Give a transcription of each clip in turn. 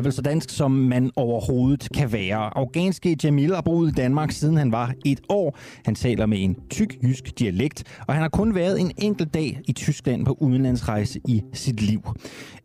Er vel så dansk, som man overhovedet kan være. Afghanske Jamil har boet i Danmark, siden han var et år. Han taler med en tyk jysk dialekt, og han har kun været en enkelt dag i Tyskland på udenlandsrejse i sit liv.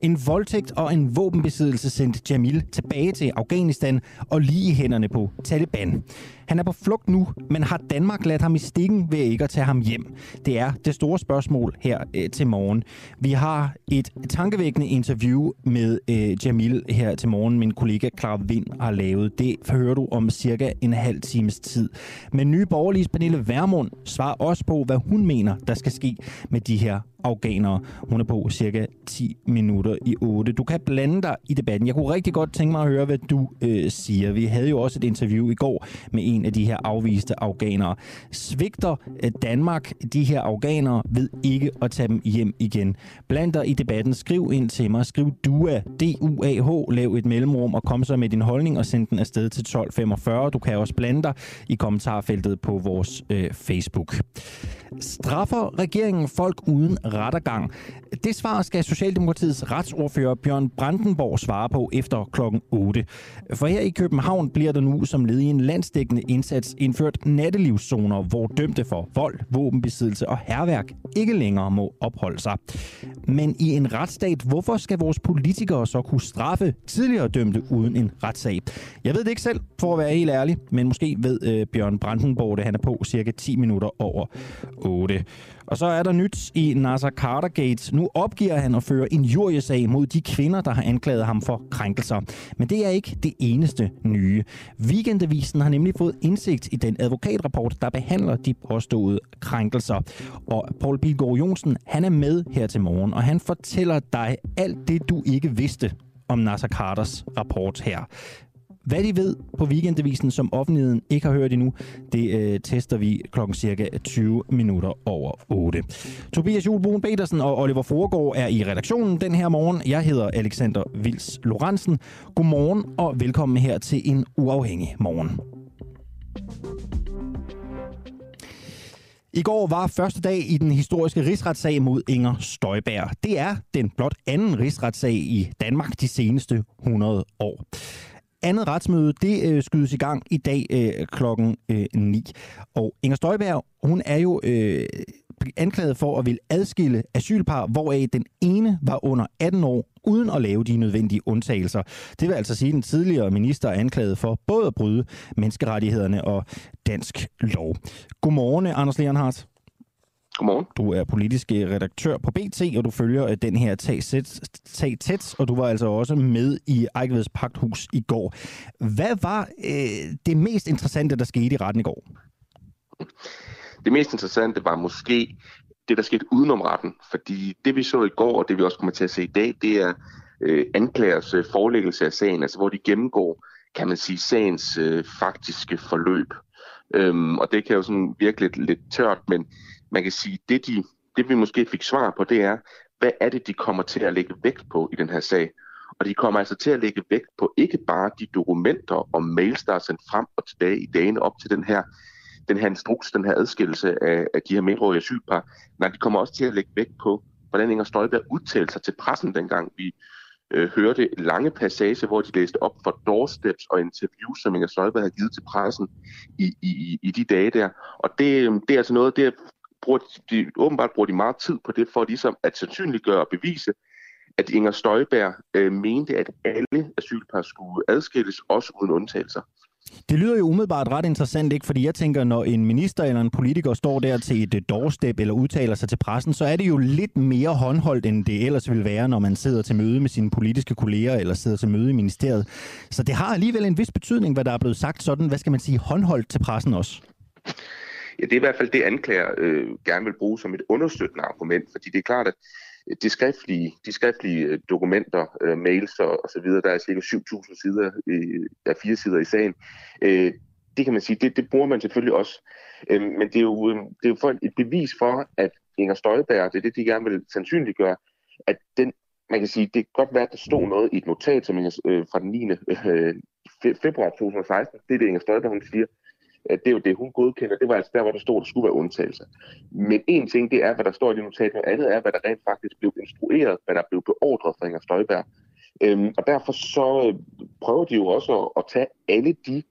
En voldtægt og en våbenbesiddelse sendte Jamil tilbage til Afghanistan og lige i hænderne på Taliban. Han er på flugt nu, men har Danmark ladt ham i stikken ved ikke at tage ham hjem? Det er det store spørgsmål her øh, til morgen. Vi har et tankevækkende interview med øh, Jamil her til morgen. Min kollega Clara Vind har lavet. Det hører du om cirka en halv times tid. Men nye borgerlige Pernille Værmund svarer også på, hvad hun mener, der skal ske med de her afghanere. Hun er på cirka 10 minutter i 8. Du kan blande dig i debatten. Jeg kunne rigtig godt tænke mig at høre, hvad du øh, siger. Vi havde jo også et interview i går med en af de her afviste afghanere. Svigter øh, Danmark de her afghanere ved ikke at tage dem hjem igen? Bland dig i debatten. Skriv ind til mig. Skriv DUA, D-U-A-H. Lav et mellemrum og kom så med din holdning og send den afsted til 1245. Du kan også blande dig i kommentarfeltet på vores øh, Facebook. Straffer regeringen folk uden rettergang? Det svar skal Socialdemokratiets retsordfører Bjørn Brandenborg svare på efter klokken 8. For her i København bliver der nu som led i en landsdækkende indsats indført nattelivszoner, hvor dømte for vold, våbenbesiddelse og herværk ikke længere må opholde sig. Men i en retsstat, hvorfor skal vores politikere så kunne straffe tidligere dømte uden en retssag? Jeg ved det ikke selv, for at være helt ærlig, men måske ved øh, Bjørn Brandenborg det. Han er på cirka 10 minutter over 8. Og så er der nyt i Nasser Cartergate. Nu opgiver han at føre en juriesag mod de kvinder, der har anklaget ham for krænkelser. Men det er ikke det eneste nye. Weekendavisen har nemlig fået indsigt i den advokatrapport, der behandler de påståede krænkelser. Og Paul Bilgaard Jonsen, han er med her til morgen, og han fortæller dig alt det, du ikke vidste om Nasser Carters rapport her. Hvad de ved på Weekendavisen, som offentligheden ikke har hørt endnu, det øh, tester vi klokken cirka 20 minutter over 8. Tobias Julboen Petersen og Oliver Foregård er i redaktionen den her morgen. Jeg hedder Alexander Vils Lorentzen. Godmorgen og velkommen her til en uafhængig morgen. I går var første dag i den historiske rigsretssag mod Inger Støjberg. Det er den blot anden rigsretssag i Danmark de seneste 100 år andet retsmøde, det øh, skydes i gang i dag øh, klokken øh, 9. Og Inger Støjberg, hun er jo øh, anklaget for at vil adskille asylpar, hvoraf den ene var under 18 år, uden at lave de nødvendige undtagelser. Det vil altså sige, at den tidligere minister er anklaget for både at bryde menneskerettighederne og dansk lov. Godmorgen, Anders Leonhardt. Godmorgen. Du er politisk øh, redaktør på BT, og du følger øh, den her tag, tag tæt, og du var altså også med i Ejkeveds Pagthus i går. Hvad var øh, det mest interessante, der skete i retten i går? Det mest interessante var måske det, der skete udenom retten, fordi det vi så i går, og det vi også kommer til at se i dag, det er øh, anklagers øh, forelæggelse af sagen, altså hvor de gennemgår, kan man sige, sagens øh, faktiske forløb. Øhm, og det kan jo sådan virke lidt, lidt tørt, men man kan sige, det, de, det vi måske fik svar på, det er, hvad er det, de kommer til at lægge vægt på i den her sag? Og de kommer altså til at lægge vægt på ikke bare de dokumenter og mails, der er sendt frem og tilbage i dagene op til den her, den her instruks, den her adskillelse af, af de her mindreårige asylpar. Nej, de kommer også til at lægge vægt på, hvordan Inger Støjberg udtalte sig til pressen dengang vi øh, hørte lange passage, hvor de læste op for doorsteps og interviews, som Inger Støjberg havde givet til pressen i, i, i de dage der. Og det, det er altså noget, det bruger de, åbenbart bruger de meget tid på det, for ligesom at sandsynliggøre og bevise, at Inger Støjberg øh, mente, at alle asylpar skulle adskilles, også uden undtagelser. Det lyder jo umiddelbart ret interessant, ikke? Fordi jeg tænker, når en minister eller en politiker står der til et øh, doorstep eller udtaler sig til pressen, så er det jo lidt mere håndholdt, end det ellers vil være, når man sidder til møde med sine politiske kolleger eller sidder til møde i ministeriet. Så det har alligevel en vis betydning, hvad der er blevet sagt sådan, hvad skal man sige, håndholdt til pressen også. Ja, det er i hvert fald det, anklager øh, gerne vil bruge som et understøttende argument, fordi det er klart, at øh, de skriftlige, de skriftlige øh, dokumenter, øh, mails og, og så videre, der er cirka 7.000 sider, øh, der er fire sider i sagen, øh, det kan man sige, det, det bruger man selvfølgelig også. Øh, men det er, jo, øh, det er jo for et bevis for, at Inger Støjberg, det er det, de gerne vil sandsynliggøre, at den, man kan sige, det kan godt være, at der stod noget i et notat som Inger, øh, fra den 9. Øh, februar 2016, det er det Inger Støjberg, hun siger, det er jo det, hun godkender. Det var altså der, hvor der stod, at der skulle være undtagelser. Men en ting, det er, hvad der står i det notat. Noget andet er, hvad der rent faktisk blev instrueret, hvad der blev beordret fra Inger Støjberg. Øhm, og derfor så øh, prøver de jo også at, at tage alle de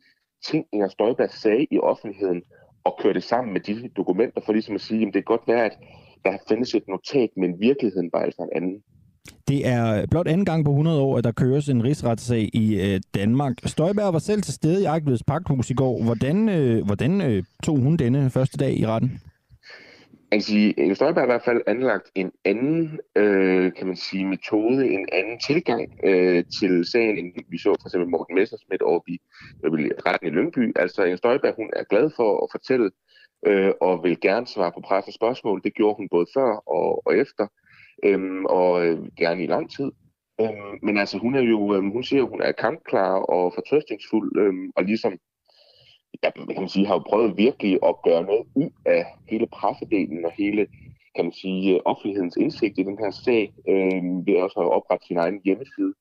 ting, Inger Støjberg sagde i offentligheden, og køre det sammen med de dokumenter, for ligesom at sige, at det kan godt være, at der findes et notat, men virkeligheden var altså en anden. Det er blot anden gang på 100 år, at der køres en rigsretssag i øh, Danmark. Støjberg var selv til stede i Agtveds Pakthus i går. Hvordan, øh, hvordan øh, tog hun denne første dag i retten? Man kan sige, Inger Støjberg har i hvert fald anlagt en anden, øh, kan man sige, metode, en anden tilgang øh, til sagen, end vi så for eksempel Morten Messersmith over i øh, retten i Lyngby. Altså Inger Støjberg, hun er glad for at fortælle øh, og vil gerne svare på pressens spørgsmål. Det gjorde hun både før og, og efter øhm, og øh, gerne i lang tid. Øhm, men altså, hun er jo, øhm, hun siger hun er kampklar og fortrøstningsfuld, øhm, og ligesom, ja, kan man sige, har jo prøvet virkelig at gøre noget ud af hele pressedelen og hele, kan man sige, øh, offentlighedens indsigt i den her sag, øhm, ved også at oprette sin egen hjemmeside.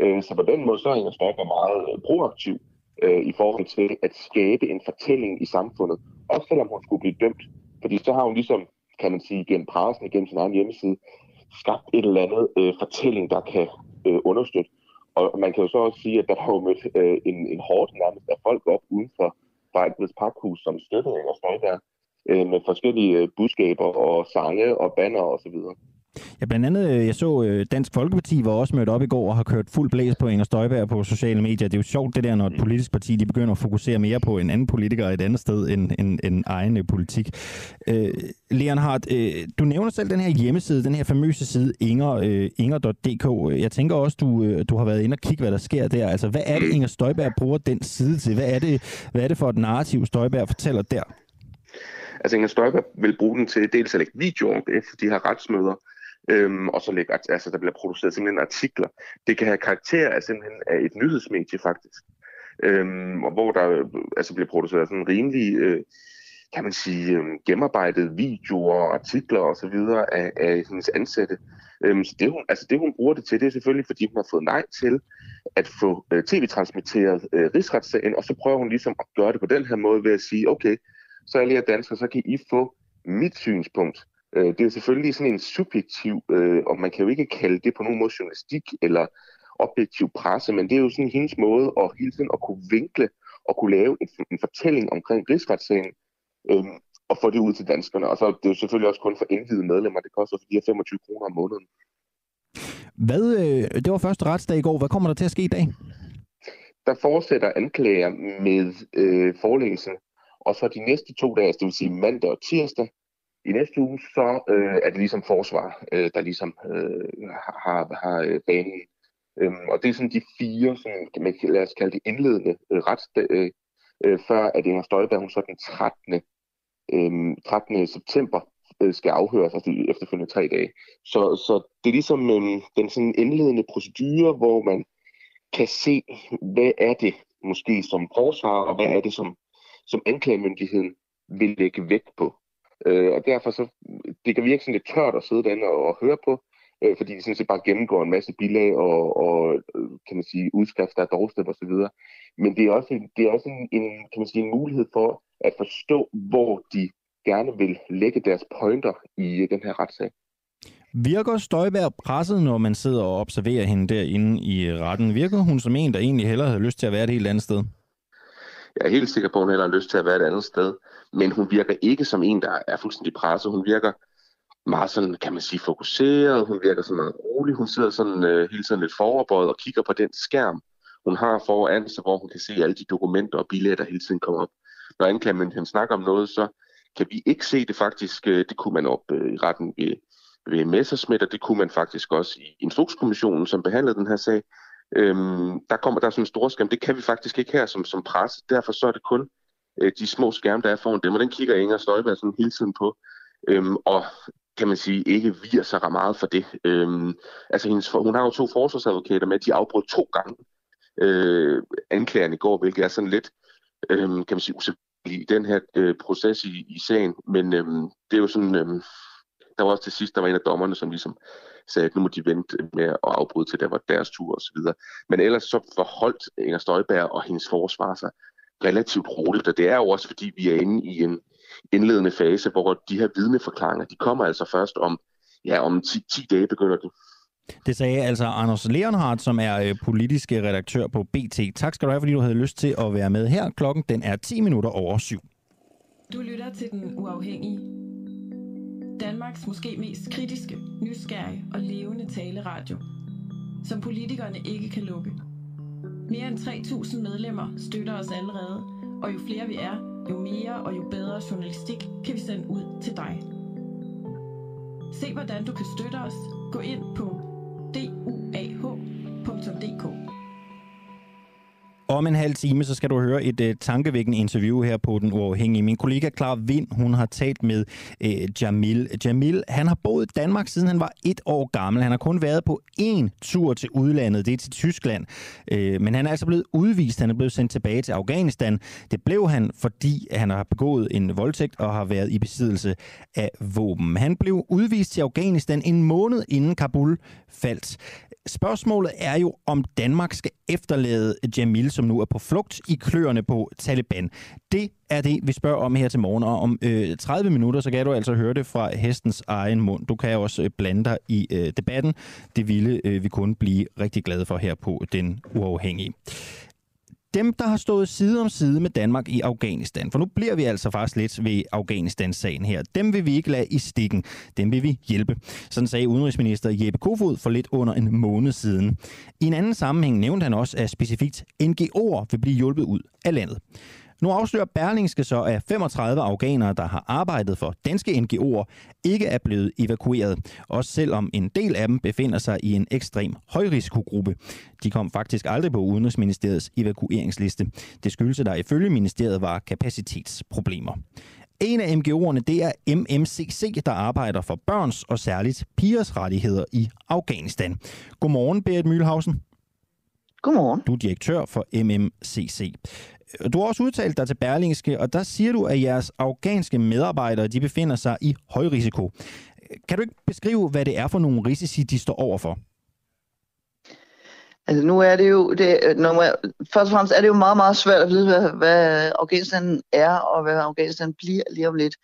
Øh, så på den måde så er Inger Støjberg meget øh, proaktiv øh, i forhold til at skabe en fortælling i samfundet, også selvom hun skulle blive dømt. Fordi så har hun ligesom, kan man sige, gennem pressen, gennem sin egen hjemmeside, skabt et eller andet øh, fortælling, der kan øh, understøtte. Og man kan jo så også sige, at der har jo mødt øh, en, en hårdt nærmest af folk op uden for Vejlbeds Parkhus, som støttede Inger Støjberg øh, med forskellige øh, budskaber og sange og banner osv. Ja, blandt andet, øh, jeg så øh, Dansk Folkeparti var også mødt op i går og har kørt fuld blæs på Inger Støjberg på sociale medier. Det er jo sjovt det der, når et mm. politisk parti de begynder at fokusere mere på en anden politiker et andet sted end, end, end egen øh, politik. Øh, Leonhardt, øh, du nævner selv den her hjemmeside, den her famøse side inger, øh, inger.dk. Jeg tænker også, du, du har været inde og kigge, hvad der sker der. Altså, hvad er det, Inger Støjberg bruger den side til? Hvad er det, hvad er det for et narrativ, Støjberg fortæller der? Altså Inger Støjberg vil bruge den til dels at lægge videoer efter de her retsmøder, øhm, og så ligger, altså der bliver produceret simpelthen artikler. Det kan have karakter af simpelthen af et nyhedsmedie faktisk, øhm, og hvor der altså bliver produceret sådan rimelig, øh, kan man sige, øh, gennemarbejdede videoer, artikler osv. Af, af hendes ansatte. Øhm, så det hun, altså det hun bruger det til, det er selvfølgelig, fordi hun har fået nej til at få øh, tv-transmitteret øh, rigsretssagen, og så prøver hun ligesom at gøre det på den her måde ved at sige, okay, så alle jer danskere, så kan I få mit synspunkt Øh, det er selvfølgelig sådan en subjektiv, øh, og man kan jo ikke kalde det på nogen måde journalistik eller objektiv presse, men det er jo sådan hendes måde at hele tiden at kunne vinkle og kunne lave en, en fortælling omkring rigsretssagen, øh, og få det ud til danskerne. Og så det er jo selvfølgelig også kun for indvidede medlemmer. Det koster de her 25 kroner om måneden. Hvad, øh, det var første retsdag i går. Hvad kommer der til at ske i dag? Der fortsætter anklager med øh, forelæggelsen, og så de næste to dage, det vil sige mandag og tirsdag, i næste uge, så øh, er det ligesom forsvar, øh, der ligesom øh, har, har øh, banen. Øhm, og det er sådan de fire, sådan, kan man, lad os kalde det indledende øh, retsdage, øh, øh, før at Inger Støjberg, hun så den 13. Øh, 13. september øh, skal afhøres, altså de efterfølgende tre dage. Så, så det er ligesom øh, den sådan indledende procedure, hvor man kan se, hvad er det måske som forsvar, og hvad er det som, som anklagemyndigheden vil lægge vægt på. Øh, og derfor så, det kan virke sådan lidt tørt at sidde derinde og, og høre på, øh, fordi de sådan set bare gennemgår en masse bilag og, og øh, kan man sige, udskrifter af dårstep osv. Men det er også, det er også en, en, kan man sige, en mulighed for at forstå, hvor de gerne vil lægge deres pointer i den her retssag. Virker Støjberg presset, når man sidder og observerer hende derinde i retten? Virker hun som en, der egentlig hellere havde lyst til at være et helt andet sted? Jeg er helt sikker på, at hun heller har lyst til at være et andet sted. Men hun virker ikke som en, der er fuldstændig presset. Hun virker meget sådan, kan man sige, fokuseret. Hun virker sådan meget rolig. Hun sidder sådan øh, hele tiden lidt foroverbøjet og kigger på den skærm, hun har foran sig, hvor hun kan se alle de dokumenter og billetter, der hele tiden kommer op. Når anklagemyndigheden snakker om noget, så kan vi ikke se det faktisk. Øh, det kunne man op øh, i retten ved, ved Messersmith, og det kunne man faktisk også i Instrukskommissionen, som behandlede den her sag. Øhm, der kommer der sådan en stor skærm. Det kan vi faktisk ikke her som, som presse. Derfor så er det kun øh, de små skærme, der er foran dem, og den kigger Inger Støjberg sådan hele tiden på. Øhm, og kan man sige, ikke virer sig meget for det. Øhm, altså hendes, hun har jo to forsvarsadvokater med, de afbrød to gange øh, anklageren i går, hvilket er sådan lidt øh, kan man sige, i den her øh, proces i, i sagen, men øh, det er jo sådan, øh, der var også til sidst, der var en af dommerne, som ligesom sagde, at nu må de vente med at afbryde til, der var deres tur osv. Men ellers så forholdt Inger Støjberg og hendes forsvar sig relativt roligt, og det er jo også, fordi vi er inde i en indledende fase, hvor de her vidneforklaringer, de kommer altså først om, ja, om 10, 10 dage begynder de. Det sagde altså Anders Leonhardt, som er øh, politisk redaktør på BT. Tak skal du have, fordi du havde lyst til at være med her. Klokken den er 10 minutter over syv. Du lytter til Den Uafhængige. Danmarks måske mest kritiske, nysgerrige og levende taleradio, som politikerne ikke kan lukke. Mere end 3.000 medlemmer støtter os allerede, og jo flere vi er, jo mere og jo bedre journalistik kan vi sende ud til dig. Se hvordan du kan støtte os. Gå ind på DU Om en halv time, så skal du høre et uh, tankevækkende interview her på Den Uafhængige. Min kollega Clara Vind, hun har talt med uh, Jamil. Jamil, han har boet i Danmark, siden han var et år gammel. Han har kun været på én tur til udlandet, det er til Tyskland. Uh, men han er altså blevet udvist, han er blevet sendt tilbage til Afghanistan. Det blev han, fordi han har begået en voldtægt og har været i besiddelse af våben. Han blev udvist til Afghanistan en måned inden Kabul faldt. Spørgsmålet er jo, om Danmark skal efterlade Jamil, som nu er på flugt i kløerne på Taliban. Det er det, vi spørger om her til morgen, og om øh, 30 minutter, så kan du altså høre det fra hestens egen mund. Du kan også øh, blande dig i øh, debatten. Det ville øh, vi kun blive rigtig glade for her på Den Uafhængige dem, der har stået side om side med Danmark i Afghanistan, for nu bliver vi altså faktisk lidt ved Afghanistan-sagen her, dem vil vi ikke lade i stikken. Dem vil vi hjælpe. Sådan sagde udenrigsminister Jeppe Kofod for lidt under en måned siden. I en anden sammenhæng nævnte han også, at specifikt NGO'er vil blive hjulpet ud af landet. Nu afslører Berlingske så, at 35 afghanere, der har arbejdet for danske NGO'er, ikke er blevet evakueret, også selvom en del af dem befinder sig i en ekstrem højrisikogruppe. De kom faktisk aldrig på Udenrigsministeriets evakueringsliste. Det skyldes, at der ifølge ministeriet var kapacitetsproblemer. En af MGO'erne, det er MMCC, der arbejder for børns og særligt pigers rettigheder i Afghanistan. Godmorgen, Berit Mühlhausen. Godmorgen. Du er direktør for MMCC. Du har også udtalt dig til Berlingske, og der siger du, at jeres afghanske medarbejdere de befinder sig i høj risiko. Kan du ikke beskrive, hvad det er for nogle risici, de står overfor? Altså nu er det jo, det, når man, først og fremmest er det jo meget, meget svært at vide, hvad, hvad Afghanistan er, og hvad Afghanistan bliver lige om lidt.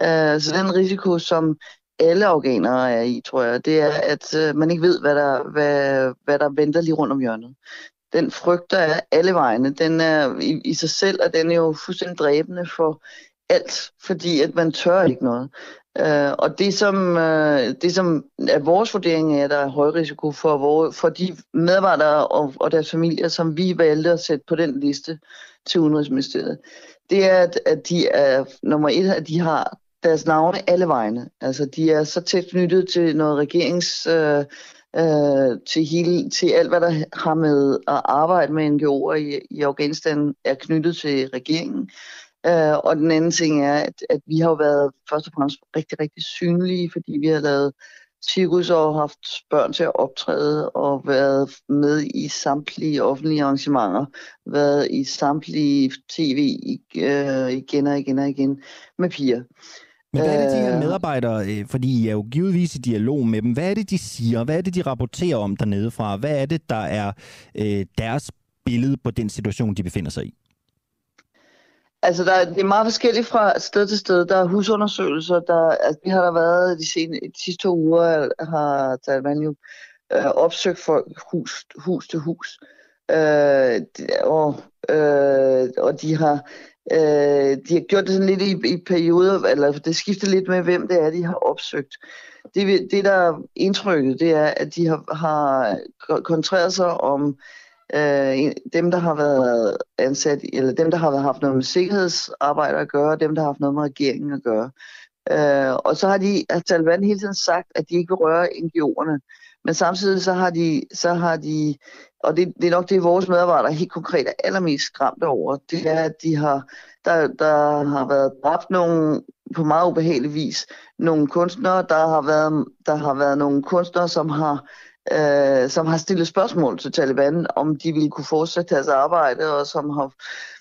Uh, så den risiko, som alle afghanere er i, tror jeg, det er, at uh, man ikke ved, hvad der, hvad, hvad der venter lige rundt om hjørnet den frygt, der er alle vegne, den er i, i sig selv, og den er jo fuldstændig dræbende for alt, fordi at man tør ikke noget. Øh, og det som, øh, det som er vores vurdering er, at der er høj risiko for, hvor, for de medarbejdere og, og deres familier, som vi valgte at sætte på den liste til Udenrigsministeriet, det er, at, at de er, nummer et, at de har deres navne alle vegne. Altså, de er så tæt knyttet til noget regerings... Øh, øh, til, hele, til alt, hvad der har med at arbejde med NGO'er i, i Afghanistan, er knyttet til regeringen. Øh, og den anden ting er, at, at vi har været først og fremmest rigtig, rigtig synlige, fordi vi har lavet cirkus og haft børn til at optræde og været med i samtlige offentlige arrangementer, været i samtlige tv øh, igen og igen og igen med piger. Men hvad er det, de her øh. medarbejdere, øh, fordi I er jo givetvis i dialog med dem, hvad er det, de siger? Hvad er det, de rapporterer om dernede fra? Hvad er det, der er øh, deres billede på den situation, de befinder sig i? Altså, der, det er meget forskelligt fra sted til sted. Der er husundersøgelser. Der, altså, det har der været de, sen, de sidste to uger, har Taliban jo øh, opsøgt folk hus, hus til hus. Øh, og, øh, og de har Øh, de har gjort det sådan lidt i, i perioder, eller det skifter lidt med, hvem det er, de har opsøgt. Det, det der er indtrykket, det er, at de har, har koncentreret sig om øh, dem, der har været ansat, eller dem, der har haft noget med sikkerhedsarbejde at gøre, dem, der har haft noget med regeringen at gøre. Øh, og så har de, at Taliban hele tiden sagt, at de ikke vil røre NGO'erne. Men samtidig så har de, så har de og det, det er nok det, vores medarbejdere helt konkret er allermest skræmte over, det er, at de har, der, der har været dræbt nogle, på meget ubehagelig vis, nogle kunstnere, der har været, der har været nogle kunstnere, som har, øh, som har stillet spørgsmål til Taliban, om de ville kunne fortsætte deres arbejde, og som har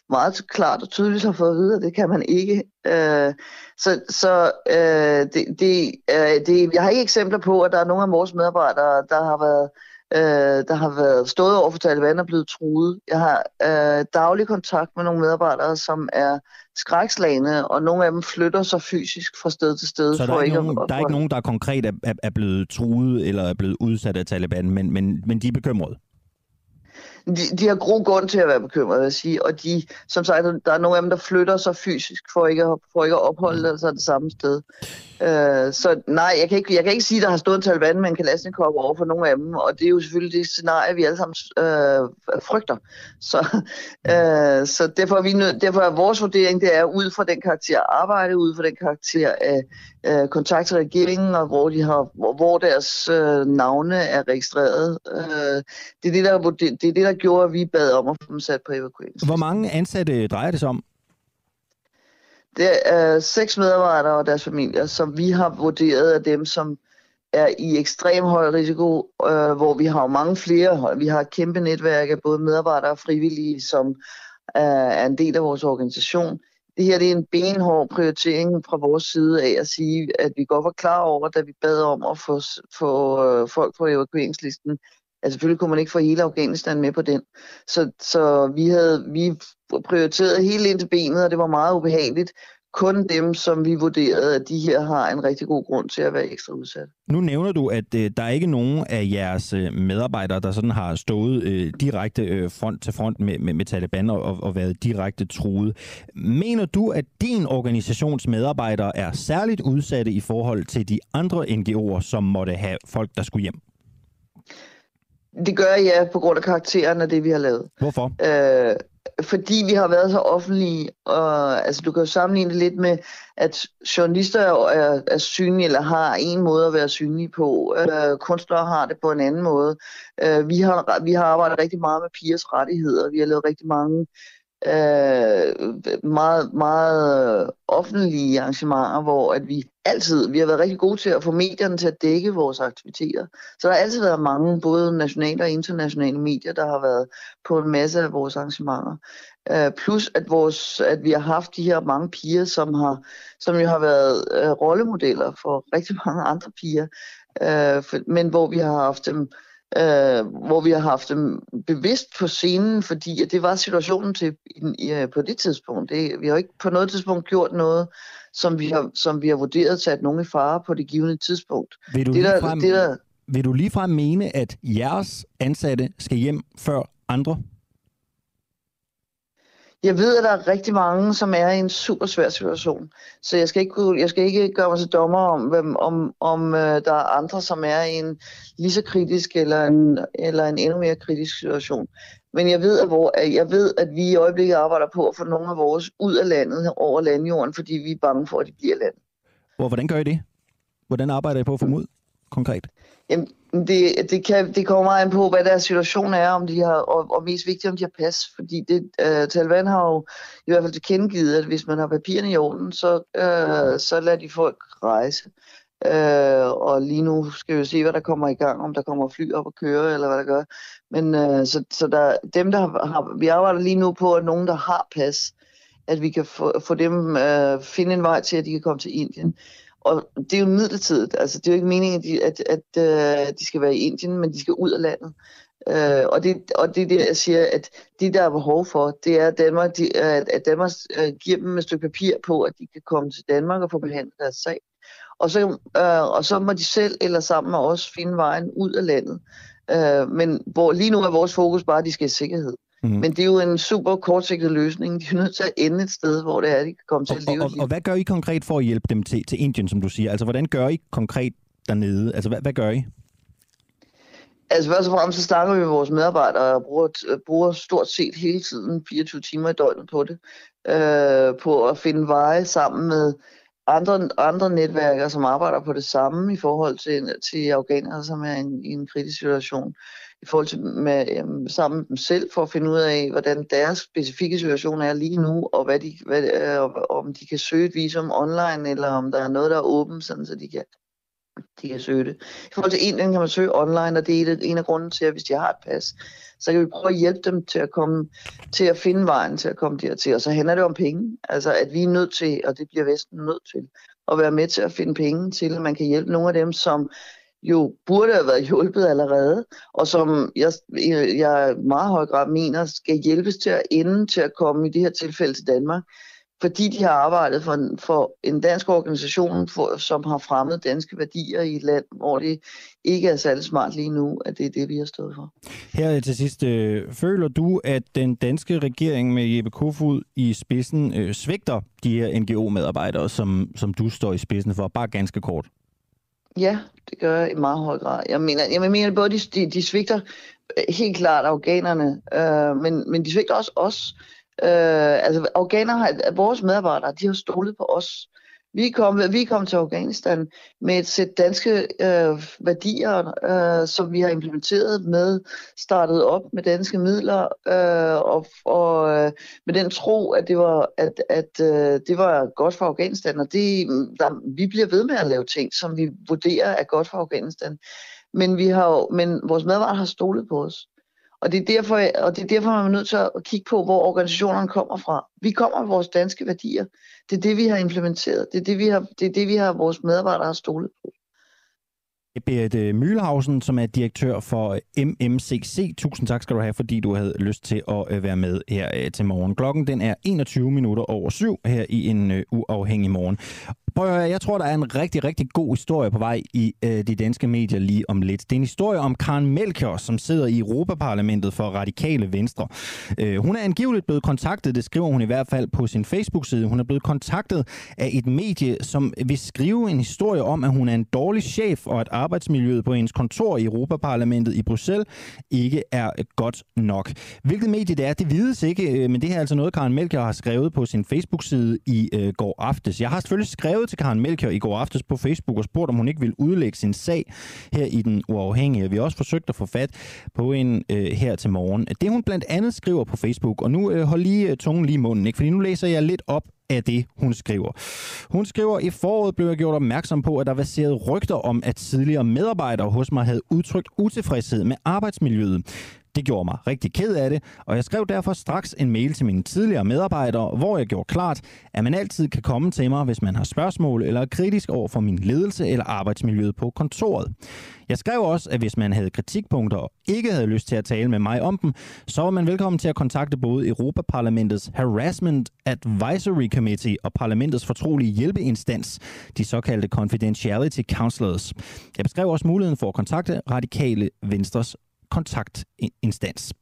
meget klart og tydeligt har fået at vide, at det kan man ikke. Øh, så så øh, det, det, øh, det, jeg har ikke eksempler på, at der er nogle af vores medarbejdere, der har været øh, der har været stået over for Taliban og blevet truet. Jeg har øh, daglig kontakt med nogle medarbejdere, som er skrækslagende, og nogle af dem flytter sig fysisk fra sted til sted. Så der er, ikke ikke nogen, at, der er ikke nogen, der konkret er, er, er blevet truet eller er blevet udsat af Taliban, men, men, men de er bekymrede? De, de har god grund til at være bekymrede, vil jeg sige. Og de, som sagt, der er nogle af dem, der flytter sig fysisk for ikke at, for ikke at opholde sig det samme sted. Uh, så nej, jeg kan, ikke, jeg kan ikke sige, at der har stået en Taliban med en kalasnikov over for nogle af dem, og det er jo selvfølgelig det scenarie, vi alle sammen uh, frygter. Så, uh, så derfor, er vi nød, derfor er vores vurdering, det er ud fra den karakter arbejde, ud fra den karakter af uh, kontakt til regeringen, og hvor, de har, hvor, hvor deres uh, navne er registreret. Uh, det, er det, der, det, det er det, der gjorde, at vi bad om at få dem sat på evakuering. Hvor mange ansatte drejer det sig om? Det er seks medarbejdere og deres familier, som vi har vurderet af dem, som er i ekstrem høj risiko, øh, hvor vi har mange flere. Vi har et kæmpe netværk af både medarbejdere og frivillige, som øh, er en del af vores organisation. Det her det er en benhård prioritering fra vores side af at sige, at vi godt var klar over, da vi bad om at få, få øh, folk på evakueringslisten, Altså selvfølgelig kunne man ikke få hele Afghanistan med på den. Så, så vi havde vi prioriteret helt ind til benet, og det var meget ubehageligt. Kun dem, som vi vurderede, at de her har en rigtig god grund til at være ekstra udsat. Nu nævner du, at øh, der er ikke nogen af jeres øh, medarbejdere, der sådan har stået øh, direkte øh, front til front med, med, med Taliban og, og været direkte truet. Mener du, at din organisations medarbejdere er særligt udsatte i forhold til de andre NGO'er, som måtte have folk, der skulle hjem? Det gør jeg på grund af karakteren af det, vi har lavet. Hvorfor? Øh, fordi vi har været så offentlige. Og, altså, du kan jo sammenligne det lidt med, at journalister er, er synlige, eller har en måde at være synlige på. Øh, kunstnere har det på en anden måde. Øh, vi, har, vi har arbejdet rigtig meget med pigers rettigheder. Vi har lavet rigtig mange øh, meget, meget offentlige arrangementer, hvor at vi altid, vi har været rigtig gode til at få medierne til at dække vores aktiviteter. Så der har altid været mange, både nationale og internationale medier, der har været på en masse af vores arrangementer. Øh, plus at, vores, at vi har haft de her mange piger, som, har, som jo har været øh, rollemodeller for rigtig mange andre piger, øh, for, men hvor vi har haft dem øh, hvor vi har haft dem bevidst på scenen, fordi at det var situationen til i, i, på det tidspunkt. Det, vi har ikke på noget tidspunkt gjort noget, som vi har, som vi har vurderet til at nogen i fare på det givende tidspunkt. Vil du, det, der, frem, det der, vil du ligefrem mene, at jeres ansatte skal hjem før andre? Jeg ved, at der er rigtig mange, som er i en super svær situation. Så jeg skal ikke, jeg skal ikke gøre mig til dommer om, hvem, om, om uh, der er andre, som er i en lige så kritisk eller en, eller en endnu mere kritisk situation. Men jeg ved, at, hvor, jeg ved, at vi i øjeblikket arbejder på at få nogle af vores ud af landet over landjorden, fordi vi er bange for, at de bliver landet. Hvor, hvordan gør I det? Hvordan arbejder I på at få dem ud konkret? Jamen, det, det, kan, det kommer meget an på, hvad deres situation er, om de har, og, og mest vigtigt, om de har pas. Fordi det, øh, Taliban har jo i hvert fald tilkendegivet, at hvis man har papirerne i orden, så, øh, så lader de folk rejse. Øh, og lige nu skal vi jo se, hvad der kommer i gang, om der kommer fly op og køre, eller hvad der gør. Men øh, så, så der, dem, der har, har, vi arbejder lige nu på, at nogen, der har pas, at vi kan få, få dem, øh, finde en vej til, at de kan komme til Indien og det er jo midlertidigt. Altså, det er jo ikke meningen, at, de, at, at uh, de skal være i Indien, men de skal ud af landet. Uh, og, det, og det er det, jeg siger, at de, der er behov for, det er, at Danmark, de, at, at Danmark uh, giver dem et stykke papir på, at de kan komme til Danmark og få behandlet deres sag. Og så, uh, og så må de selv eller sammen med os finde vejen ud af landet. Uh, men hvor lige nu er vores fokus bare, at de skal i sikkerhed. Mm. Men det er jo en super kortsigtet løsning. De er nødt til at ende et sted, hvor det er, de kan komme til og, at leve og, og, og hvad gør I konkret for at hjælpe dem til, til Indien, som du siger? Altså, hvordan gør I konkret dernede? Altså, hvad, hvad gør I? Altså først og fremmest så snakker vi med vores medarbejdere og bruger, bruger stort set hele tiden 24 timer i døgnet på det. Øh, på at finde veje sammen med andre, andre netværker, som arbejder på det samme i forhold til, til afghanere, som er i en, i en kritisk situation i forhold til med, øhm, sammen med dem selv for at finde ud af, hvordan deres specifikke situation er lige nu, og hvad de, hvad, øh, om de kan søge et visum online, eller om der er noget, der er åbent, sådan så de kan de kan søge det. I forhold til Indien kan man søge online, og det er en af grunden til, at hvis de har et pas, så kan vi prøve at hjælpe dem til at komme til at finde vejen til at komme dertil. Og så handler det om penge. Altså, at vi er nødt til, og det bliver Vesten nødt til, at være med til at finde penge til, at man kan hjælpe nogle af dem, som jo burde have været hjulpet allerede, og som jeg, jeg meget høj grad mener skal hjælpes til at ende til at komme i det her tilfælde til Danmark, fordi de har arbejdet for en, for en dansk organisation, for, som har fremmet danske værdier i et land, hvor det ikke er særlig smart lige nu, at det er det, vi har stået for. Her til sidst, øh, føler du, at den danske regering med Jeppe Kofod i spidsen øh, svigter de her NGO-medarbejdere, som, som du står i spidsen for, bare ganske kort? Ja, det gør jeg i meget høj grad. Jeg mener, jeg mener både, de, de, de svigter øh, helt klart afghanerne, øh, men, men de svigter også os. Øh, altså, afghanere vores medarbejdere, de har stolet på os. Vi kom, vi kom til Afghanistan med et sæt danske øh, værdier, øh, som vi har implementeret med, startet op med danske midler, øh, og, og øh, med den tro, at det var, at, at øh, det var godt for Afghanistan. Og det, der, vi bliver ved med at lave ting, som vi vurderer er godt for Afghanistan. Men, vi har, men vores medarbejdere har stolet på os. Og det, er derfor, og det er derfor, man er nødt til at kigge på, hvor organisationerne kommer fra. Vi kommer med vores danske værdier. Det er det, vi har implementeret. Det er det, vi har, det er det, vi har vores medarbejdere har stolet på. Berit øh, Mühlhausen, som er direktør for øh, MMCC. Tusind tak skal du have, fordi du havde lyst til at øh, være med her til morgen. Klokken den er 21 minutter over syv her i en uafhængig morgen. Prøv at jeg tror, der er en rigtig, rigtig god historie på vej i øh, de danske medier lige om lidt. Det er en historie om Karen Melchior, som sidder i Europaparlamentet for Radikale Venstre. Øh, hun er angiveligt blevet kontaktet, det skriver hun i hvert fald på sin Facebook-side. Hun er blevet kontaktet af et medie, som vil skrive en historie om, at hun er en dårlig chef, og at arbejdsmiljøet på hendes kontor i Europaparlamentet i Bruxelles ikke er godt nok. Hvilket medie det er, det vides ikke, øh, men det her er altså noget, Karen Melchior har skrevet på sin Facebook-side i øh, går aftes. Jeg har selvfølgelig skrevet skrevet til Karen Melchior i går aftes på Facebook og spurgt, om hun ikke ville udlægge sin sag her i Den Uafhængige. Vi har også forsøgt at få fat på en øh, her til morgen. Det hun blandt andet skriver på Facebook, og nu øh, hold lige øh, tungen lige i munden, ikke? fordi nu læser jeg lidt op af det, hun skriver. Hun skriver, i foråret blev jeg gjort opmærksom på, at der var rygter om, at tidligere medarbejdere hos mig havde udtrykt utilfredshed med arbejdsmiljøet. Det gjorde mig rigtig ked af det, og jeg skrev derfor straks en mail til mine tidligere medarbejdere, hvor jeg gjorde klart, at man altid kan komme til mig, hvis man har spørgsmål eller er kritisk over for min ledelse eller arbejdsmiljøet på kontoret. Jeg skrev også, at hvis man havde kritikpunkter og ikke havde lyst til at tale med mig om dem, så var man velkommen til at kontakte både Europaparlamentets Harassment Advisory Committee og parlamentets fortrolige hjælpeinstans, de såkaldte Confidentiality Counselors. Jeg beskrev også muligheden for at kontakte Radikale Venstres kontaktinstans.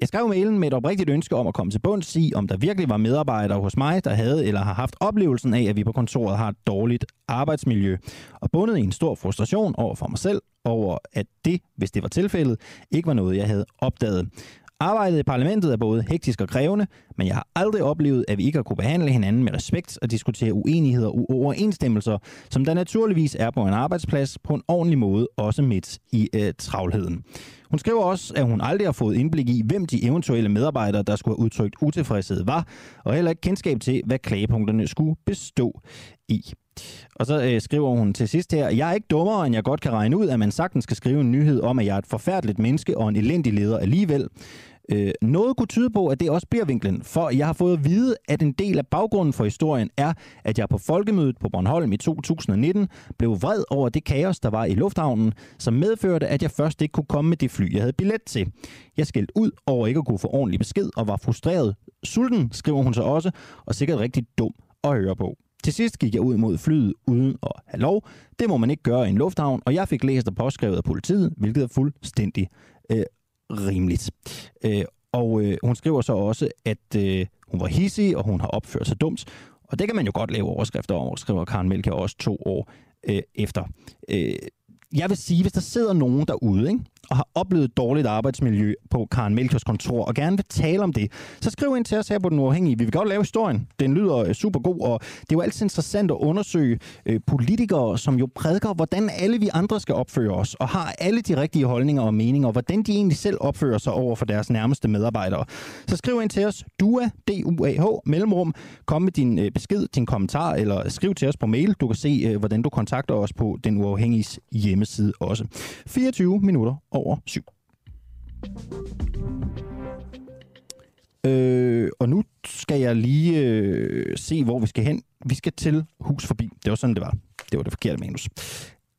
Jeg skrev mailen med et oprigtigt ønske om at komme til bunds i, om der virkelig var medarbejdere hos mig, der havde eller har haft oplevelsen af, at vi på kontoret har et dårligt arbejdsmiljø. Og bundet i en stor frustration over for mig selv, over at det, hvis det var tilfældet, ikke var noget, jeg havde opdaget. Arbejdet i parlamentet er både hektisk og krævende, men jeg har aldrig oplevet, at vi ikke har kunne behandle hinanden med respekt og diskutere uenigheder og uoverensstemmelser, som der naturligvis er på en arbejdsplads på en ordentlig måde, også midt i øh, travlheden. Hun skriver også, at hun aldrig har fået indblik i, hvem de eventuelle medarbejdere, der skulle have udtrykt utilfredshed var, og heller ikke kendskab til, hvad klagepunkterne skulle bestå i. Og så øh, skriver hun til sidst her, jeg er ikke dummere, end jeg godt kan regne ud, at man sagtens skal skrive en nyhed om, at jeg er et forfærdeligt menneske og en elendig leder alligevel. Øh, noget kunne tyde på, at det også bliver vinklen, for jeg har fået at vide, at en del af baggrunden for historien er, at jeg på folkemødet på Bornholm i 2019 blev vred over det kaos, der var i lufthavnen, som medførte, at jeg først ikke kunne komme med det fly, jeg havde billet til. Jeg skældte ud over ikke at kunne få ordentlig besked og var frustreret. Sulten, skriver hun så også, og sikkert rigtig dum at høre på. Til sidst gik jeg ud mod flyet uden at have lov. Det må man ikke gøre i en lufthavn, og jeg fik læst og påskrevet af politiet, hvilket er fuldstændig øh, rimeligt. Øh, og øh, hun skriver så også, at øh, hun var hissig, og hun har opført sig dumt. Og det kan man jo godt lave overskrifter om, skriver Karen Melker også to år øh, efter. Øh, jeg vil sige, hvis der sidder nogen derude, ikke, og har oplevet dårligt arbejdsmiljø på Karen Melchers kontor, og gerne vil tale om det, så skriv ind til os her på Den Uafhængige. Vi vil godt lave historien. Den lyder øh, super god, og det er jo altid interessant at undersøge øh, politikere, som jo prædiker, hvordan alle vi andre skal opføre os, og har alle de rigtige holdninger og meninger, og hvordan de egentlig selv opfører sig over for deres nærmeste medarbejdere. Så skriv ind til os, DUA, D-U-A-H, mellemrum, kom med din øh, besked, din kommentar, eller skriv til os på mail. Du kan se, øh, hvordan du kontakter os på Den Uafhængiges hjemmeside også. 24 minutter over syv. Øh, og nu skal jeg lige øh, se, hvor vi skal hen. Vi skal til hus forbi. Det var sådan, det var. Det var det forkerte manus.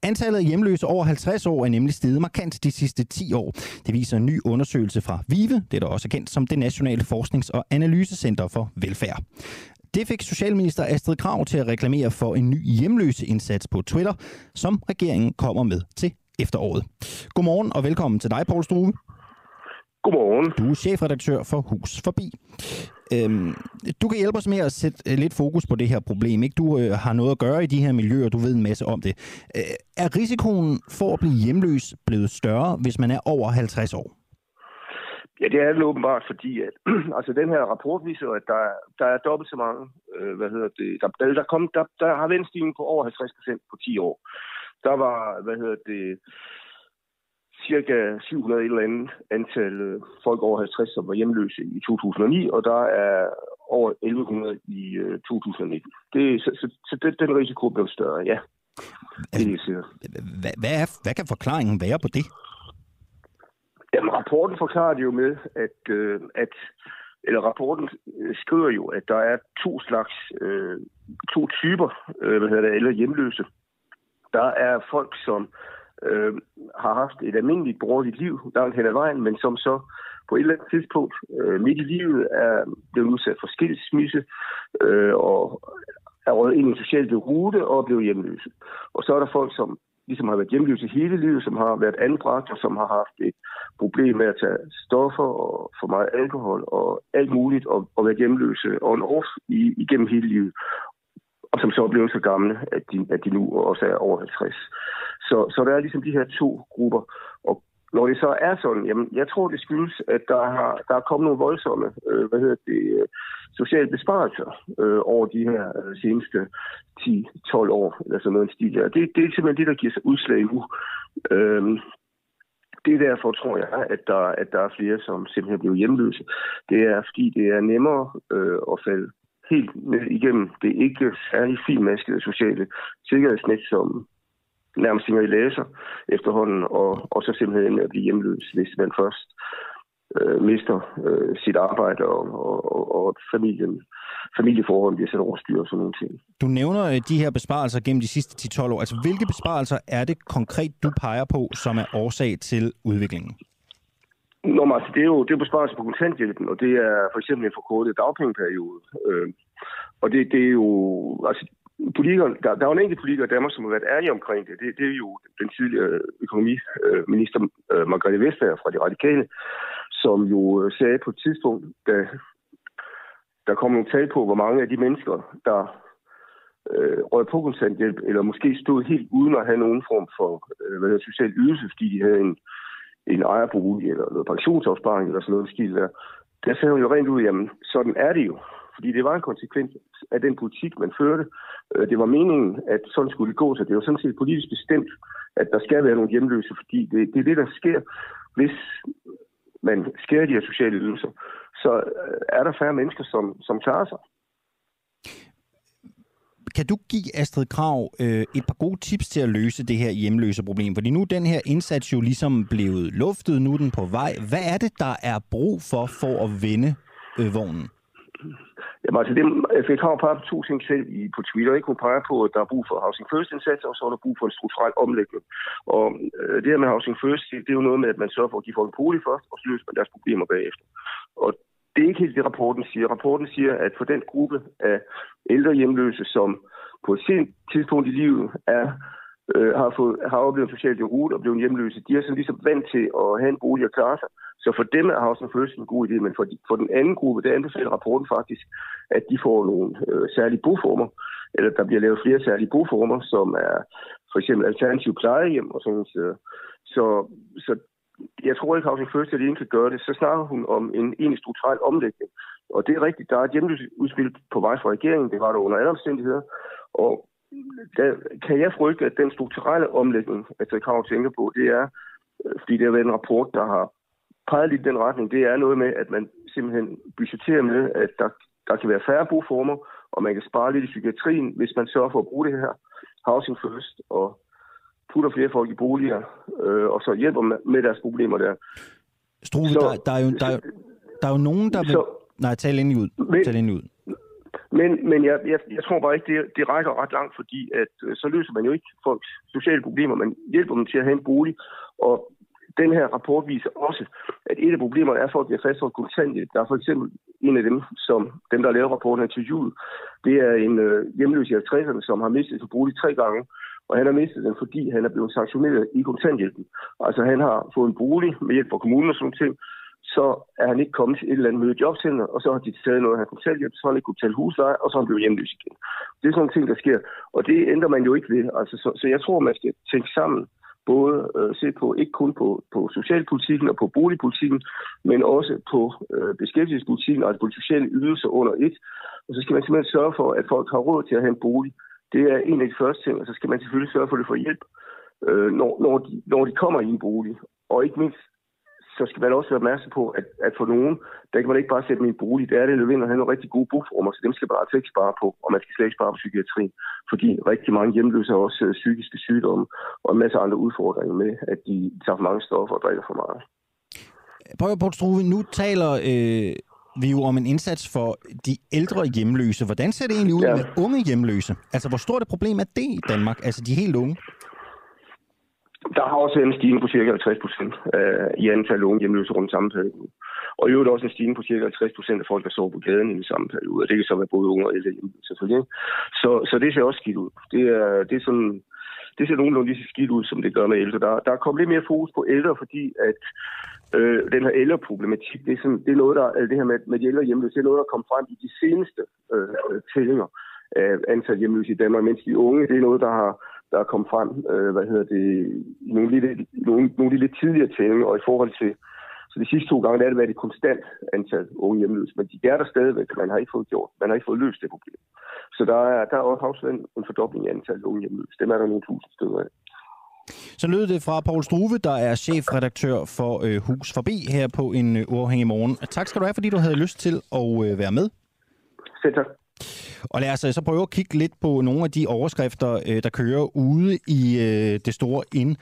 Antallet af hjemløse over 50 år er nemlig steget markant de sidste 10 år. Det viser en ny undersøgelse fra VIVE, det der også er kendt som det Nationale Forsknings- og Analysecenter for Velfærd. Det fik Socialminister Astrid Krav til at reklamere for en ny hjemløse indsats på Twitter, som regeringen kommer med til efteråret. Godmorgen og velkommen til dig, Poul Struve. Godmorgen. Du er chefredaktør for Hus Forbi. Øhm, du kan hjælpe os med at sætte øh, lidt fokus på det her problem. Ikke? Du øh, har noget at gøre i de her miljøer, du ved en masse om det. Øh, er risikoen for at blive hjemløs blevet større, hvis man er over 50 år? Ja, det er det åbenbart, fordi at, altså, den her rapport viser, at der, der er dobbelt så mange, øh, hvad hedder det, der, der, der, kom, der, der har en på over 50 procent på 10 år. Der var, hvad hedder det, cirka 700 eller andet antal øh, folk over 50, som var hjemløse i 2009, og der er over 1100 i 2019. Øh, det, så så, så den, den risiko blev større, ja. Altså, hvad, hvad, er, hvad kan forklaringen være på det? Jamen, rapporten forklarer det jo med, at, øh, at eller rapporten skriver jo, at der er to slags, øh, to typer, øh, hvad hedder det, eller hjemløse. Der er folk, som øh, har haft et almindeligt borgerligt liv langt hen ad vejen, men som så på et eller andet tidspunkt øh, midt i livet er blevet udsat for skilsmisse øh, og er røget ind i en social rute og er blevet hjemløse. Og så er der folk, som ligesom har været hjemløse hele livet, som har været anbragt og som har haft et problem med at tage stoffer og for meget alkohol og alt muligt og, og været hjemløse on off i, igennem hele livet og som så er blevet så gamle, at de, at de nu også er over 50. Så, så der er ligesom de her to grupper. Og når det så er sådan, jamen, jeg tror, det skyldes, at der, har, der er kommet nogle voldsomme øh, hvad hedder det, øh, sociale besparelser øh, over de her øh, seneste 10-12 år, eller sådan noget stil der. Det, det er simpelthen det, der giver sig udslag nu. Øh, det er derfor, tror jeg, at der, at der er flere, som simpelthen bliver hjemløse. Det er, fordi det er nemmere øh, at falde helt igennem det ikke særlig finmaskede sociale sikkerhedsnet, som nærmest hænger i læser efterhånden, og, og så simpelthen at blive hjemløs, hvis man først øh, mister øh, sit arbejde og, og, og familien, familieforhold bliver sat over styr og sådan nogle ting. Du nævner øh, de her besparelser gennem de sidste 10-12 år. Altså, hvilke besparelser er det konkret, du peger på, som er årsag til udviklingen? Nå, men altså, det er jo det er besparelse på kontanthjælpen, og det er for eksempel en forkortet dagpengeperiode. Øh, og det, det er jo, altså, politikere, der, der er jo en enkelt politiker i Danmark, som har været ærlig omkring det. Det, det er jo den tidligere økonomiminister øh, Margrethe Vestager fra De Radikale, som jo øh, sagde på et tidspunkt, da der kom nogle tal på, hvor mange af de mennesker, der øh, røg på kontanthjælp, eller måske stod helt uden at have nogen form for øh, hvad hedder, social ydelse, fordi de havde en, en ejerbolig eller noget pensionsopsparing eller sådan noget stil der. Der sagde hun jo rent ud, jamen sådan er det jo. Fordi det var en konsekvens af den politik, man førte. Øh, det var meningen, at sådan skulle det gå, så det var sådan set politisk bestemt, at der skal være nogle hjemløse, fordi det, det er det, der sker, hvis man skærer de her sociale ydelser. Så øh, er der færre mennesker, som, som klarer sig. Kan du give Astrid Krav øh, et par gode tips til at løse det her hjemløse problem? Fordi nu er den her indsats jo ligesom blevet luftet, nu er den på vej. Hvad er det, der er brug for for at vende øh, vognen? Jamen altså, det, Astrid Krav peger på to ting selv i, på Twitter. Ikke? Hun peger på, at der er brug for Housing First indsats, og så er der brug for en strukturel omlægning. Og øh, det her med Housing First, det, det er jo noget med, at man sørger for at give folk en bolig først, og så løser man deres problemer bagefter. Og det er ikke helt det, rapporten siger. Rapporten siger, at for den gruppe af ældre hjemløse, som på et sent tidspunkt i livet er, øh, har, fået, har oplevet socialt rute og blevet hjemløse, de er sådan ligesom vant til at have en bolig og klare sig. Så for dem er House First en god idé, men for, de, for den anden gruppe, der anbefaler rapporten faktisk, at de får nogle øh, særlige boformer, eller der bliver lavet flere særlige boformer, som er for eksempel alternativ plejehjem og sådan noget. Så, så jeg tror ikke, Housing First alene kan gøre det. Så snakker hun om en egentlig strukturel omlægning. Og det er rigtigt, der er et hjemløsudspil på vej fra regeringen. Det var der under alle omstændigheder. Og der kan jeg frygte, at den strukturelle omlægning, altså Krav tænker på, det er, øh, fordi det har været en rapport, der har peget lidt i den retning, det er noget med, at man simpelthen budgetterer med, at der, der kan være færre boformer, og man kan spare lidt i psykiatrien, hvis man sørger for at bruge det her housing first, og putter flere folk i boliger, øh, og så hjælper med, deres problemer der. Struve, så, der, der, er jo, der, der er jo nogen, der vil... Så, Nej, tal endelig ud. Men, tal endelig ud. Men, men jeg, jeg, jeg tror bare ikke, det, det rækker ret langt, fordi at, øh, så løser man jo ikke folks sociale problemer. Man hjælper dem til at have en bolig, og den her rapport viser også, at et af problemerne er, at folk bliver fastholdt kontanthjælp. Der er for eksempel en af dem, som dem, der lavet rapporten til jul, det er en øh, hjemløs i 50'erne, som har mistet sin bolig tre gange, og han har mistet den, fordi han er blevet sanktioneret i kontanthjælpen. Altså han har fået en bolig med hjælp fra kommunen og sådan ting, så er han ikke kommet til et eller andet møde jobcenter, og så har de taget noget af hans kontanthjælp, så har han ikke kunne betale husleje, og så er han blevet hjemløs igen. Det er sådan nogle ting, der sker, og det ændrer man jo ikke ved. Altså, så, så jeg tror, man skal tænke sammen, både øh, se på, ikke kun på, på socialpolitikken og på boligpolitikken, men også på øh, beskæftigelsespolitikken, altså på de sociale ydelser under et. Og så skal man simpelthen sørge for, at folk har råd til at have en bolig. Det er en af de første ting, og så skal man selvfølgelig sørge for, at de får hjælp, øh, når, når, de, når de kommer i en bolig. Og ikke mindst så skal man også være opmærksom på, at, at for nogen, der kan man ikke bare sætte dem i en bolig. Der er det nødvendigt at have nogle rigtig gode boformer, så dem skal man altså ikke spare på, og man skal slet ikke spare på psykiatri, fordi rigtig mange hjemløse har også øh, psykiske sygdomme og en masse andre udfordringer med, at de tager for mange stoffer og drikker for meget. Prøv at Struve, nu taler øh, vi jo om en indsats for de ældre hjemløse. Hvordan ser det egentlig ud ja. med unge hjemløse? Altså, hvor stort et problem er det i Danmark? Altså, de helt unge? Der har også en stigning på cirka 50 procent øh, i antal unge hjemløse rundt samme periode. Og i øvrigt også en stigning på cirka 50 procent af folk, der sover på gaden i den samme periode. Og det kan så være både unge og ældre hjemløse, selvfølgelig. Så, så det ser også skidt ud. Det er, det er sådan, det ser nogenlunde lige så skidt ud, som det gør med ældre. Der, der er kommet lidt mere fokus på ældre, fordi at øh, den her ældreproblematik, det er, sådan, det er noget, der, altså det her med, med de ældre hjemløse, det er noget, der kom frem i de seneste øh, øh, tællinger af antal hjemløse i Danmark, mens de unge, det er noget, der har der er kommet frem, øh, hvad hedder det, nogle, lidt, nogle, nogle lidt tidligere tællinger, og i forhold til så de sidste to gange der er det været et konstant antal unge hjemløse, men de er der stadigvæk, man har ikke fået gjort, man har ikke fået løst det problem. Så der er, der er også en, en fordobling i antallet unge hjemløse. Dem er der nogle tusind steder af. Så lød det fra Paul Struve, der er chefredaktør for øh, Hus Forbi her på en øh, uafhængig morgen. Tak skal du have, fordi du havde lyst til at øh, være med. Selv tak. Og lad os øh, så prøve at kigge lidt på nogle af de overskrifter, øh, der kører ude i øh, det store ind-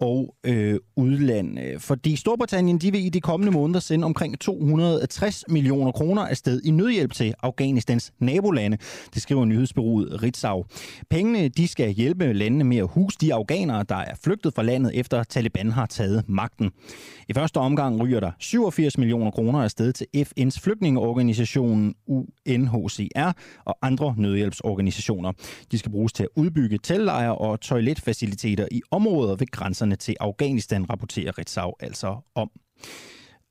og øh, udland. Fordi Storbritannien de vil i de kommende måneder sende omkring 260 millioner kroner afsted i nødhjælp til Afghanistans nabolande. Det skriver nyhedsbyrået Ritzau. Pengene de skal hjælpe landene med at huse de afghanere, der er flygtet fra landet efter Taliban har taget magten. I første omgang ryger der 87 millioner kroner afsted til FN's flygtningeorganisation UNHCR og andre nødhjælpsorganisationer. De skal bruges til at udbygge teltlejre og toiletfaciliteter i områder ved grænserne til Afghanistan, rapporterer Ritzau altså om.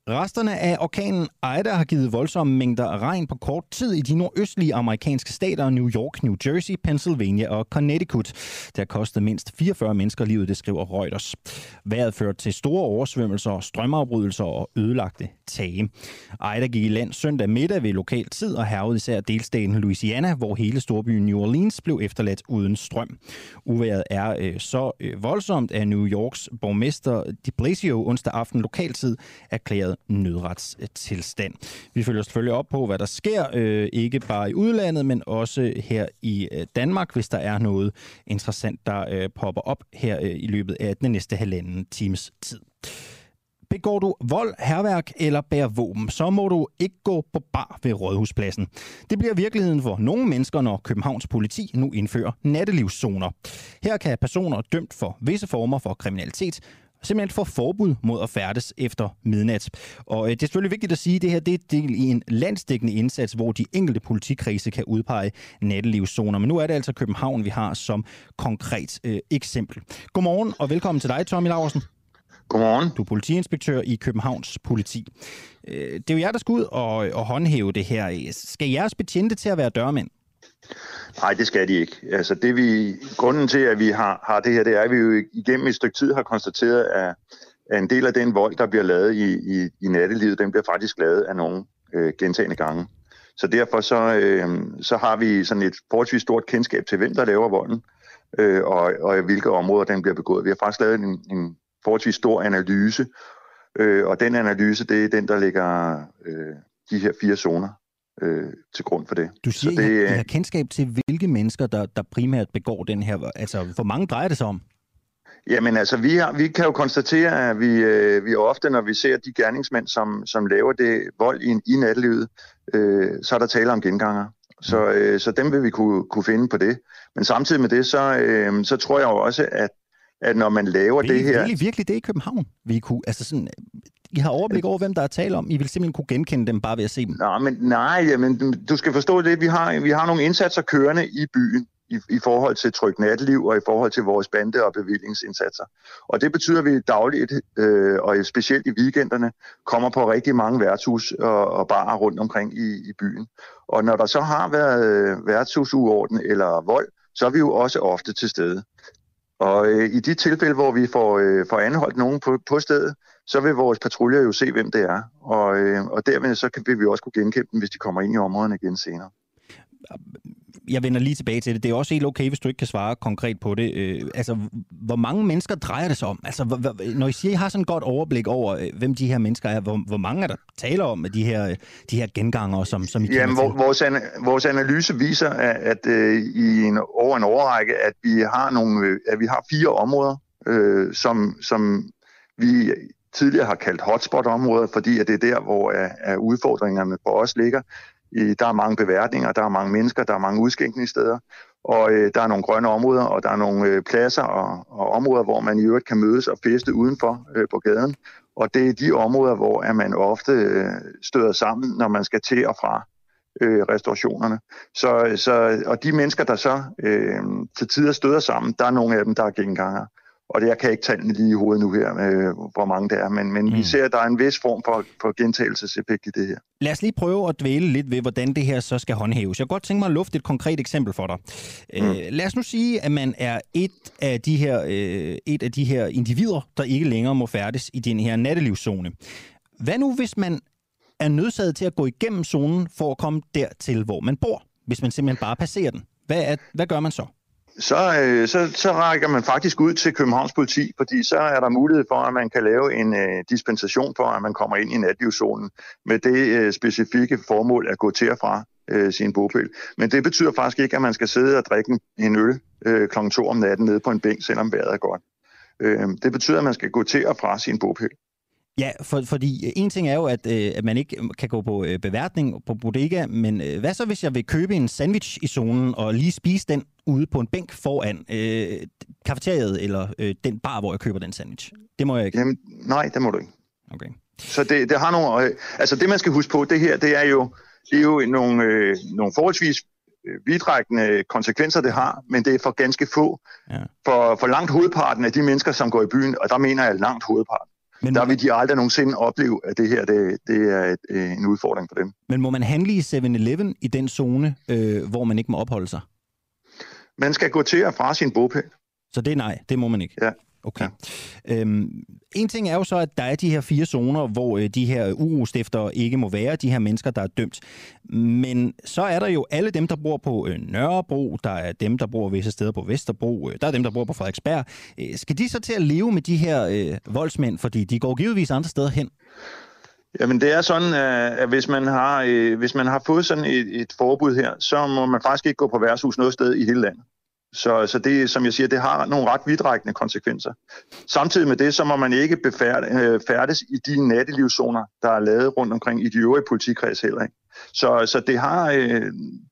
Resterne af orkanen Ida har givet voldsomme mængder af regn på kort tid i de nordøstlige amerikanske stater New York, New Jersey, Pennsylvania og Connecticut. Det har kostet mindst 44 mennesker livet, det skriver Reuters. Vejret førte til store oversvømmelser, strømafbrydelser og ødelagte tage. Ida gik i land søndag middag ved lokal tid og hervede især delstaten Louisiana, hvor hele storbyen New Orleans blev efterladt uden strøm. Uværet er øh, så øh, voldsomt, at New Yorks borgmester de Blasio onsdag aften lokaltid erklærede nødretstilstand. Vi følger selvfølgelig op på, hvad der sker, øh, ikke bare i udlandet, men også her i øh, Danmark, hvis der er noget interessant, der øh, popper op her øh, i løbet af den næste halvanden times tid. Begår du vold, herværk eller bærer våben, så må du ikke gå på bar ved Rådhuspladsen. Det bliver virkeligheden for nogle mennesker, når Københavns politi nu indfører nattelivszoner. Her kan personer dømt for visse former for kriminalitet simpelthen får forbud mod at færdes efter midnat. Og øh, det er selvfølgelig vigtigt at sige, at det her det er del i en landsdækkende indsats, hvor de enkelte politikredse kan udpege nattelivszoner. Men nu er det altså København, vi har som konkret øh, eksempel. Godmorgen og velkommen til dig, Tommy Laversen. Godmorgen. Du er politiinspektør i Københavns Politi. Øh, det er jo jer, der skal ud og, og håndhæve det her. Skal jeres betjente til at være dørmænd? Nej, det skal de ikke. Altså det vi, grunden til, at vi har, har det her, det er, at vi jo igennem et stykke tid har konstateret, at, at en del af den vold, der bliver lavet i, i, i nattelivet, den bliver faktisk lavet af nogle øh, gentagende gange. Så derfor så, øh, så har vi sådan et forholdsvis stort kendskab til, hvem der laver volden, øh, og, og i hvilke områder den bliver begået. Vi har faktisk lavet en, en forholdsvis stor analyse, øh, og den analyse, det er den, der ligger øh, de her fire zoner øh, til grund for det. Du siger, så det, I, har, I har kendskab til, hvilke mennesker, der, der primært begår den her... Altså, hvor mange drejer det sig om? Jamen altså, vi, har, vi kan jo konstatere, at vi, øh, vi ofte, når vi ser de gerningsmænd, som, som laver det vold i, i nattelivet, øh, så er der tale om genganger. Så, Mm. øh, så dem vil vi kunne, kunne finde på det. Men samtidig med det, så, øh, så tror jeg jo også, at, at når man laver Vil det her... vil I virkelig det i København? Vil I, kunne, altså sådan, I har overblik over, hvem der er tale om? I vil simpelthen kunne genkende dem bare ved at se dem? Nej, men, nej, jamen, du- skal forstå det. Vi har, vi har nogle indsatser kørende i byen i, i forhold til tryk natliv og i forhold til vores bande- og bevillingsindsatser. Og det betyder, at vi dagligt, øh, og specielt i weekenderne, kommer på rigtig mange værtshus og, og barer rundt omkring i, i byen. Og når der så har været øh, værtshusuorden eller vold, så er vi jo også ofte til stede. Og øh, i de tilfælde, hvor vi får, øh, får anholdt nogen på, på stedet, så vil vores patruljer jo se, hvem det er. Og, øh, og dermed så kan, vil vi også kunne genkende dem, hvis de kommer ind i områderne igen senere. Jeg vender lige tilbage til det. Det er også helt okay, hvis du ikke kan svare konkret på det. Øh, altså, hvor mange mennesker drejer det sig om? Altså, når I siger, I har sådan et godt overblik over, øh, hvem de her mennesker er, hvor, hvor mange er der taler om af de her, øh, de her genganger, som, som I kender Jamen, til? vor, vores, ana, vores analyse viser, at, at øh, i en, over en overrække, at vi har nogle, at vi har fire områder, øh, som, som vi tidligere har kaldt hotspot-områder, fordi at det er der, hvor øh, at udfordringerne for os ligger. I, der er mange beværtninger, der er mange mennesker, der er mange udskænkningssteder, og øh, der er nogle grønne områder, og der er nogle øh, pladser og, og områder, hvor man i øvrigt kan mødes og feste udenfor øh, på gaden. Og det er de områder, hvor at man ofte øh, støder sammen, når man skal til og fra øh, restaurationerne. Så, så, og de mennesker, der så øh, til tider støder sammen, der er nogle af dem, der er genganger. Og det, jeg kan ikke tallene lige i hovedet nu her, øh, hvor mange det er, men, men mm. Mm. vi ser, at der er en vis form for, for gentagelseseffekt i det her. Lad os lige prøve at dvæle lidt ved, hvordan det her så skal håndhæves. Jeg kunne godt tænke mig at lufte et konkret eksempel for dig. Mm. Øh, lad os nu sige, at man er et af, de her, øh, et af de her individer, der ikke længere må færdes i den her nattelivszone. Hvad nu, hvis man er nødsaget til at gå igennem zonen for at komme dertil, hvor man bor? Hvis man simpelthen bare passerer den. Hvad, er, hvad gør man så? Så, øh, så, så rækker man faktisk ud til Københavns politi, fordi så er der mulighed for, at man kan lave en øh, dispensation for, at man kommer ind i natlivszonen med det øh, specifikke formål at gå til og fra øh, sin bopæl. Men det betyder faktisk ikke, at man skal sidde og drikke en øl øh, kl. 2 om natten nede på en bænk, selvom vejret er godt. Øh, det betyder, at man skal gå til og fra sin bopæl. Ja, for, fordi en ting er jo, at, øh, at man ikke kan gå på øh, beværtning på bodega, men øh, hvad så, hvis jeg vil købe en sandwich i zonen og lige spise den ude på en bænk foran øh, kafeteriet eller øh, den bar, hvor jeg køber den sandwich? Det må jeg ikke. Jamen, nej, det må du ikke. Okay. Så det, det har nogle... Øh, altså det, man skal huske på, det her, det er jo, det er jo nogle, øh, nogle forholdsvis øh, vidtrækkende konsekvenser, det har, men det er for ganske få. Ja. For, for langt hovedparten af de mennesker, som går i byen, og der mener jeg langt hovedparten, Men, der vil de aldrig nogensinde opleve, at det her det, det er et, øh, en udfordring for dem. men må man handle i 7-Eleven i den zone, øh, hvor man ikke må opholde sig? Man skal gå til og fra sin bopæl. Så det er nej, det må man ikke? Ja. Okay. Ja. Øhm, en ting er jo så, at der er de her fire zoner, hvor øh, de her urostiftere ikke må være, de her mennesker, der er dømt. Men så er der jo alle dem, der bor på øh, Nørrebro, der er dem, der bor visse steder på Vesterbro, øh, der er dem, der bor på Frederiksberg. Øh, skal de så til at leve med de her øh, voldsmænd, fordi de går givetvis andre steder hen? Jamen det er sådan, at at hvis man har, øh, hvis man har fået sådan et, et forbud her, så må man faktisk ikke gå på værtshus noget sted i hele landet. Så, så det, som jeg siger, det har nogle ret vidtrækkende konsekvenser. Samtidig med det, så må man ikke befærdes øh, færdes i de nattelivszoner, der er lavet rundt omkring i de øvrige politikreds heller ikke. Så, så det, har,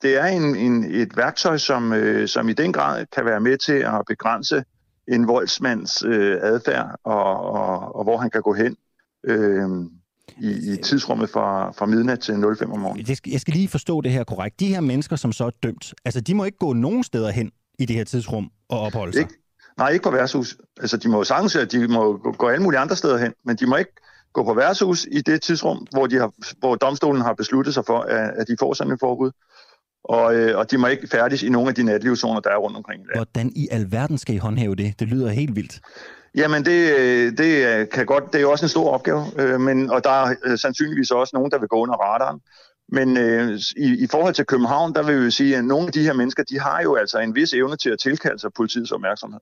det er en, en, et værktøj, som, som i den grad kan være med til at begrænse en voldsmands adfærd, og, og, og hvor han kan gå hen øh, i, i tidsrummet fra, fra midnat til 05 om morgenen. Det jeg skal lige forstå det her korrekt. De her mennesker, som så er dømt, altså de må ikke gå nogen steder hen i det her tidsrum og opholde sig? Ikke? Nej, ikke på værtshus. Altså, de må jo sagtens, at de må gå, alle mulige andre steder hen, men de må ikke gå på værtshus i det tidsrum, hvor, de har, hvor domstolen har besluttet sig for, at, at de får sådan et forbud. Og, øh, og de må ikke færdes i nogle af de natlivszoner, der er rundt omkring. Hvordan i alverden skal I håndhæve det? Det lyder helt vildt. Jamen, det, det øh, kan godt, det er jo også en stor opgave, øh, men, og der er øh, sandsynligvis også nogen, der vil gå under radaren. Men øh, i, i forhold til København, der vil vi sige, at nogle af de her mennesker, de har jo altså en vis evne til at tilkalde sig politiets opmærksomhed.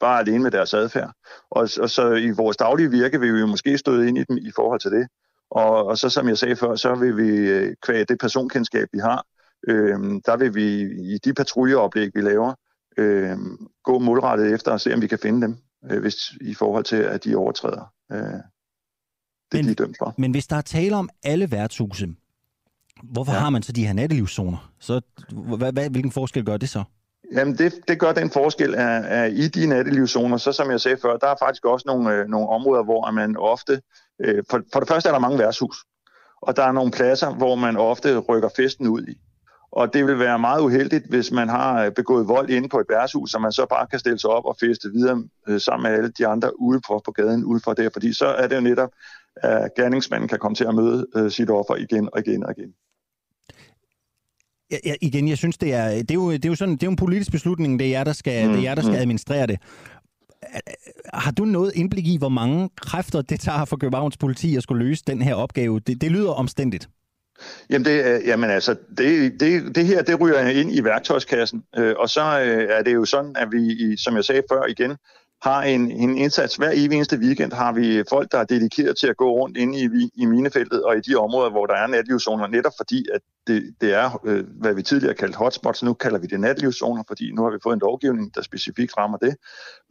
Bare alene med deres adfærd. Og, og så i vores daglige virke vil vi jo måske støde ind i dem i forhold til det. Og, og så som jeg sagde før, så vil vi øh, det personkendskab, vi har, øh, der vil vi i de patruljeoplæg, vi laver, øh, gå målrettet efter og se, om vi kan finde dem, øh, hvis, i forhold til, at de overtræder øh, det, men, de er dømt for. Men hvis der er tale om alle værtshuse, Hvorfor ja. har man så de her nattelivszoner? Så, hvad, hvad, hvilken forskel gør det så? Jamen, det, det gør den forskel, at, at i de nattelivszoner, så som jeg sagde før, der er faktisk også nogle, øh, nogle områder, hvor man ofte... Øh, for, for det første er der mange værtshus, og der er nogle pladser, hvor man ofte rykker festen ud i. Og det vil være meget uheldigt, hvis man har øh, begået vold inde på et værtshus, så man så bare kan stille sig op og feste videre øh, sammen med alle de andre ude på, på gaden ude for der. Fordi så er det jo netop, at gerningsmanden kan komme til at møde øh, sit offer igen og igen og igen. Ja, igen, jeg synes, det er, det er, jo, det er jo sådan, det er jo en politisk beslutning, det er jer, der skal, mm, det er jer, der skal mm. administrere det. Har du noget indblik i, hvor mange kræfter det tager for Københavns politi at skulle løse den her opgave? Det, det lyder omstændigt. Jamen, det, jamen altså, det, det, det her, det ryger ind i værktøjskassen, øh, og så øh, er det jo sådan, at vi, som jeg sagde før igen, har en, en indsats. Hver eneste weekend har vi folk, der er dedikeret til at gå rundt inde i, i minefeltet og i de områder, hvor der er natlivszoner, netop fordi, at det, det er, øh, hvad vi tidligere kaldte hotspots, nu kalder vi det natlivszoner, fordi nu har vi fået en lovgivning, der specifikt rammer det.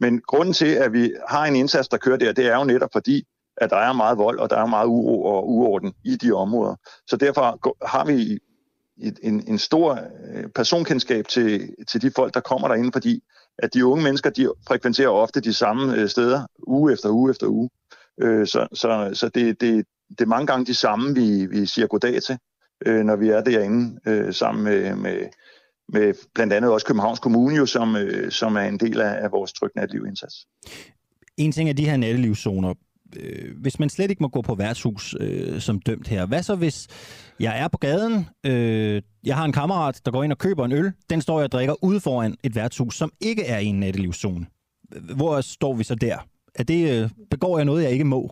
Men grunden til, at vi har en indsats, der kører der, det er jo netop fordi, at der er meget vold, og der er meget uro og uorden i de områder. Så derfor har vi en, en stor øh, personkendskab til, til de folk, der kommer derinde, fordi at de unge mennesker, de frekventerer ofte de samme øh, steder, uge efter uge efter uge. Øh, så så, så det, det, det er mange gange de samme, vi, vi siger goddag til, når vi er derinde sammen med, med, med blandt andet også Københavns Kommune, jo, som, som er en del af, af vores tryg indsats. En ting er de her nattelivszoner øh, hvis man slet ikke må gå på værtshus øh, som dømt her, hvad så hvis jeg er på gaden, øh, jeg har en kammerat, der går ind og køber en øl, den står jeg og drikker ude foran et værtshus, som ikke er i en nattelivszone. Hvor står vi så der? Er det, øh, begår jeg noget, jeg ikke må?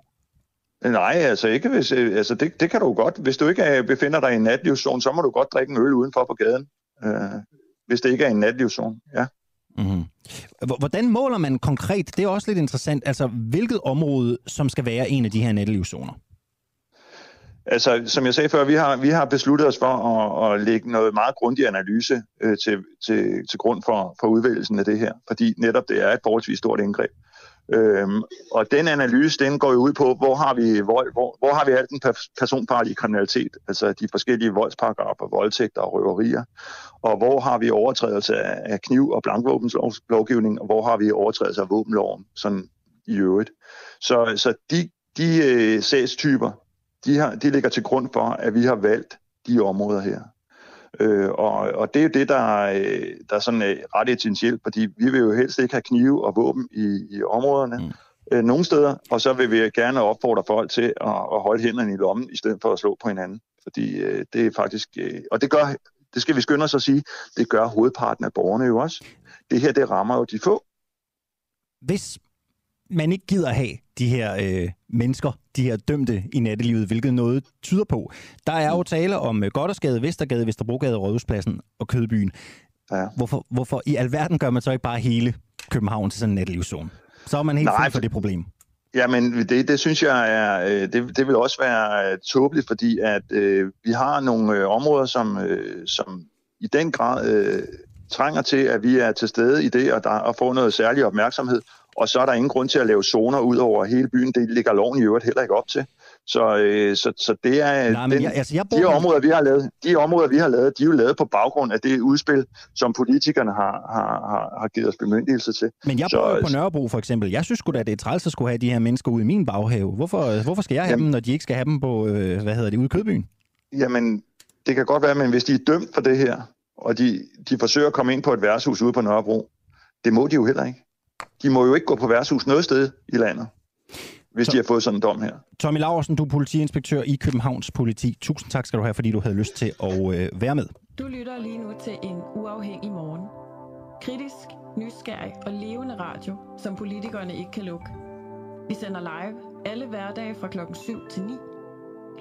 Nej, altså ikke hvis, øh, altså det, det kan du godt. Hvis du ikke øh, befinder dig i en natlivszone, så må du godt drikke en øl udenfor på gaden. Øh, hvis det ikke er en natlivszone, ja. Mm-hmm. Hvordan måler man konkret, det er også lidt interessant, altså hvilket område, som skal være en af de her nattelivszoner? Altså, som jeg sagde før, vi har, vi har besluttet os for at, at lægge noget meget grundig analyse øh, til, til, til grund for, for udvælgelsen af det her, fordi netop det er et forholdsvis stort indgreb. Øhm, og den analyse, den går jo ud på, hvor har vi vold, hvor, hvor har vi alt den personfarlige kriminalitet, altså de forskellige voldsparagrafer, voldtægter og røverier, og hvor har vi overtrædelse af kniv- og blankvåbenslovgivning, og hvor har vi overtrædelse af våbenloven, sådan i øvrigt. Så, så de, de øh, sagstyper, de, har, de ligger til grund for, at vi har valgt de områder her. Øh, og, og det er jo det, der, øh, der er sådan øh, ret essentielt, fordi vi vil jo helst ikke have knive og våben i, i områderne. Mm øh, nogle steder, og så vil vi gerne opfordre folk til at, at holde hænderne i lommen, i stedet for at slå på hinanden. Fordi øh, det er faktisk, øh, og det gør, det skal vi skynde os at sige, det gør hovedparten af borgerne jo også. Det her, det rammer jo de få. Hvis man ikke gider have de her øh, mennesker, de her dømte i nattelivet, hvilket noget tyder på. Der er jo tale om øh, Goddersgade, Vestergade, Vesterbrogade, Rådhuspladsen og Kødbyen. Ja. Hvorfor, hvorfor i alverden gør man så ikke bare hele København til sådan en nattelivszone? Så er man helt fri for det problem. Jamen, det, det synes jeg er, øh, det, det vil også være øh, tåbeligt, fordi at øh, vi har nogle øh, områder, som, øh, som i den grad øh, trænger til, at vi er til stede i det, og, der, og får noget særlig opmærksomhed. Og så er der ingen grund til at lave zoner ud over hele byen. Det ligger loven i øvrigt heller ikke op til. Så, øh, så, så det er Nej, den, jeg, altså, jeg bor... de områder, vi har lavet, de områder, vi har lavet, de er jo lavet på baggrund af det udspil, som politikerne har, har, har, har givet os bemyndigelse til. Men jeg bor jo på Nørrebro for eksempel. Jeg synes sgu da, det er træls at skulle have de her mennesker ud i min baghave. Hvorfor, hvorfor skal jeg have jamen, dem, når de ikke skal have dem på, øh, hvad hedder det, ude i Kødbyen? Jamen, det kan godt være, men hvis de er dømt for det her, og de, de forsøger at komme ind på et værtshus ude på Nørrebro, det må de jo heller ikke. De må jo ikke gå på værtshus noget sted i landet hvis de har fået sådan en dom her. Tommy Laversen, du er politiinspektør i Københavns Politi. Tusind tak skal du have, fordi du havde lyst til at øh, være med. Du lytter lige nu til en uafhængig morgen. Kritisk, nysgerrig og levende radio, som politikerne ikke kan lukke. Vi sender live alle hverdage fra klokken 7 til 9.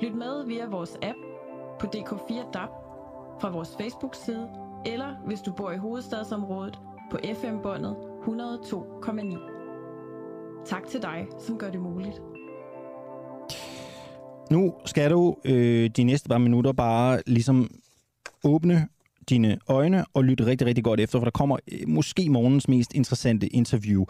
Lyt med via vores app på DK4 DAB, fra vores Facebook-side, eller hvis du bor i hovedstadsområdet på FM-båndet 102,9. Tak til dig, som gør det muligt. Nu skal du øh, de næste par minutter bare ligesom åbne dine øjne og lytte rigtig, rigtig godt efter, for der kommer øh, måske morgens mest interessante interview.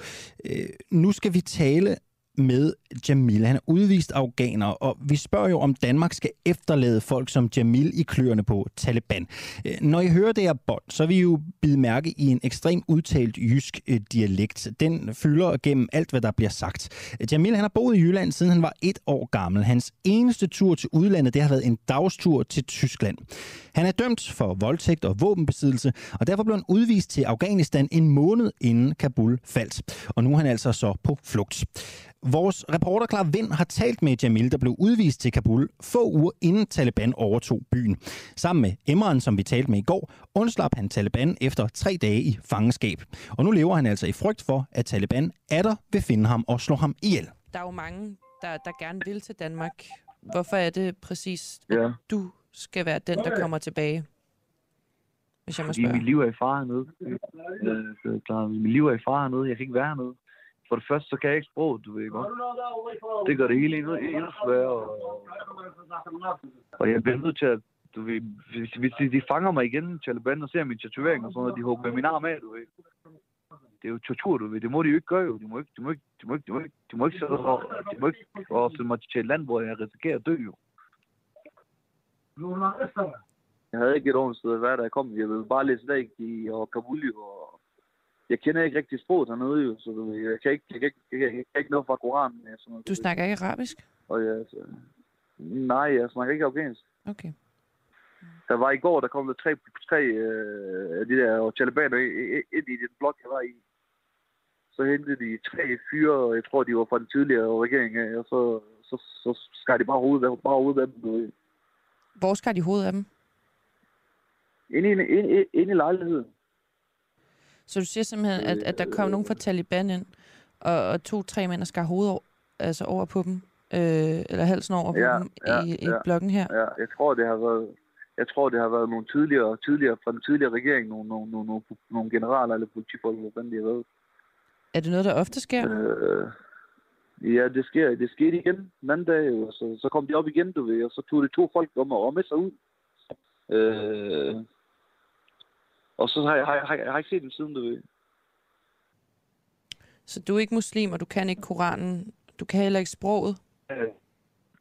Øh, nu skal vi tale med Jamil. Han er udvist afghaner, og vi spørger jo, om Danmark skal efterlade folk som Jamil i kløerne på Taliban. Øh, når I hører det her bånd, så vil I jo bide mærke i en ekstrem udtalt jysk øh, dialekt. Den fylder gennem alt, hvad der bliver sagt. Øh, Jamil han har boet i Jylland, siden han var et år gammel. Hans eneste tur til udlandet, det har været en dagstur til Tyskland. Han er dømt for voldtægt og våbenbesiddelse, og derfor blev han udvist til Afghanistan en måned inden Kabul faldt. Og nu er han altså så på flugt. Vores reporter Klar Vind har talt med Jamil, der blev udvist til Kabul få uger inden Taliban overtog byen. Sammen med Emran, som vi talte med i går, undslap han Taliban efter tre dage i fangenskab. Og nu lever han altså i frygt for, at Taliban er der vil finde ham og slå ham ihjel. Der er jo mange, der, der gerne vil til Danmark. Hvorfor er det præcis, at Ja. du skal være den, der kommer tilbage? Hvis jeg må Fordi spørge. mit liv er i fare hernede. Øh, klar, mit liv er i fare hernede. Jeg kan ikke være hernede. For det første, så kan jeg ikke sproget, du ved godt. Det gør det hele endnu, endnu sværere. Og, og jeg bliver nødt til at, du ved, hvis, hvis de, de fanger mig igen, Taliban, og ser min tatovering og sådan noget, de håber min arm af, du ved. Det er jo tortur, du ved. Det må de jo ikke gøre, jo. De må ikke, de må ikke, de må ikke, de må ikke, de må ikke, sætte, de må ikke og sende mig til et land, hvor jeg risikerer at dø, jo. Jeg havde ikke et ordentligt sted at være, da jeg kom. Jeg ville bare læse væk i og Kabul, og jeg kender ikke rigtig sproget hernede, jo, så jeg kan ikke, jeg kan ikke, jeg kan, jeg kan ikke noget fra Koranen. Sådan noget, Du snakker ikke arabisk? Og jeg, altså, nej, jeg snakker ikke afghansk. Okay. Der var i går, der kom der tre, tre øh, af de der talibaner ind i den blok, jeg var i. Så hentede de tre fyre, jeg tror, de var fra den tidligere regering, og så, så, så skar de bare hovedet, bare hovedet af dem. Hvor skal de hovedet af dem? Ind i, ind, ind, ind i lejligheden. Så du siger simpelthen, at, at der kom nogen fra Taliban ind, og, og to-tre mænd og skar hovedet over, altså over på dem, øh, eller halsen over på Ja, dem ja, i, i ja. blokken her. Ja, jeg tror, det har været, jeg tror, det har været nogle tidligere, tidligere fra den tidligere regering, nogle, nogle, nogle, nogle, nogle generaler eller politifolk, eller hvordan de har været. Er det noget, der ofte sker? Øh, ja, det sker. Det skete igen den anden dag, jo, og så, så kom de op igen, du ved, og så tog det to folk om og med sig ud. Øh, og så har jeg, har, har, jeg, har ikke set dem siden, du ved. Så du er ikke muslim, og du kan ikke Koranen. Du kan heller ikke sproget.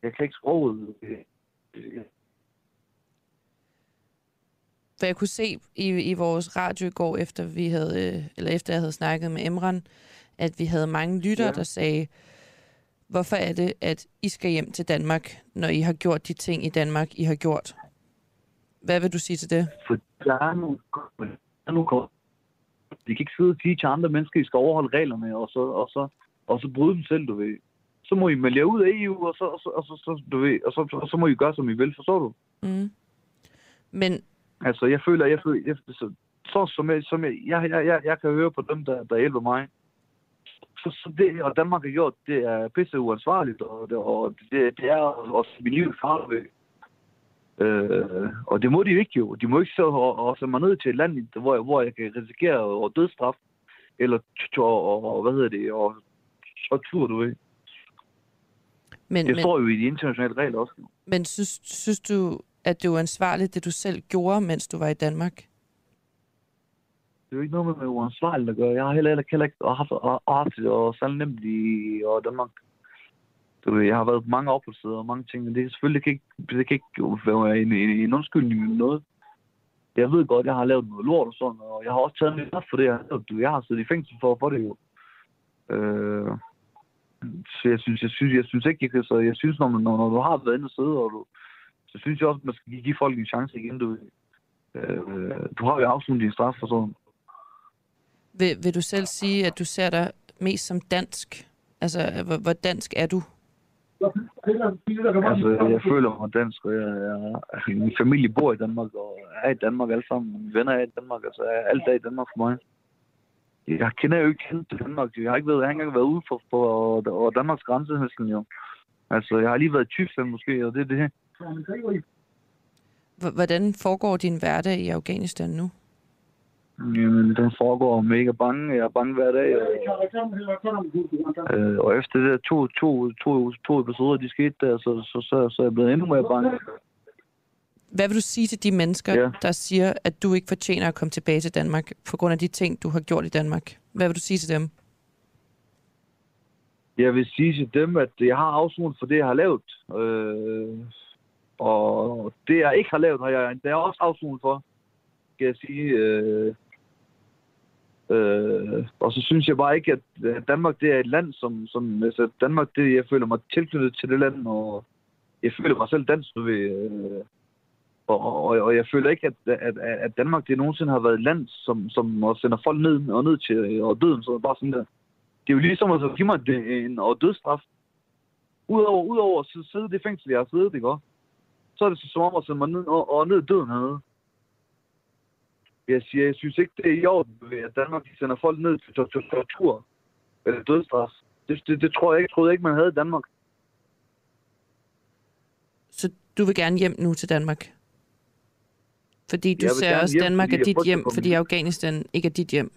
Jeg kan ikke sproget. For jeg kunne se i, i vores radio i går, efter vi havde, øh, eller efter jeg havde snakket med Emran, at vi havde mange lyttere. Ja. der sagde, hvorfor er det, at I skal hjem til Danmark, når I har gjort de ting i Danmark, I har gjort? Hvad vil du sige til det? For der er nogle, der er nogle de kan ikke sidde og sige til andre mennesker, at I skal overholde reglerne, og så, og så, og så bryde dem selv, du ved. Så må I melde jer ud af EU, og så, og så, og så, så, du ved, og så, og så må I gøre, som I vil, forstår du? Mm. Men Altså, jeg føler, jeg føler, jeg, så, så som jeg, som jeg, jeg, jeg, jeg, jeg kan høre på dem, der, der hjælper mig. Så, så det, og Danmark har gjort, det er pisse uansvarligt, og det, og det, det er også mit liv farligt. Øh, og det må de jo ikke jo. De må ikke så og, og sende mig ned til et land, hvor, jeg- hvor jeg kan risikere og dødsstraf, eller og, og, hvad hedder det, og tortur, du ved. Men, Det men, står jo i de internationale regler også. men synes, synes du, at det var ansvarligt, det du selv gjorde, mens du var i Danmark? Det er jo ikke noget med uansvarligt at gøre. Jeg har heller, heller, heller ikke haft, og haft det og særlig nemt i og Danmark. Du ved, jeg har været på mange opholdssteder og mange ting, men det kan selvfølgelig ikke, det kan ikke være en, en, en undskyldning eller noget. Jeg ved godt, jeg har lavet noget lort og sådan, og jeg har også taget lidt for det, jeg har lavet. Du, Jeg har siddet i fængsel for, for det jo. Øh, så jeg synes, jeg synes, jeg synes ikke, jeg kan, så jeg synes, når, man, når, når du har været inde og sidde, og du, så synes jeg også, at man skal give folk en chance igen, du. Øh, du har jo afsluttet din straf og sådan. Vil, vil du selv sige, at du ser dig mest som dansk? Altså, hvor, hvor dansk er du? Altså, jeg føler mig dansk, og jeg, jeg, min familie bor i Danmark, og er i Danmark alle sammen. Mine venner er i Danmark, altså er alt er i Danmark for mig. Jeg kender jo ikke kendt til Danmark. Jeg har ikke, været, jeg har ikke engang været ude for, for over Danmarks grænse næsten jo. Altså, jeg har lige været i Tyskland måske, og det er det. H- Hvordan foregår din hverdag i Afghanistan nu? Jamen, den foregår mega bange. Jeg er bange hver dag. Og, øh, og efter det der to, to, to, to episoder, de skete der, så, så, så, så er jeg blevet endnu mere bange. Hvad vil du sige til de mennesker, Ja. der siger, at du ikke fortjener at komme tilbage til Danmark på grund af de ting, du har gjort i Danmark? Hvad vil du sige til dem? Jeg vil sige til dem, at jeg har afsonet for det, jeg har lavet. Øh, og det, jeg ikke har lavet, har jeg, er jeg også afsonet for, skal jeg sige. Øh, øh, og så synes jeg bare ikke, at øh, Danmark det er et land, som, som altså Danmark, det, jeg føler mig tilknyttet til det land, og jeg føler mig selv dansk, du ved. Øh, og, og, og jeg føler ikke, at, at, at Danmark det nogensinde har været et land, som, som sender folk ned og ned til øh, og døden. Så bare sådan der. Det er jo ligesom at give mig en og dødsstraf. Udover, udover at sidde- i det fængsel, jeg har siddet, det går, Så er det så som om at sende mig ned og, og ned i døden hernede. Jeg siger, jeg synes ikke, det er i orden, at Danmark de sender folk ned til tor- tor- tortur eller dødsstraf. Det, det, det tror jeg ikke, troede ikke, man havde i Danmark. Så du vil gerne hjem nu til Danmark? Fordi du Jeg ser også hjem, Danmark er dit hjem, for fordi Afghanistan ikke er dit hjem.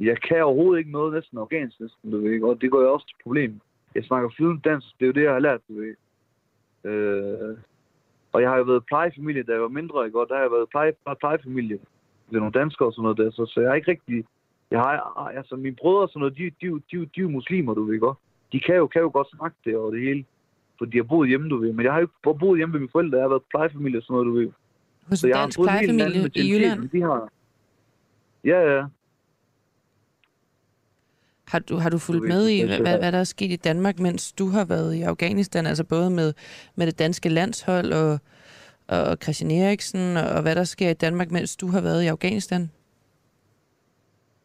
Jeg kan overhovedet ikke noget næsten afghansk, næsten, du ved ikke? Og det går jo også til problem. Jeg snakker flydende dansk, det er jo det, jeg har lært, du ved. Øh, og jeg har jo været plejefamilie, da jeg var mindre, ikke? Og der har jeg været pleje, pleje, plejefamilie. Er nogle danskere og sådan noget der, så, så jeg har ikke rigtig... Jeg har, altså mine brødre og sådan noget, de, de, de, de, er muslimer, du ved godt. De kan jo, kan jo godt snakke det og det hele. For de har boet hjemme, du ved. Men jeg har jo ikke boet hjemme med mine forældre. Jeg har været plejefamilie og sådan noget, du ved. Hos Så jeg har dansk plejefamilie i Jylland. De har. Ja, ja. Har du, har du fulgt med i, hvad, hvad, der er sket i Danmark, mens du har været i Afghanistan? Altså både med, med det danske landshold og, og Christian Eriksen, og hvad der sker i Danmark, mens du har været i Afghanistan?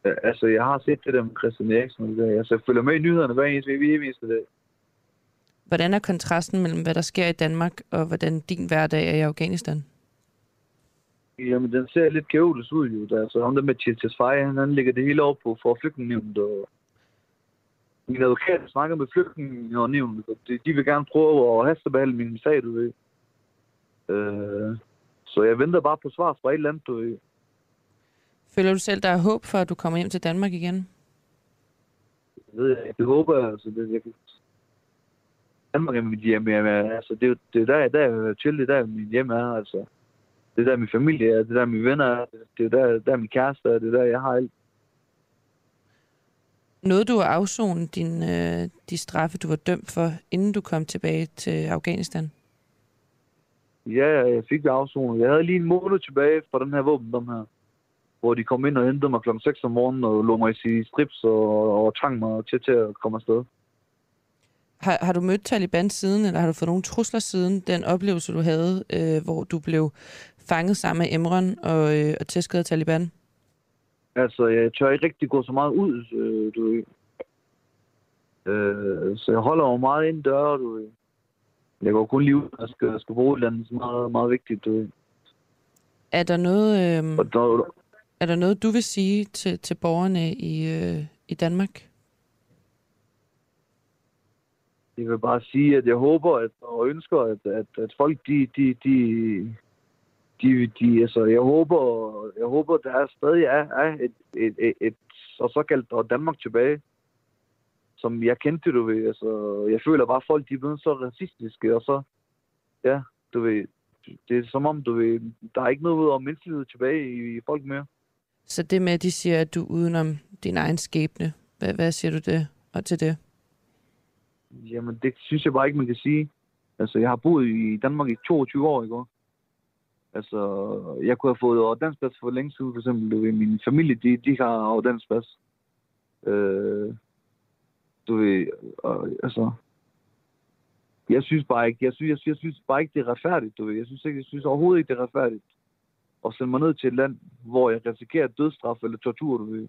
Ja, Altså, jeg har set det der med Christian Eriksen. Altså, jeg følger med i nyhederne hver eneste, eneste dag. Hvordan er kontrasten mellem, hvad der sker i Danmark, og hvordan din hverdag er i Afghanistan? Jamen, den ser lidt kaotisk ud, jo. Der, altså, ham der med Fej, han, han lægger det hele over på for flygtningenævnet, og min advokat snakker med flygtningenævnet, og de, de vil gerne prøve at hastebehandle min sag, du ved. Øh, så jeg venter bare på svar fra et eller andet, du ved. Føler du selv, der er håb for, at du kommer hjem til Danmark igen? Det ved jeg. Det håber jeg, altså. Det, jeg kan... Danmark er mit hjem, jeg, altså, det, er det er der, der er jeg chill, det er der, mit hjem er, altså. Det er der, min familie er, det er der, mine venner er, det er der, der min kæreste er, det er der, jeg har alt. Noget du har afsonet din, øh, de straffe, du var dømt for, inden du kom tilbage til Afghanistan? Ja, jeg fik det afsonet. Jeg havde lige en måned tilbage fra den her våbendom her, hvor de kom ind og hentede mig klokken 6 om morgenen og lå mig i strips og, og tvang mig til, til at komme afsted. Har, har du mødt Taliban siden, eller har du fået nogle trusler siden den oplevelse, du havde, øh, hvor du blev fanget sammen med Emron og, øh, og tæsket af Taliban? Altså, jeg tør ikke rigtig gå så meget ud, øh, du ved. Øh, så jeg holder jo meget ind døre, du ved. Jeg går kun lige ud, og skal, skal bruge et eller andet, meget, meget vigtigt, du ved. Er der noget, øh, der, er der noget du vil sige til, til borgerne i, øh, i Danmark? jeg vil bare sige, at jeg håber at, og ønsker, at, at, at folk, de, de, de, de, de, altså, jeg håber, jeg håber, der er stadig er, er et, et, et, et, så såkaldt Danmark tilbage, som jeg kendte, du ved. Altså, jeg føler bare, at folk de er blevet så racistiske, og så, ja, du ved, det er som om, du ved, der er ikke noget om menneskelighed tilbage i, i folk mere. Så det med, at de siger, at du er udenom din egen skæbne, hvad, hvad siger du det, og til det? Jamen, det synes jeg bare ikke, man kan sige. Altså, jeg har boet i Danmark i 22 år, ikke? Altså, jeg kunne have fået dansk pas for længe siden, for eksempel. Du ved, min familie, de, de har dansk pas. Øh, du ved, og, altså... Jeg synes bare ikke, jeg synes, jeg, synes, jeg synes bare ikke, det er retfærdigt, du ved. Jeg synes, ikke, jeg synes overhovedet ikke, det er retfærdigt at sende mig ned til et land, hvor jeg risikerer dødsstraf eller tortur, du ved.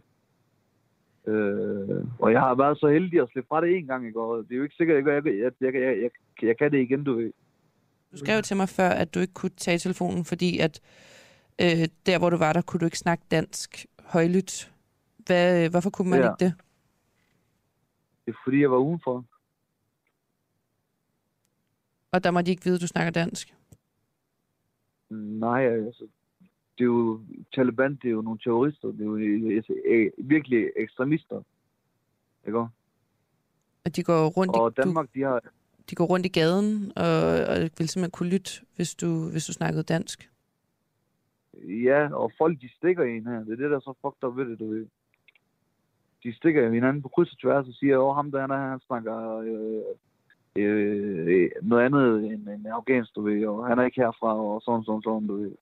Øh, og jeg har været så heldig at slippe fra det en gang i går. Det er jo ikke sikkert, at jeg, jeg, jeg, jeg, jeg, jeg, jeg kan det igen, du ved. Du skrev til mig før, at du ikke kunne tage telefonen, fordi at øh, der, hvor du var, der kunne du ikke snakke dansk højlydt. Hvad, hvorfor kunne man Ja. ikke det? Det er fordi, jeg var udenfor. Og der må de ikke vide, at du snakker dansk. Nej, altså, det er jo, Taliban, det er jo nogle terrorister, det er jo øh, øh, virkelig ekstremister. Ikke? Og de går rundt, Og i, du, Danmark, de har, de går rundt i gaden, og, og vil simpelthen kunne lytte, hvis du, hvis du snakkede dansk. ja, og folk, de stikker en her. Det er det, der er så fucked up ved det, du ved. De stikker jo hinanden på kryds og tværs og siger, åh, ham der, han, er- han snakker øh, øh, noget andet end, end afghansk, du ved, og han er ikke herfra, og sådan, sådan, sådan, du ved.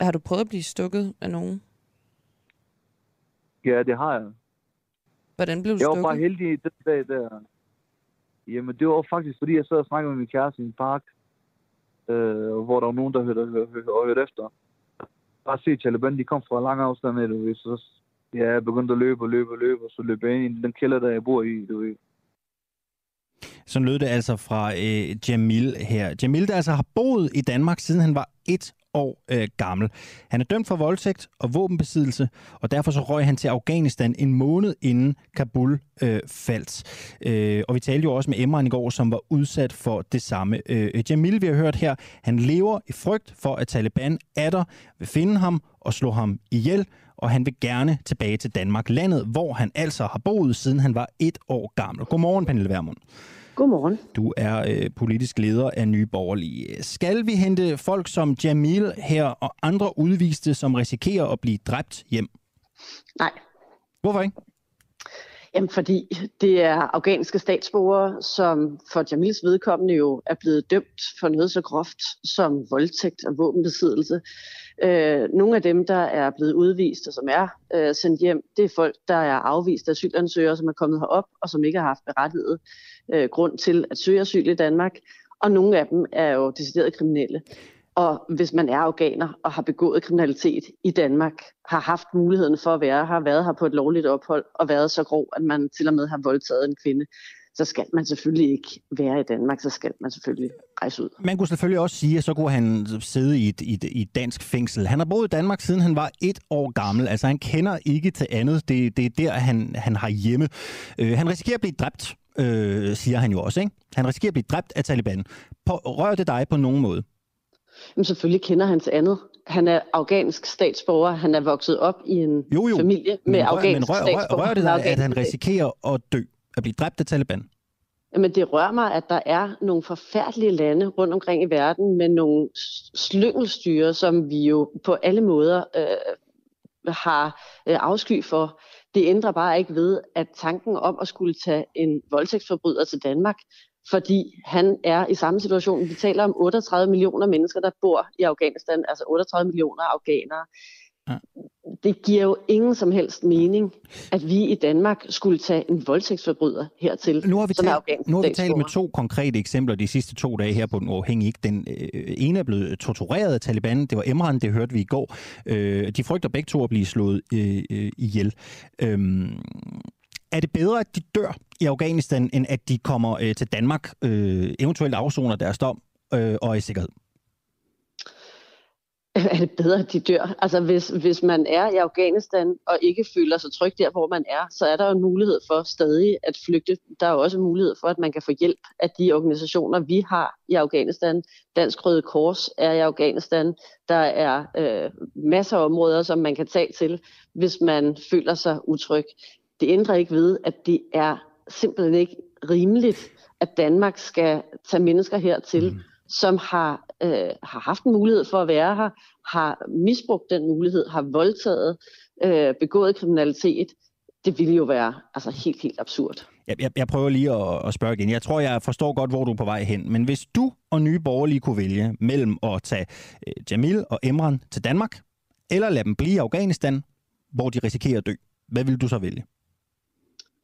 Har du prøvet at blive stukket af nogen? Ja, det har jeg. Hvordan blev du Jeg var stukket? bare heldig den dag der. Jamen, det var faktisk, fordi jeg sad og snakkede med min kæreste i en park, øh, hvor der var nogen, der hørte, hørte, hørte, hørte efter. Bare se Taliban, de kom fra lang afstand af, du ved, så ja, jeg begyndte at løbe og løbe og løbe, og så løb jeg ind i den kælder, der jeg bor i, du ved. Sådan lød det altså fra øh, Jamil her. Jamil, der altså har boet i Danmark, siden han var et år øh, gammel. Han er dømt for voldtægt og våbenbesiddelse, og derfor så røg han til Afghanistan en måned inden Kabul øh, faldt. Øh, og vi talte jo også med Emran i går, som var udsat for det samme. Øh, Jamil, vi har hørt her, han lever i frygt for, at Taliban er der, vil finde ham og slå ham ihjel, og han vil gerne tilbage til Danmark, landet, hvor han altså har boet, siden han var et år gammel. Godmorgen, Pernille Vermund. Godmorgen. Du er øh, politisk leder af Nye Borgerlige. Skal vi hente folk som Jamil her og andre udviste, som risikerer at blive dræbt hjem? Nej, Hvorfor ikke? Jamen, fordi det er afghanske statsborgere, som for Jamils vedkommende jo er blevet dømt for noget så groft som voldtægt og våbenbesiddelse. Øh, nogle af dem, der er blevet udvist og som er øh, sendt hjem, det er folk, der er afvist asylansøgere, som er kommet herop og som ikke har haft berettiget øh, grund til at søge asyl i Danmark. Og nogle af dem er jo decideret kriminelle. Og hvis man er afghaner og har begået kriminalitet i Danmark, har haft muligheden for at være her, været her på et lovligt ophold og været så grov, at man til og med har voldtaget en kvinde, så skal man selvfølgelig ikke være i Danmark, så skal man selvfølgelig rejse ud. Man kunne selvfølgelig også sige, at så kunne han sidde i et, i et, i et dansk fængsel. Han har boet i Danmark, siden han var et år gammel. Altså, han kender ikke til andet. Det, det er der, han, han har hjemme. Øh, han risikerer at blive dræbt, øh, siger han jo også. Ikke? Han risikerer at blive dræbt af Taliban. På, rører det dig på nogen måde? Men selvfølgelig kender han til andet. Han er afghansk statsborger. Han er vokset op i en Jo, jo. familie med rør, afghansk men rør, rør, rører det dig, at han risikerer at dø? At blive dræbt af Taliban? Jamen, det rører mig, at der er nogle forfærdelige lande rundt omkring i verden med nogle slyngelstyre, som vi jo på alle måder øh, har øh, afsky for. Det ændrer bare ikke ved, at tanken om at skulle tage en voldtægtsforbryder til Danmark, fordi han er i samme situation. Vi taler om 38 millioner mennesker, der bor i Afghanistan, altså 38 millioner afghanere. Ja. Det giver jo ingen som helst mening, at vi i Danmark skulle tage en voldtægtsforbryder hertil, Nu har vi talt, nu har vi talt med to konkrete eksempler de sidste to dage her på Den Uafhængige. Den øh, ene er blevet tortureret af Taliban. Det var Emran, det hørte vi i går. Øh, de frygter begge to at blive slået øh, øh, ihjel. Øhm, er det bedre, at de dør i Afghanistan, end at de kommer øh, til Danmark, øh, eventuelt afsoner deres dom øh, og er i sikkerhed? er det bedre, at de dør. Altså hvis, hvis man er i Afghanistan og ikke føler sig tryg der, hvor man er, så er der jo en mulighed for stadig at flygte. Der er jo også en mulighed for, at man kan få hjælp af de organisationer, vi har i Afghanistan. Dansk Røde Kors er i Afghanistan. Der er øh, masser af områder, som man kan tage til, hvis man føler sig utryg. Det ændrer ikke ved, at det er simpelthen ikke rimeligt, at Danmark skal tage mennesker hertil, mm som har, øh, har haft en mulighed for at være her, har misbrugt den mulighed, har voldtaget, øh, begået kriminalitet. Det ville jo være altså, helt, helt absurd. Jeg, jeg, jeg prøver lige at, at spørge igen. Jeg tror, jeg forstår godt, hvor du er på vej hen. Men hvis du og Nye Borgerlige kunne vælge mellem at tage øh, Jamil og Emran til Danmark, eller lade dem blive i Afghanistan, hvor de risikerer at dø, hvad vil du så vælge?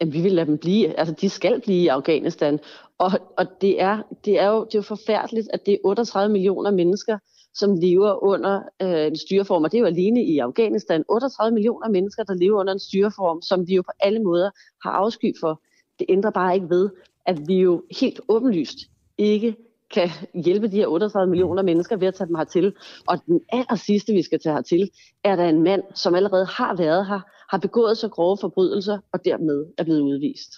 Jamen, vi vil lade dem blive. Altså, de skal blive i Afghanistan. Og, og det, er, det, er jo, det er jo forfærdeligt, at det er 38 millioner mennesker, som lever under øh, en styreform, og det er jo alene i Afghanistan 38 millioner mennesker, der lever under en styreform, som vi jo på alle måder har afsky for. Det ændrer bare ikke ved, at vi jo helt åbenlyst ikke kan hjælpe de her 38 millioner mennesker ved at tage dem hertil. Og den aller sidste, vi skal tage hertil, er der en mand, som allerede har været her, har begået så grove forbrydelser, og dermed er blevet udvist.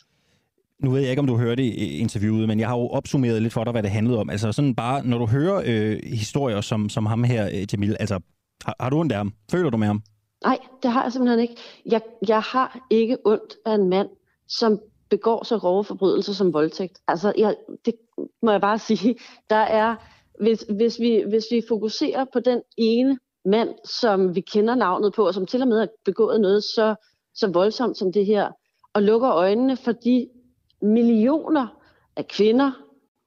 Nu ved jeg ikke, om du hørte interviewet, men jeg har jo opsummeret lidt for dig, hvad det handlede om. Altså sådan bare, når du hører øh, historier som, som ham her, øh, Jamil, altså har, har du ondt af ham? Føler du med ham? Nej, det har jeg simpelthen ikke. Jeg, jeg har ikke ondt af en mand, som begår så grove forbrydelser som voldtægt. Altså, jeg, det må jeg bare sige. Der er, hvis, hvis, vi, hvis vi fokuserer på den ene mand, som vi kender navnet på, og som til og med har begået noget så, så voldsomt som det her, og lukker øjnene for de millioner af kvinder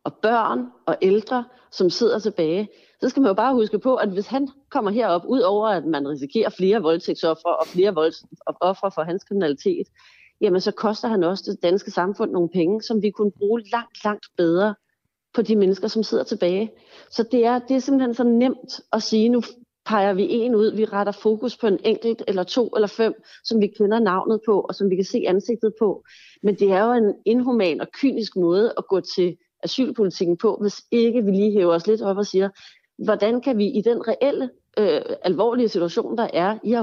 og børn og ældre, som sidder tilbage, så skal man jo bare huske på, at hvis han kommer herop, ud over at man risikerer flere voldtægtsoffre og flere voldsoffre for hans kriminalitet, jamen så koster han også det danske samfund nogle penge, som vi kunne bruge langt, langt bedre på de mennesker, som sidder tilbage. Så det er, det er simpelthen så nemt at sige, nu peger vi en ud, vi retter fokus på en enkelt eller to eller fem, som vi kender navnet på, og som vi kan se ansigtet på. Men det er jo en inhuman og kynisk måde at gå til asylpolitikken på, hvis ikke vi lige hæver os lidt op og siger, hvordan kan vi i den reelle, øh, alvorlige situation, der er i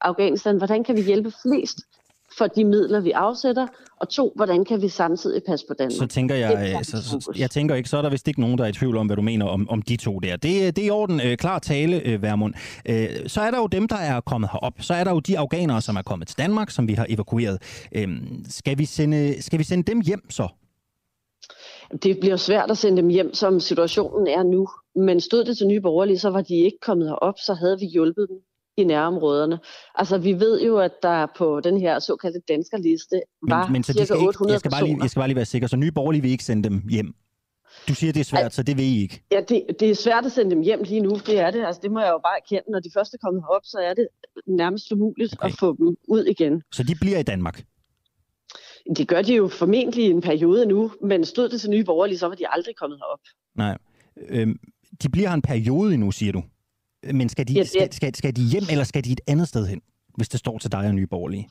Afghanistan, hvordan kan vi hjælpe flest for de midler, vi afsætter, og to, hvordan kan vi samtidig passe på Danmark? Så tænker jeg, så, så, jeg tænker ikke, så er der vist ikke nogen, der er i tvivl om, hvad du mener om, om de to der. Det, det er i orden, øh, klar tale, øh, Værmund. Øh, så er der jo dem, der er kommet herop. Så er der jo de afghanere, som er kommet til Danmark, som vi har evakueret. Øh, skal, vi sende, skal vi sende dem hjem så? Det bliver svært at sende dem hjem, som situationen er nu. Men stod det til nye borgerlige, så var de ikke kommet herop, så havde vi hjulpet dem i nærområderne. Altså, vi ved jo, at der på den her såkaldte danskerliste var men, men så cirka ikke, 800 jeg skal bare lige, Jeg skal bare lige være sikker, så nye borgerlige vil ikke sende dem hjem? Du siger, det er svært, at, så det ved I ikke? Ja, det, det er svært at sende dem hjem lige nu, det er det. Altså, det må jeg jo bare erkende. Når de første er kommet herop, så er det nærmest umuligt okay. at få dem ud igen. Så de bliver i Danmark? Det gør de jo formentlig i en periode nu, men stod det til nye borgerlige, så var de aldrig kommet herop. Nej. Øhm, de bliver en periode nu, siger du? Men skal de, ja, skal, skal, skal de hjem, eller skal de et andet sted hen, hvis det står til dig og Nye Borgerlige?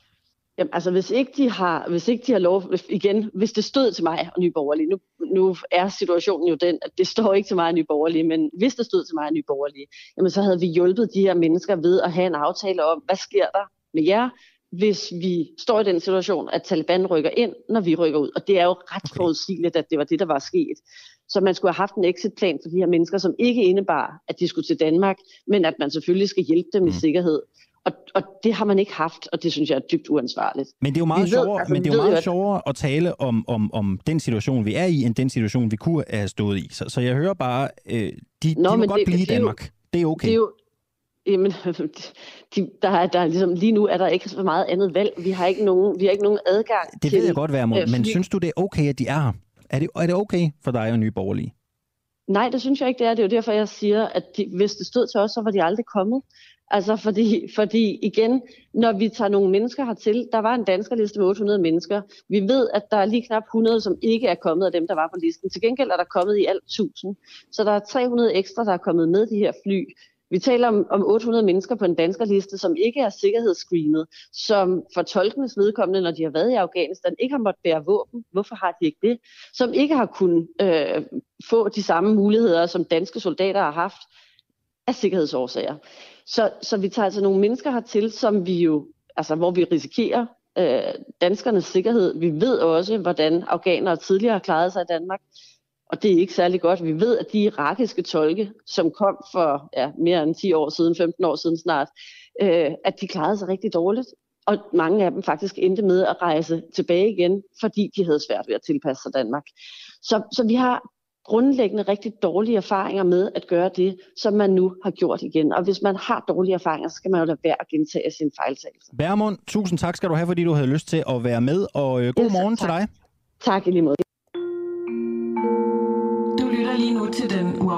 Jamen, altså, hvis ikke de har, hvis ikke de har lov, igen, hvis det stod til mig og Nye Borgerlige, nu, nu er situationen jo den, at det står ikke til mig og Nye Borgerlige, men hvis det stod til mig og Nye Borgerlige, jamen, så havde vi hjulpet de her mennesker ved at have en aftale om, hvad sker der med jer, hvis vi står i den situation, at Taliban rykker ind, når vi rykker ud. Og det er jo ret okay. forudsigeligt, at det var det, der var sket. Så man skulle have haft en exitplan for de her mennesker, som ikke indebar, at de skulle til Danmark, men at man selvfølgelig skal hjælpe dem mm. i sikkerhed. Og, og det har man ikke haft, og det synes jeg er dybt uansvarligt. Men det er jo meget, sjovere, altså, men det er jo meget sjovere at tale om, om, om den situation, vi er i, end den situation, vi kunne have stået i. Så, så jeg hører bare, øh, de, Nå, de må godt det, blive i Danmark. Det er, jo, det er okay. Det er jo, Jamen, de, der er, der er ligesom, lige nu er der ikke så meget andet valg. Vi har ikke nogen, vi har ikke nogen adgang Det ved til, jeg godt, være øh, men synes du, det er okay, at de er her? Er det, er det okay for dig og Nye Borgerlige? Nej, det synes jeg ikke, det er. Det er jo derfor, jeg siger, at de, hvis det stod til os, så var de aldrig kommet. Altså fordi, fordi igen, når vi tager nogle mennesker hertil, der var en danskerliste med 800 mennesker. Vi ved, at der er lige knap 100, som ikke er kommet af dem, der var på listen. Til gengæld er der kommet i alt 1000. Så der er 300 ekstra, der er kommet med de her fly. Vi taler om, om 800 mennesker på en danskerliste, som ikke er sikkerhedsscreenet, som for tolkenes vedkommende, når de har været i Afghanistan, ikke har måttet bære våben. Hvorfor har de ikke det? Som ikke har kunnet øh, få de samme muligheder, som danske soldater har haft af sikkerhedsårsager. Så, så vi tager altså nogle mennesker hertil, som vi jo, altså, hvor vi risikerer øh, danskernes sikkerhed. Vi ved også, hvordan afghanere tidligere har klaret sig i Danmark og det er ikke særlig godt. Vi ved, at de irakiske tolke, som kom for ja, mere end 10 år siden, 15 år siden snart, øh, at de klarede sig rigtig dårligt. Og mange af dem faktisk endte med at rejse tilbage igen, fordi de havde svært ved at tilpasse sig Danmark. Så, så vi har grundlæggende rigtig dårlige erfaringer med at gøre det, som man nu har gjort igen. Og hvis man har dårlige erfaringer, så skal man jo lade være at gentage sin fejltagelse. Bærmund, tusind tak skal du have, fordi du havde lyst til at være med, og øh, god yes, morgen tak. til dig. Tak i lige måde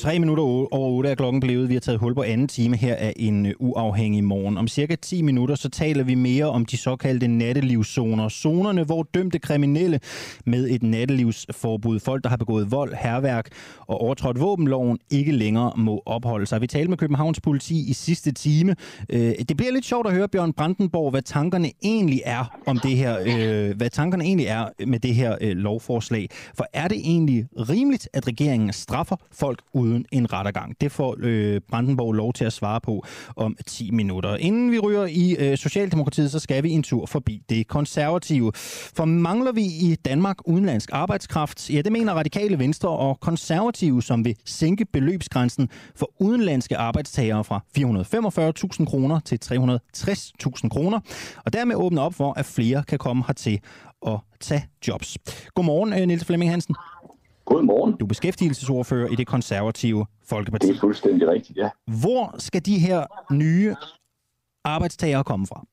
Tre minutter over 8 er klokken blevet. Vi har taget hul på anden time her af en øh, uafhængig morgen. Om cirka 10 minutter, så taler vi mere om de såkaldte nattelivszoner. Zonerne, hvor dømte kriminelle med et nattelivsforbud, folk, der har begået vold, herværk og overtrådt våbenloven, ikke længere må opholde sig. Vi talte med Københavns politi i sidste time. Øh, det bliver lidt sjovt at høre, Bjørn Brandenborg, hvad tankerne egentlig er om det her, øh, hvad tankerne egentlig er med det her lovforslag. For er det egentlig rimeligt, at regeringen straffer folk uden en rettergang? Det får øh, Brandenborg lov til at svare på om 10 minutter. Inden vi ryger i øh, Socialdemokratiet, så skal vi en tur forbi det konservative. For mangler vi i Danmark udenlandsk arbejdskraft? Ja, det mener radikale venstre og konservative, som vil sænke beløbsgrænsen for udenlandske arbejdstagere fra 445.000 kroner til 360.000 kroner, og dermed åbne op for, at flere kan komme hertil og tage jobs. Godmorgen, øh, Niels Flemming Hansen. Godmorgen. Du er beskæftigelsesordfører i det konservative Folkeparti. Det er fuldstændig rigtigt, ja. Hvor skal de her nye arbejdstagere komme fra?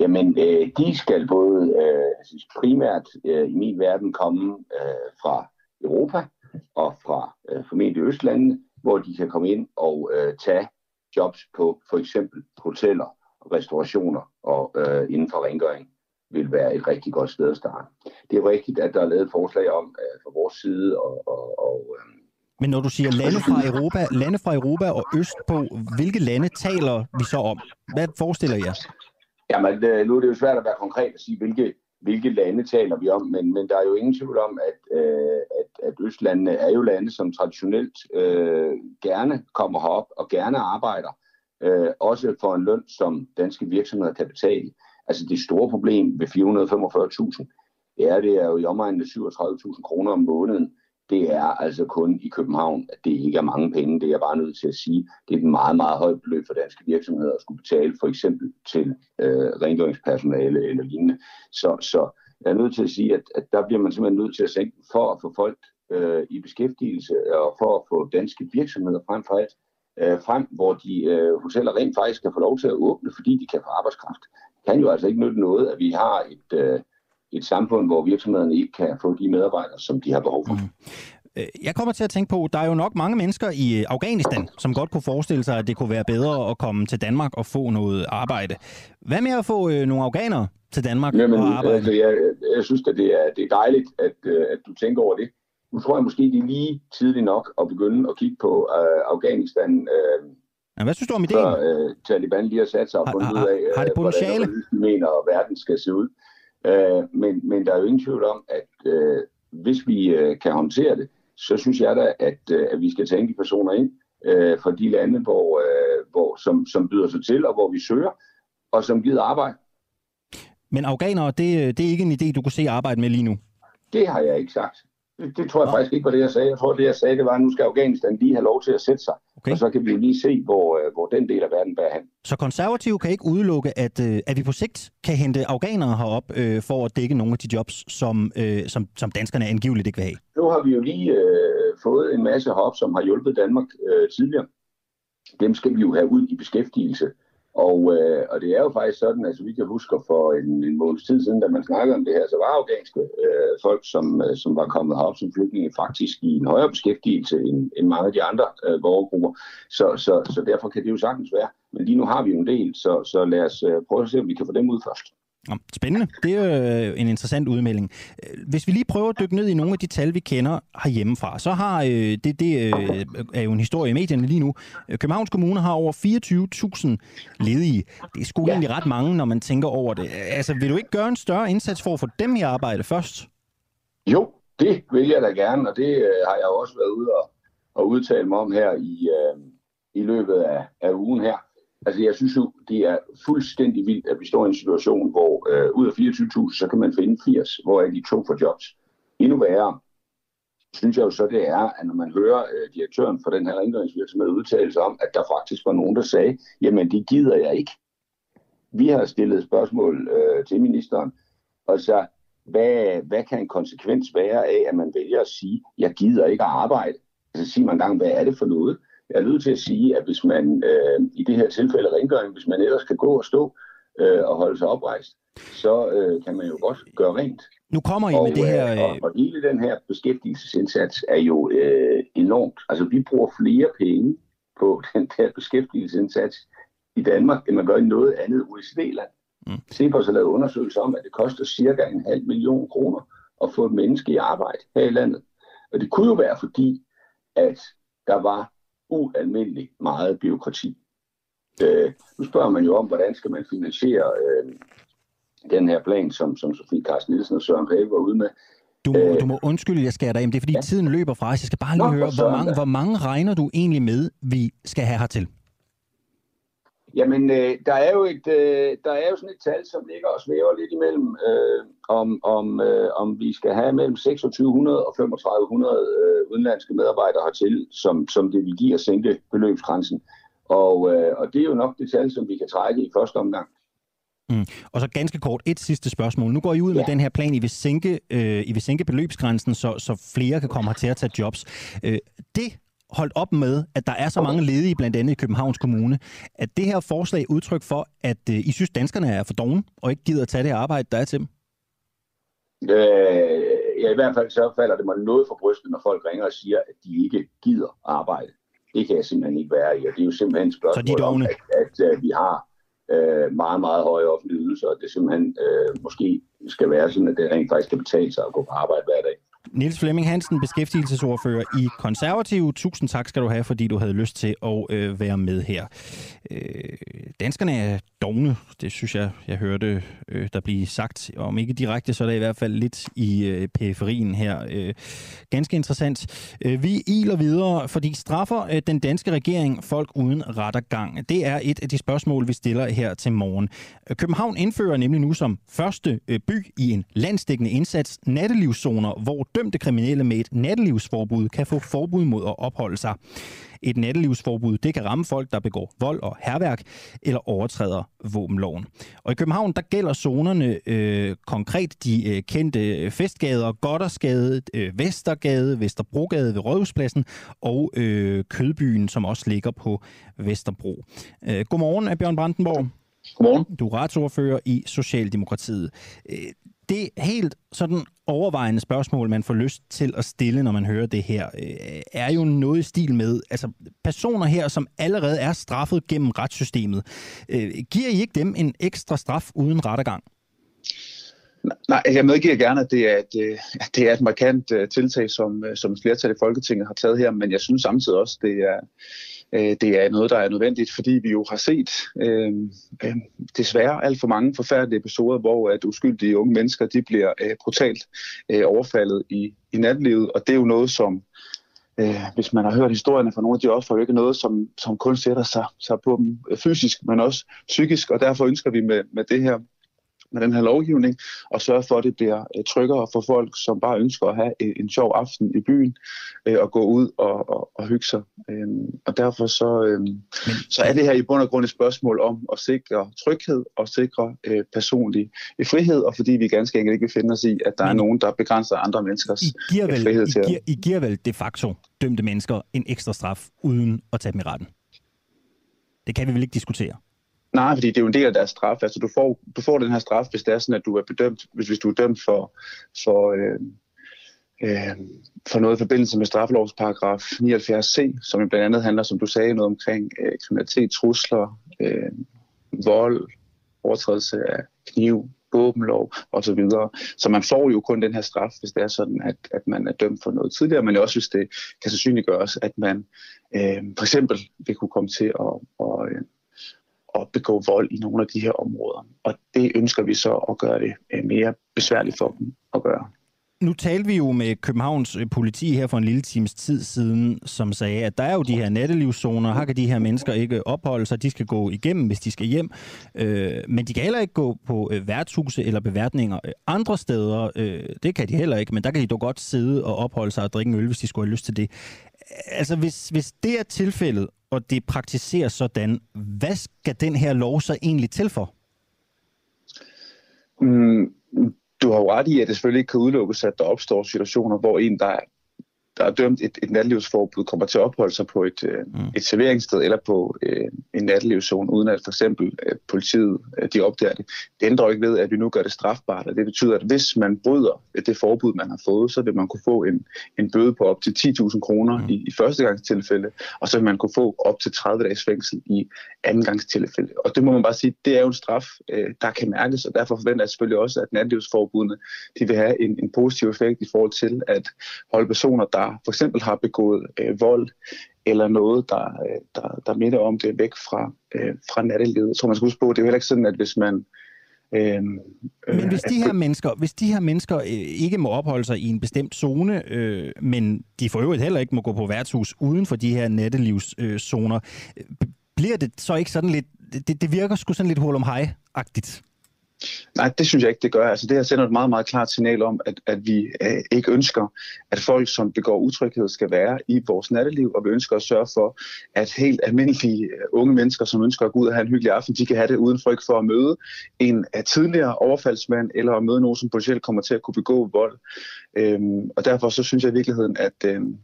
Jamen, øh, de skal både øh, primært øh, i min verden komme øh, fra Europa og fra øh, formentlig Østlandene, hvor de kan komme ind og øh, tage jobs på for eksempel hoteller, restaurationer og øh, inden for rengøring vil være et rigtig godt sted at starte. Det er rigtigt, at der er lavet et forslag om uh, fra vores side. Og, og, og, um... Men når du siger lande fra Europa, lande fra Europa og østpå, hvilke lande taler vi så om? Hvad forestiller I jer? Jamen, øh, nu er det jo svært at være konkret at sige, hvilke, hvilke lande taler vi om, men, men der er jo ingen tvivl om, at, øh, at, at Østlandene er jo lande, som traditionelt øh, gerne kommer herop og gerne arbejder, øh, også for en løn, som danske virksomheder kan betale. Altså det store problem ved 445.000, det er, det er jo i omegnen af 37.000 kroner om måneden. Det er altså kun i København, at det ikke er mange penge. Det er jeg bare nødt til at sige. Det er et meget, meget højt beløb for danske virksomheder at skulle betale for eksempel til øh, rengøringspersonale eller lignende. Så, så jeg er nødt til at sige, at, at der bliver man simpelthen nødt til at sænke for at få folk øh, i beskæftigelse og for at få danske virksomheder frem for alt øh, frem, hvor de øh, hoteller rent faktisk kan få lov til at åbne, fordi de kan få arbejdskraft kan jo altså ikke nytte noget, at vi har et, øh, et samfund, hvor virksomhederne ikke kan få de medarbejdere, som de har behov for. Mm. Jeg kommer til at tænke på, der er jo nok mange mennesker i Afghanistan, som godt kunne forestille sig, at det kunne være bedre at komme til Danmark og få noget arbejde. Hvad med at få øh, nogle afghanere til Danmark Jamen, og arbejde? Altså, jeg, jeg synes, at det er, det er dejligt, at, øh, at du tænker over det. Nu tror jeg måske, det er lige tidligt nok at begynde at kigge på øh, Afghanistan øh, Ja, hvad synes du om ideen? Før øh, Taliban lige har sat sig og fundet ud af, har det øh, potentiale? hvordan de mener, at verden skal se ud. Øh, men, men der er jo ingen tvivl om, at øh, hvis vi øh, kan håndtere det, så synes jeg da, at, øh, at vi skal tage de personer ind øh, fra de lande, hvor, øh, hvor, som, som byder sig til, og hvor vi søger, og som gider arbejde. Men afghanere, det, det er ikke en idé, du kunne se arbejde med lige nu? Det har jeg ikke sagt. Det, det tror jeg Nå. faktisk ikke var det, jeg sagde. Jeg tror, det jeg sagde, det var, at nu skal Afghanistan lige have lov til at sætte sig. Okay. Og så kan vi lige se, hvor, øh, hvor den del af verden bærer hen. Så konservative kan ikke udelukke, at, øh, at vi på sigt kan hente afghanere herop øh, for at dække nogle af de jobs, som, øh, som, som danskerne angiveligt ikke vil have? Nu har vi jo lige øh, fået en masse herop, som har hjulpet Danmark øh, tidligere. Dem skal vi jo have ud i beskæftigelse. Og, øh, og det er jo faktisk sådan, at altså, vi kan huske for en, en måneds tid siden, da man snakkede om det her, så var afghanske øh, folk, som, øh, som var kommet herop som flygtninge, faktisk i en højere beskæftigelse end, end mange af de andre øh, borgergrupper. Så, så, så derfor kan det jo sagtens være. Men lige nu har vi jo en del, så, så lad os øh, prøve at se, om vi kan få dem ud først. Spændende. Det er jo øh, en interessant udmelding. Hvis vi lige prøver at dykke ned i nogle af de tal, vi kender herhjemmefra, så har øh, det, det øh, er jo en historie i medierne lige nu. Københavns Kommune har over 24.000 ledige. Det er sgu ja. egentlig ret mange, når man tænker over det. Altså, vil du ikke gøre en større indsats for at få dem i arbejde først? Jo, det vil jeg da gerne, og det øh, har jeg også været ude og, og udtale mig om her i, øh, i løbet af, af ugen her. Altså jeg synes jo, det er fuldstændig vildt, at vi står i en situation, hvor øh, ud af 24.000, så kan man finde 80, hvor er de to for jobs. Endnu værre, synes jeg jo så, det er, at når man hører øh, direktøren for den her rengøringsvirksomhed udtale sig om, at der faktisk var nogen, der sagde, jamen det gider jeg ikke. Vi har stillet spørgsmål øh, til ministeren, og så, hvad, hvad kan en konsekvens være af, at man vælger at sige, jeg gider ikke at arbejde? Altså sig man en gang, hvad er det for noget? Jeg er nødt til at sige, at hvis man øh, i det her tilfælde rengøring, hvis man ellers kan gå og stå øh, og holde sig oprejst, så øh, kan man jo godt gøre rent. Nu kommer I og, med det her... Øh, og, og hele den her beskæftigelsesindsats er jo øh, enormt. Altså, vi bruger flere penge på den der beskæftigelsesindsats i Danmark, end man gør i noget andet OECD-land. Mm. Cepos har lavet undersøgelser om, at det koster cirka en halv million kroner at få et menneske i arbejde her i landet. Og det kunne jo være fordi, at der var ualmindelig meget byråkrati. Øh, nu spørger man jo om, hvordan skal man finansiere øh, den her plan, som, som Sofie Carsten Nielsen og Søren Pape var ude med. Du må, øh, du må undskylde, jeg skal dig Det er fordi ja. tiden løber fra os. Jeg skal bare lige Nå, høre, hvor mange, hvor mange regner du egentlig med, vi skal have hertil? Jamen, øh, der, er jo et, øh, der er jo sådan et tal, som ligger og svæver lidt imellem, øh, om, om, øh, om vi skal have mellem 2600 og 3500 øh, udenlandske medarbejdere hertil, som, som det vil give at sænke beløbsgrænsen. Og, øh, og det er jo nok det tal, som vi kan trække i første omgang. Mm. Og så ganske kort et sidste spørgsmål. Nu går I ud ja. med den her plan, I vil sænke, øh, I vil sænke beløbsgrænsen, så, så flere kan komme her til at tage jobs. Øh, det holdt op med, at der er så mange ledige, blandt andet i Københavns Kommune, at det her forslag udtryk for, at øh, I synes, danskerne er for dogne og ikke gider at tage det arbejde, der er til dem? Øh, ja, i hvert fald så falder det mig noget for brystet, når folk ringer og siger, at de ikke gider arbejde. Det kan jeg simpelthen ikke være i, og det er jo simpelthen et spørgsmål om, at, at, at vi har øh, meget, meget høje offentlige ydelser, og det simpelthen øh, måske skal være sådan, at det rent faktisk kan betale sig at gå på arbejde hver dag. Niels Flemming Hansen, beskæftigelsesordfører i Konservative. Tusind tak skal du have, fordi du havde lyst til at øh, være med her. Øh, danskerne er dogne, det synes jeg, jeg hørte øh, der blive sagt. Om ikke direkte, så er det i hvert fald lidt i øh, periferien her. Øh, ganske interessant. Øh, vi iler videre, fordi straffer øh, den danske regering folk uden rettergang? Det er et af de spørgsmål, vi stiller her til morgen. København indfører nemlig nu som første øh, by i en landsdækkende indsats nattelivszoner, hvor dømte kriminelle med et nattelivsforbud kan få forbud mod at opholde sig. Et nattelivsforbud det kan ramme folk, der begår vold og herværk eller overtræder våbenloven. Og i København der gælder zonerne øh, konkret de øh, kendte øh, festgader, Goddersgade, øh, Vestergade, Vesterbrogade ved Rådhuspladsen og øh, Kødbyen, som også ligger på Vesterbro. Øh, godmorgen, Bjørn Brandenborg. Godmorgen. Du er retsordfører i Socialdemokratiet. Øh, det helt sådan overvejende spørgsmål, man får lyst til at stille, når man hører det her, øh, er jo noget i stil med, altså personer her, som allerede er straffet gennem retssystemet, øh, giver I ikke dem en ekstra straf uden rettergang? Nej, jeg medgiver gerne, at det er et, det er et markant tiltag, som, som flertal i Folketinget har taget her, men jeg synes samtidig også, det er, Øh, det er noget, der er nødvendigt, fordi vi jo har set øh, øh, desværre alt for mange forfærdelige episoder, hvor at uskyldige unge mennesker de bliver øh, brutalt øh, overfaldet i, i natlivet, og det er jo noget, som øh, hvis man har hørt historierne fra nogle af de offer, jo ikke noget, som, som kun sætter sig, sig på dem øh, fysisk, men også psykisk, og derfor ønsker vi med, med det her med den her lovgivning, og sørge for, at det bliver øh, tryggere for folk, som bare ønsker at have en, en sjov aften i byen, øh, og gå ud og, og, og hygge sig. Øhm, og derfor så, øhm, så er det her i bund og grund et spørgsmål om at sikre tryghed og sikre øh, personlig frihed, og fordi vi ganske enkelt ikke vil finde os i, at der er nogen, der begrænser andre menneskers I giver vel, frihed I til giver, I giver vel de facto dømte mennesker en ekstra straf, uden at tage dem i retten? Det kan vi vel ikke diskutere? Nej, fordi det er jo en del af deres straf. Altså, du får, du får den her straf, hvis det er sådan, at du er bedømt, hvis, hvis du er dømt for, for, øh, øh, for noget i forbindelse med straffelovsparagraf 79c, som blandt andet handler, som du sagde, noget omkring øh, kriminalitet, trusler, øh, vold, overtrædelse af kniv, våbenlov osv. Så, så man får jo kun den her straf, hvis det er sådan, at, at man er dømt for noget tidligere, men også hvis det kan sandsynliggøres, at man øh, for eksempel vil kunne komme til at, at, øh, at begå vold i nogle af de her områder. Og det ønsker vi så at gøre det øh, mere besværligt for dem at gøre. Nu talte vi jo med Københavns øh, politi her for en lille times tid siden, som sagde, at der er jo de her nattelivszoner, her kan de her mennesker ikke opholde sig, de skal gå igennem, hvis de skal hjem, øh, men de kan heller ikke gå på øh, værtshuse eller beværtninger andre steder, øh, det kan de heller ikke, men der kan de dog godt sidde og opholde sig og drikke en øl, hvis de skulle have lyst til det. Altså hvis, hvis det er tilfældet, og det praktiseres sådan, hvad skal den her lov så egentlig til for? Mm, du har jo ret i, at det selvfølgelig ikke kan udelukkes, at der opstår situationer, hvor en, der der er dømt et, et nattelivsforbud, kommer til at opholde sig på et, øh, mm. et serveringssted eller på øh, en nattelivszone, uden at for eksempel øh, politiet øh, de opdager det. Det ændrer ikke ved, at vi nu gør det strafbart, og det betyder, at hvis man bryder det forbud, man har fået, så vil man kunne få en, en bøde på op til 10.000 kroner mm. i, i første gangs tilfælde, og så vil man kunne få op til 30 dages fængsel i anden gangs tilfælde. Og det må man bare sige, det er jo en straf, øh, der kan mærkes, og derfor forventer jeg selvfølgelig også, at nattelivsforbudene de vil have en, en positiv effekt i forhold til at holde personer, der for eksempel har begået øh, vold eller noget, der, øh, der, der minder om det væk fra, øh, fra nattelivet. Jeg tror, man skal huske på, det er jo heller ikke sådan, at hvis man Øh, men hvis de her mennesker, hvis de her mennesker øh, ikke må opholde sig i en bestemt zone, øh, men de for øvrigt heller ikke må gå på værtshus uden for de her nattelivszoner, øh, bliver det så ikke sådan lidt, det, det virker sgu sådan lidt hul om hej-agtigt? Nej, det synes jeg ikke, det gør. Altså, det her sender et meget, meget klart signal om, at, at vi øh, ikke ønsker, at folk, som begår utryghed, skal være i vores natteliv, og vi ønsker at sørge for, at helt almindelige øh, unge mennesker, som ønsker at gå ud og have en hyggelig aften, de kan have det uden frygt for at møde en af tidligere overfaldsmand, eller at møde nogen, som potentielt kommer til at kunne begå vold. Øhm, og derfor så synes jeg i virkeligheden, at, øhm,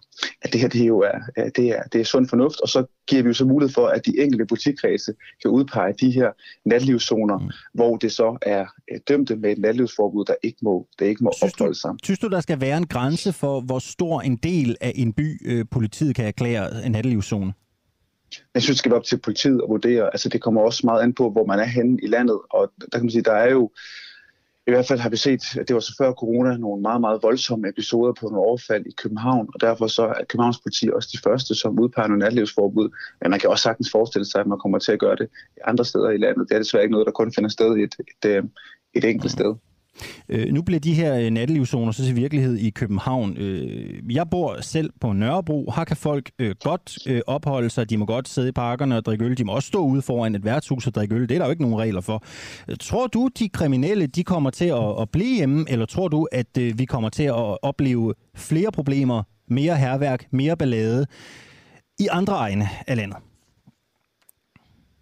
at det her det er jo er, det er, det er sund fornuft, og så giver vi jo så mulighed for, at de enkelte butikskredse kan udpege de her natlivszoner, mm. hvor det så er øh, dømte med et natlivsforbud, der ikke må, der ikke må synes opholde sig. Synes du, der skal være en grænse for, hvor stor en del af en by øh, politiet kan erklære en natlivszone? Jeg synes, det skal være op til politiet at vurdere. Altså, det kommer også meget an på, hvor man er henne i landet. Og der kan man sige, der er jo i hvert fald har vi set, at det var så før corona, nogle meget, meget voldsomme episoder på nogle overfald i København, og derfor så er Københavns politi også de første, som udpeger nogle natlivsforbud. Men man kan også sagtens forestille sig, at man kommer til at gøre det andre steder i landet. Det er desværre ikke noget, der kun finder sted i et, et, et, et enkelt sted. Øh, nu bliver de her øh, nattelivszoner så til virkelighed i København. Øh, jeg bor selv på Nørrebro. Her kan folk øh, godt øh, opholde sig. De må godt sidde i parkerne og drikke øl. De må også stå ude foran et værtshus og drikke øl. Det er der jo ikke nogen regler for. Øh, tror du, de kriminelle de kommer til at, at blive hjemme, eller tror du, at øh, vi kommer til at opleve flere problemer, mere herværk, mere ballade i andre egne af landet?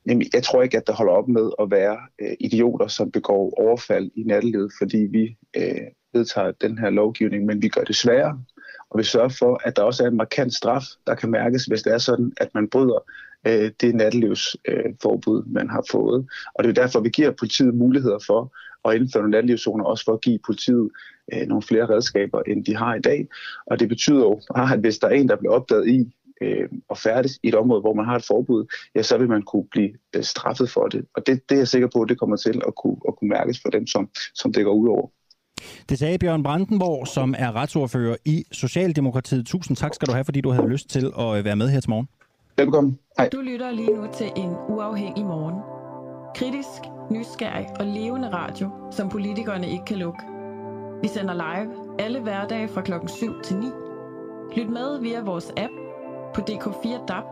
Jamen, jeg tror ikke, at der holder op med at være øh, idioter, som begår overfald i nattelivet, fordi vi øh, vedtager den her lovgivning, men vi gør det sværere, og vi sørger for, at der også er en markant straf, der kan mærkes, hvis det er sådan, at man bryder øh, det nattelivsforbud, øh, man har fået. Og det er derfor, vi giver politiet muligheder for at indføre nogle nattelivszoner, også for at give politiet øh, nogle flere redskaber, end de har i dag. Og det betyder jo, at hvis der er en, der bliver opdaget i øh, og færdes i et område, hvor man har et forbud, ja, så vil man kunne blive øh, straffet for det. Og det, det er jeg sikker på, at det kommer til at kunne, at kunne mærkes for dem, som, som det går ud over. Det sagde Bjørn Brandenborg, som er retsordfører i Socialdemokratiet. Tusind tak skal du have, fordi du havde lyst til at øh, være med her til morgen. Velkommen. Hej. Du lytter lige nu til en uafhængig morgen. Kritisk, nysgerrig og levende radio, som politikerne ikke kan lukke. Vi sender live alle hverdage fra klokken 7 til 9. Lyt med via vores app på DK4 DAB,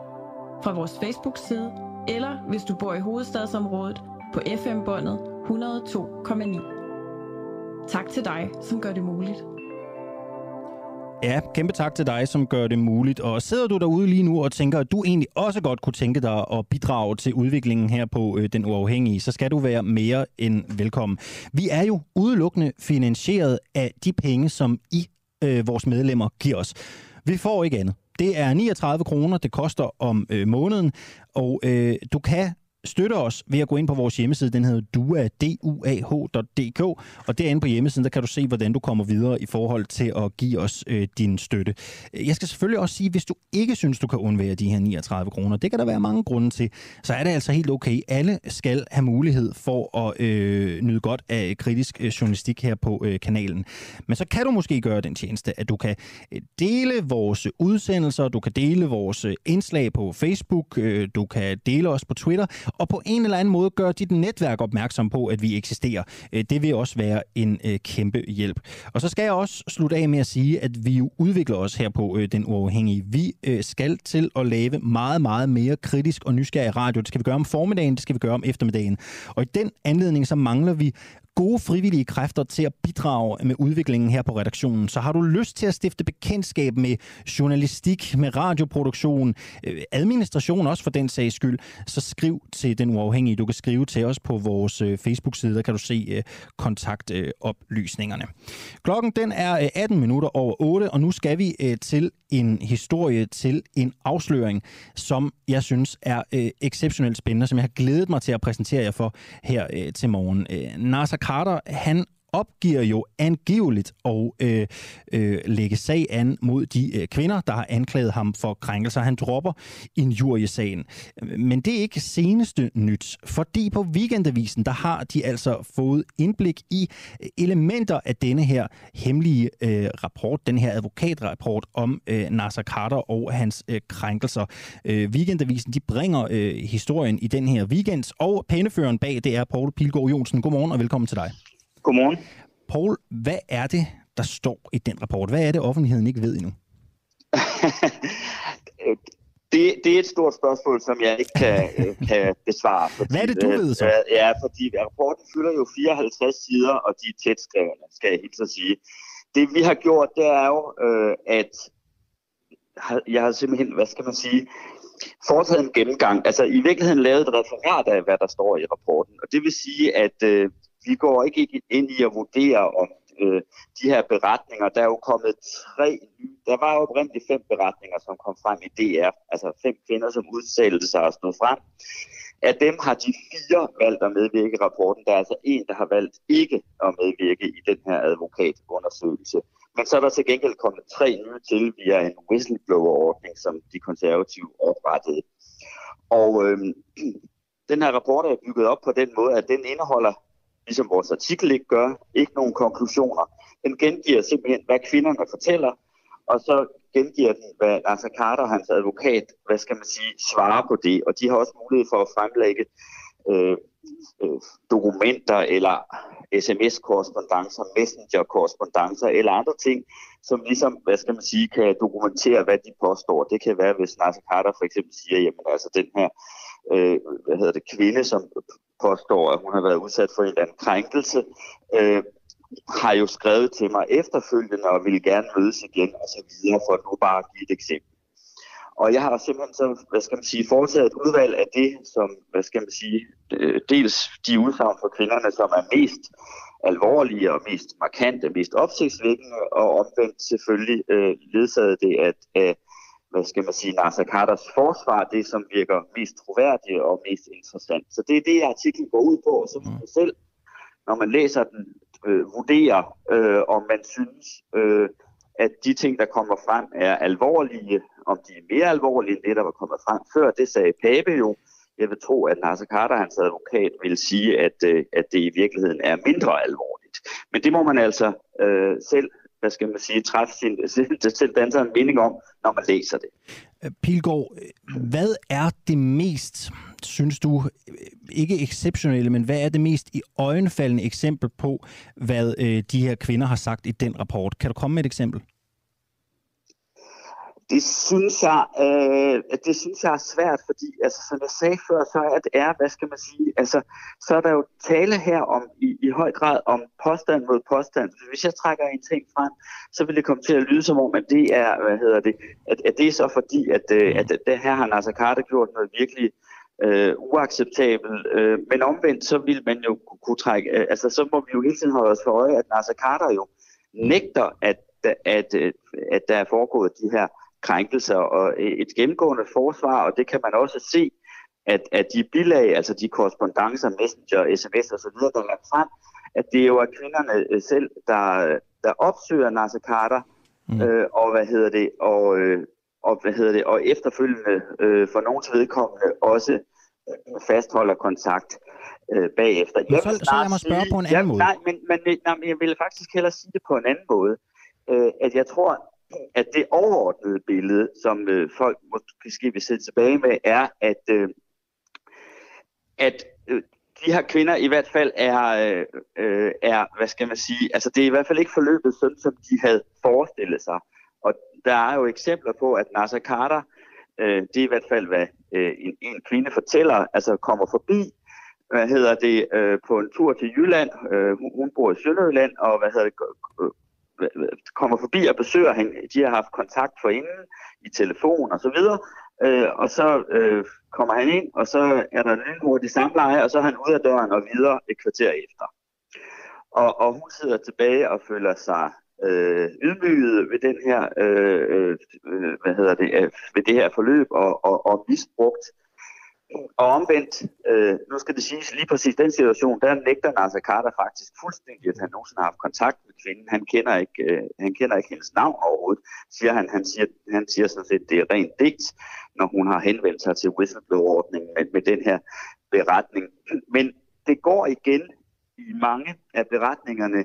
fra vores Facebook-side, eller hvis du bor i hovedstadsområdet på FM-båndet 102,9. Tak til dig, som gør det muligt. Ja, kæmpe tak til dig, som gør det muligt. Og sidder du derude lige nu og tænker, at du egentlig også godt kunne tænke dig at bidrage til udviklingen her på øh, Den Uafhængige, så skal du være mere end velkommen. Vi er jo udelukkende finansieret af de penge, som I, øh, vores medlemmer, giver os. Vi får ikke andet. Det er 39 kroner, det koster om øh, måneden, og øh, du kan støtte os ved at gå ind på vores hjemmeside. Den hedder duah.dk, og derinde på hjemmesiden, der kan du se, hvordan du kommer videre i forhold til at give os øh, din støtte. Jeg skal selvfølgelig også sige, hvis du ikke synes, du kan undvære de her 39 kroner, det kan der være mange grunde til, så er det altså helt okay. Alle skal have mulighed for at øh, nyde godt af kritisk øh, journalistik her på øh, kanalen. Men så kan du måske gøre den tjeneste, at du kan øh, dele vores udsendelser, du kan dele vores øh, indslag på Facebook, øh, du kan dele os på Twitter, og på en eller anden måde gøre dit netværk opmærksom på, at vi eksisterer. Øh, det vil også være en øh, kæmpe hjælp. Og så skal jeg også slutte af med at sige, at vi jo udvikler os her på øh, Den Uafhængige. Vi skal til at lave meget, meget mere kritisk og nysgerrig radio. Det skal vi gøre om formiddagen, det skal vi gøre om eftermiddagen. Og i den anledning så mangler vi gode frivillige kræfter til at bidrage med udviklingen her på redaktionen. Så har du lyst til at stifte bekendtskab med journalistik, med radioproduktion, øh, administration også for den sags skyld, så skriv til Den Uafhængige. Du kan skrive til os på vores øh, Facebook-side, der kan du se øh, kontaktoplysningerne. Klokken den er øh, 18 minutter over 8, og nu skal vi øh, til en historie, til en afsløring, som jeg synes er øh, exceptionelt spændende, som jeg har glædet mig til at præsentere jer for her til morgen. NASA Carter, han opgiver jo angiveligt at øh, øh, lægge sag an mod de øh, kvinder, der har anklaget ham for krænkelser. Han dropper injuriesagen. Men det er ikke seneste nyt, fordi på Weekendavisen, der har de altså fået indblik i elementer af denne her hemmelige øh, rapport, den her advokatrapport om øh, Nasser Carter og hans øh, krænkelser. Øh, Weekendavisen, de bringer øh, historien i den her weekend, og pæneføreren bag, det er Paul Pilgaard Jonsen. Godmorgen og velkommen til dig. Godmorgen. Paul, hvad er det, der står i den rapport? Hvad er det, offentligheden ikke ved endnu? det, det er et stort spørgsmål, som jeg ikke kan, kan besvare. Fordi, Hvad er det, du ved så? Ja, fordi rapporten fylder jo 54 sider, og de er tæt skrevne, skal jeg helt så sige. Det vi har gjort, det er jo, øh, at jeg har simpelthen, hvad skal man sige, foretaget en gennemgang. Altså i virkeligheden lavet et referat af, hvad der står i rapporten. Og det vil sige, at øh, vi går ikke ind i at vurdere om øh, de her beretninger. Der er jo kommet tre nye. Der var jo oprindeligt fem beretninger, som kom frem i DR. Altså fem kvinder, som udtalte sig og stod frem. Af dem har de fire valgt at medvirke i rapporten. Der er altså en, der har valgt ikke at medvirke i den her advokatundersøgelse. Men så er der til gengæld kommet tre nye til via en whistleblower-ordning, som de konservative oprettede. Og øh, den her rapport er bygget op på den måde, at den indeholder ligesom vores artikel ikke gør, ikke nogen konklusioner. Den gengiver simpelthen, hvad kvinderne fortæller, og så gengiver den, hvad altså Carter og hans advokat, hvad skal man sige, svarer på det. Og de har også mulighed for at fremlægge øh, øh, dokumenter eller sms-korrespondencer, messenger-korrespondencer eller andre ting, som ligesom, hvad skal man sige, kan dokumentere, hvad de påstår. Det kan være, hvis Nasser Carter for eksempel siger, jamen altså den her øh, hvad hedder det, kvinde, som påstår, at hun har været udsat for en eller anden krænkelse, øh, har jo skrevet til mig efterfølgende og ville gerne mødes igen og så videre, for nu bare give et eksempel. Og jeg har simpelthen så, hvad skal man sige, foretaget et udvalg af det, som, hvad skal man sige, øh, dels de udsagn for kvinderne, som er mest alvorlige og mest markante, mest opsigtsvækkende, og omvendt selvfølgelig øh, ledsaget det at, at hvad skal man sige, Nasser Carters forsvar, det som virker mest troværdigt og mest interessant. Så det er det, artiklen går ud på, og så må man selv, når man læser den, øh, vurdere, øh, om man synes, øh, at de ting, der kommer frem, er alvorlige, om de er mere alvorlige end det, der var kommet frem før. Det sagde Pape jo. Jeg vil tro, at Nasser Carter, hans advokat, vil sige, at, øh, at det i virkeligheden er mindre alvorligt. Men det må man altså øh, selv hvad skal man sige, træffe sin, til danser en mening om, når man læser det. Pilgaard, hvad er det mest, synes du, ikke exceptionelle, men hvad er det mest i øjenfaldende eksempel på, hvad øh, de her kvinder har sagt i den rapport? Kan du komme med et eksempel? Det synes jeg, øh, det synes jeg er svært, fordi altså, som jeg sagde før, så er det er, hvad skal man sige, altså, så er der jo tale her om i, i høj grad om påstand mod påstand. Hvis jeg trækker en ting frem, så vil det komme til at lyde som om, at det er, hvad hedder det, at, at det er så fordi, at, øh, at, at det her har Nasser Carter gjort noget virkelig øh, uacceptabelt. Øh, men omvendt, så vil man jo kunne trække, øh, altså så må vi jo hele tiden holde os for øje, at Nasser Carter jo nægter, at, at, at, at der er foregået de her krænkelser og et gennemgående forsvar, og det kan man også se, at, at de bilag, altså de korrespondencer, messenger, sms osv., der er lagt frem, at det jo er kvinderne øh, selv, der, der opsøger Nasser Carter, mm. øh, og hvad hedder det, og, øh, og hvad hedder det, og efterfølgende øh, for nogens vedkommende også øh, fastholder kontakt øh, bagefter. Men så, så lad mig spørge sige, på en anden måde. Nej, men, men, nej, men jeg vil faktisk hellere sige det på en anden måde. Øh, at jeg tror, at det overordnede billede, som øh, folk måske vil sidde tilbage med, er, at, øh, at øh, de her kvinder i hvert fald er, øh, øh, er, hvad skal man sige, altså det er i hvert fald ikke forløbet sådan, som de havde forestillet sig. Og der er jo eksempler på, at Nasser Carter, øh, det er i hvert fald, hvad øh, en, en kvinde fortæller, altså kommer forbi hvad hedder det, øh, på en tur til Jylland. Øh, hun, hun bor i Sønderjylland, og hvad hedder det, kommer forbi og besøger hende. De har haft kontakt for inden i telefon og så videre. Øh, og så øh, kommer han ind, og så er der en lynhurtig samleje, og så er han ud af døren og videre et kvarter efter. Og, og hun sidder tilbage og føler sig øh, ydmyget ved den her, øh, øh, øh hvad hedder det, øh, ved det her forløb og, og, og misbrugt. Og omvendt, øh, nu skal det siges lige præcis den situation, der nægter Nasser Carter faktisk fuldstændig, at han nogensinde har haft kontakt med kvinden. Han kender ikke, øh, han kender ikke hendes navn overhovedet, siger han. Han siger, han siger sådan set, det er rent digt, når hun har henvendt sig til whistleblower-ordningen med, med den her beretning. Men det går igen i mange af beretningerne,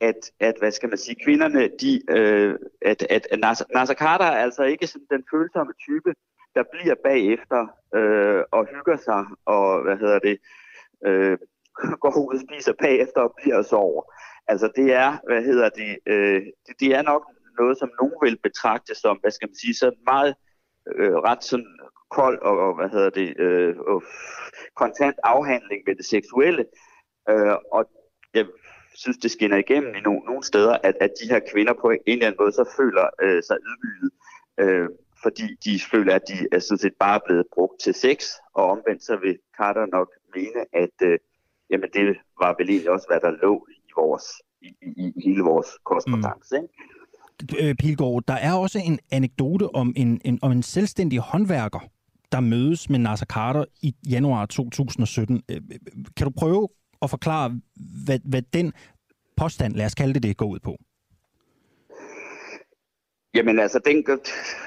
at, at hvad skal man sige, kvinderne, de, øh, at, at, at Nasser, Nasser Carter er altså ikke sådan den følsomme type, der bliver bagefter øh, og hygger sig og, hvad hedder det, øh, går ud og spiser bagefter og bliver og sover. Altså det er, hvad hedder det, øh, det, det er nok noget, som nogen vil betragte som, hvad skal man sige, så meget øh, ret sådan kold og, og hvad hedder det, øh, og kontant afhandling med det seksuelle. Øh, og jeg synes, det skinner igennem i no, nogle steder, at, at de her kvinder på en eller anden måde så føler øh, sig ydmyget, øh, fordi de føler, at de er sådan set bare blevet brugt til sex, og omvendt så vil Carter nok mene, at øh, jamen, det var vel egentlig også, hvad der lå i, vores, i, i, i hele vores korrespondence. Mm. Øh, Pilgaard, der er også en anekdote om en, en, om en selvstændig håndværker, der mødes med Nasser Carter i januar 2017. Øh, kan du prøve at forklare, hvad, hvad den påstand, lad os kalde det det, går ud på? Jamen altså, den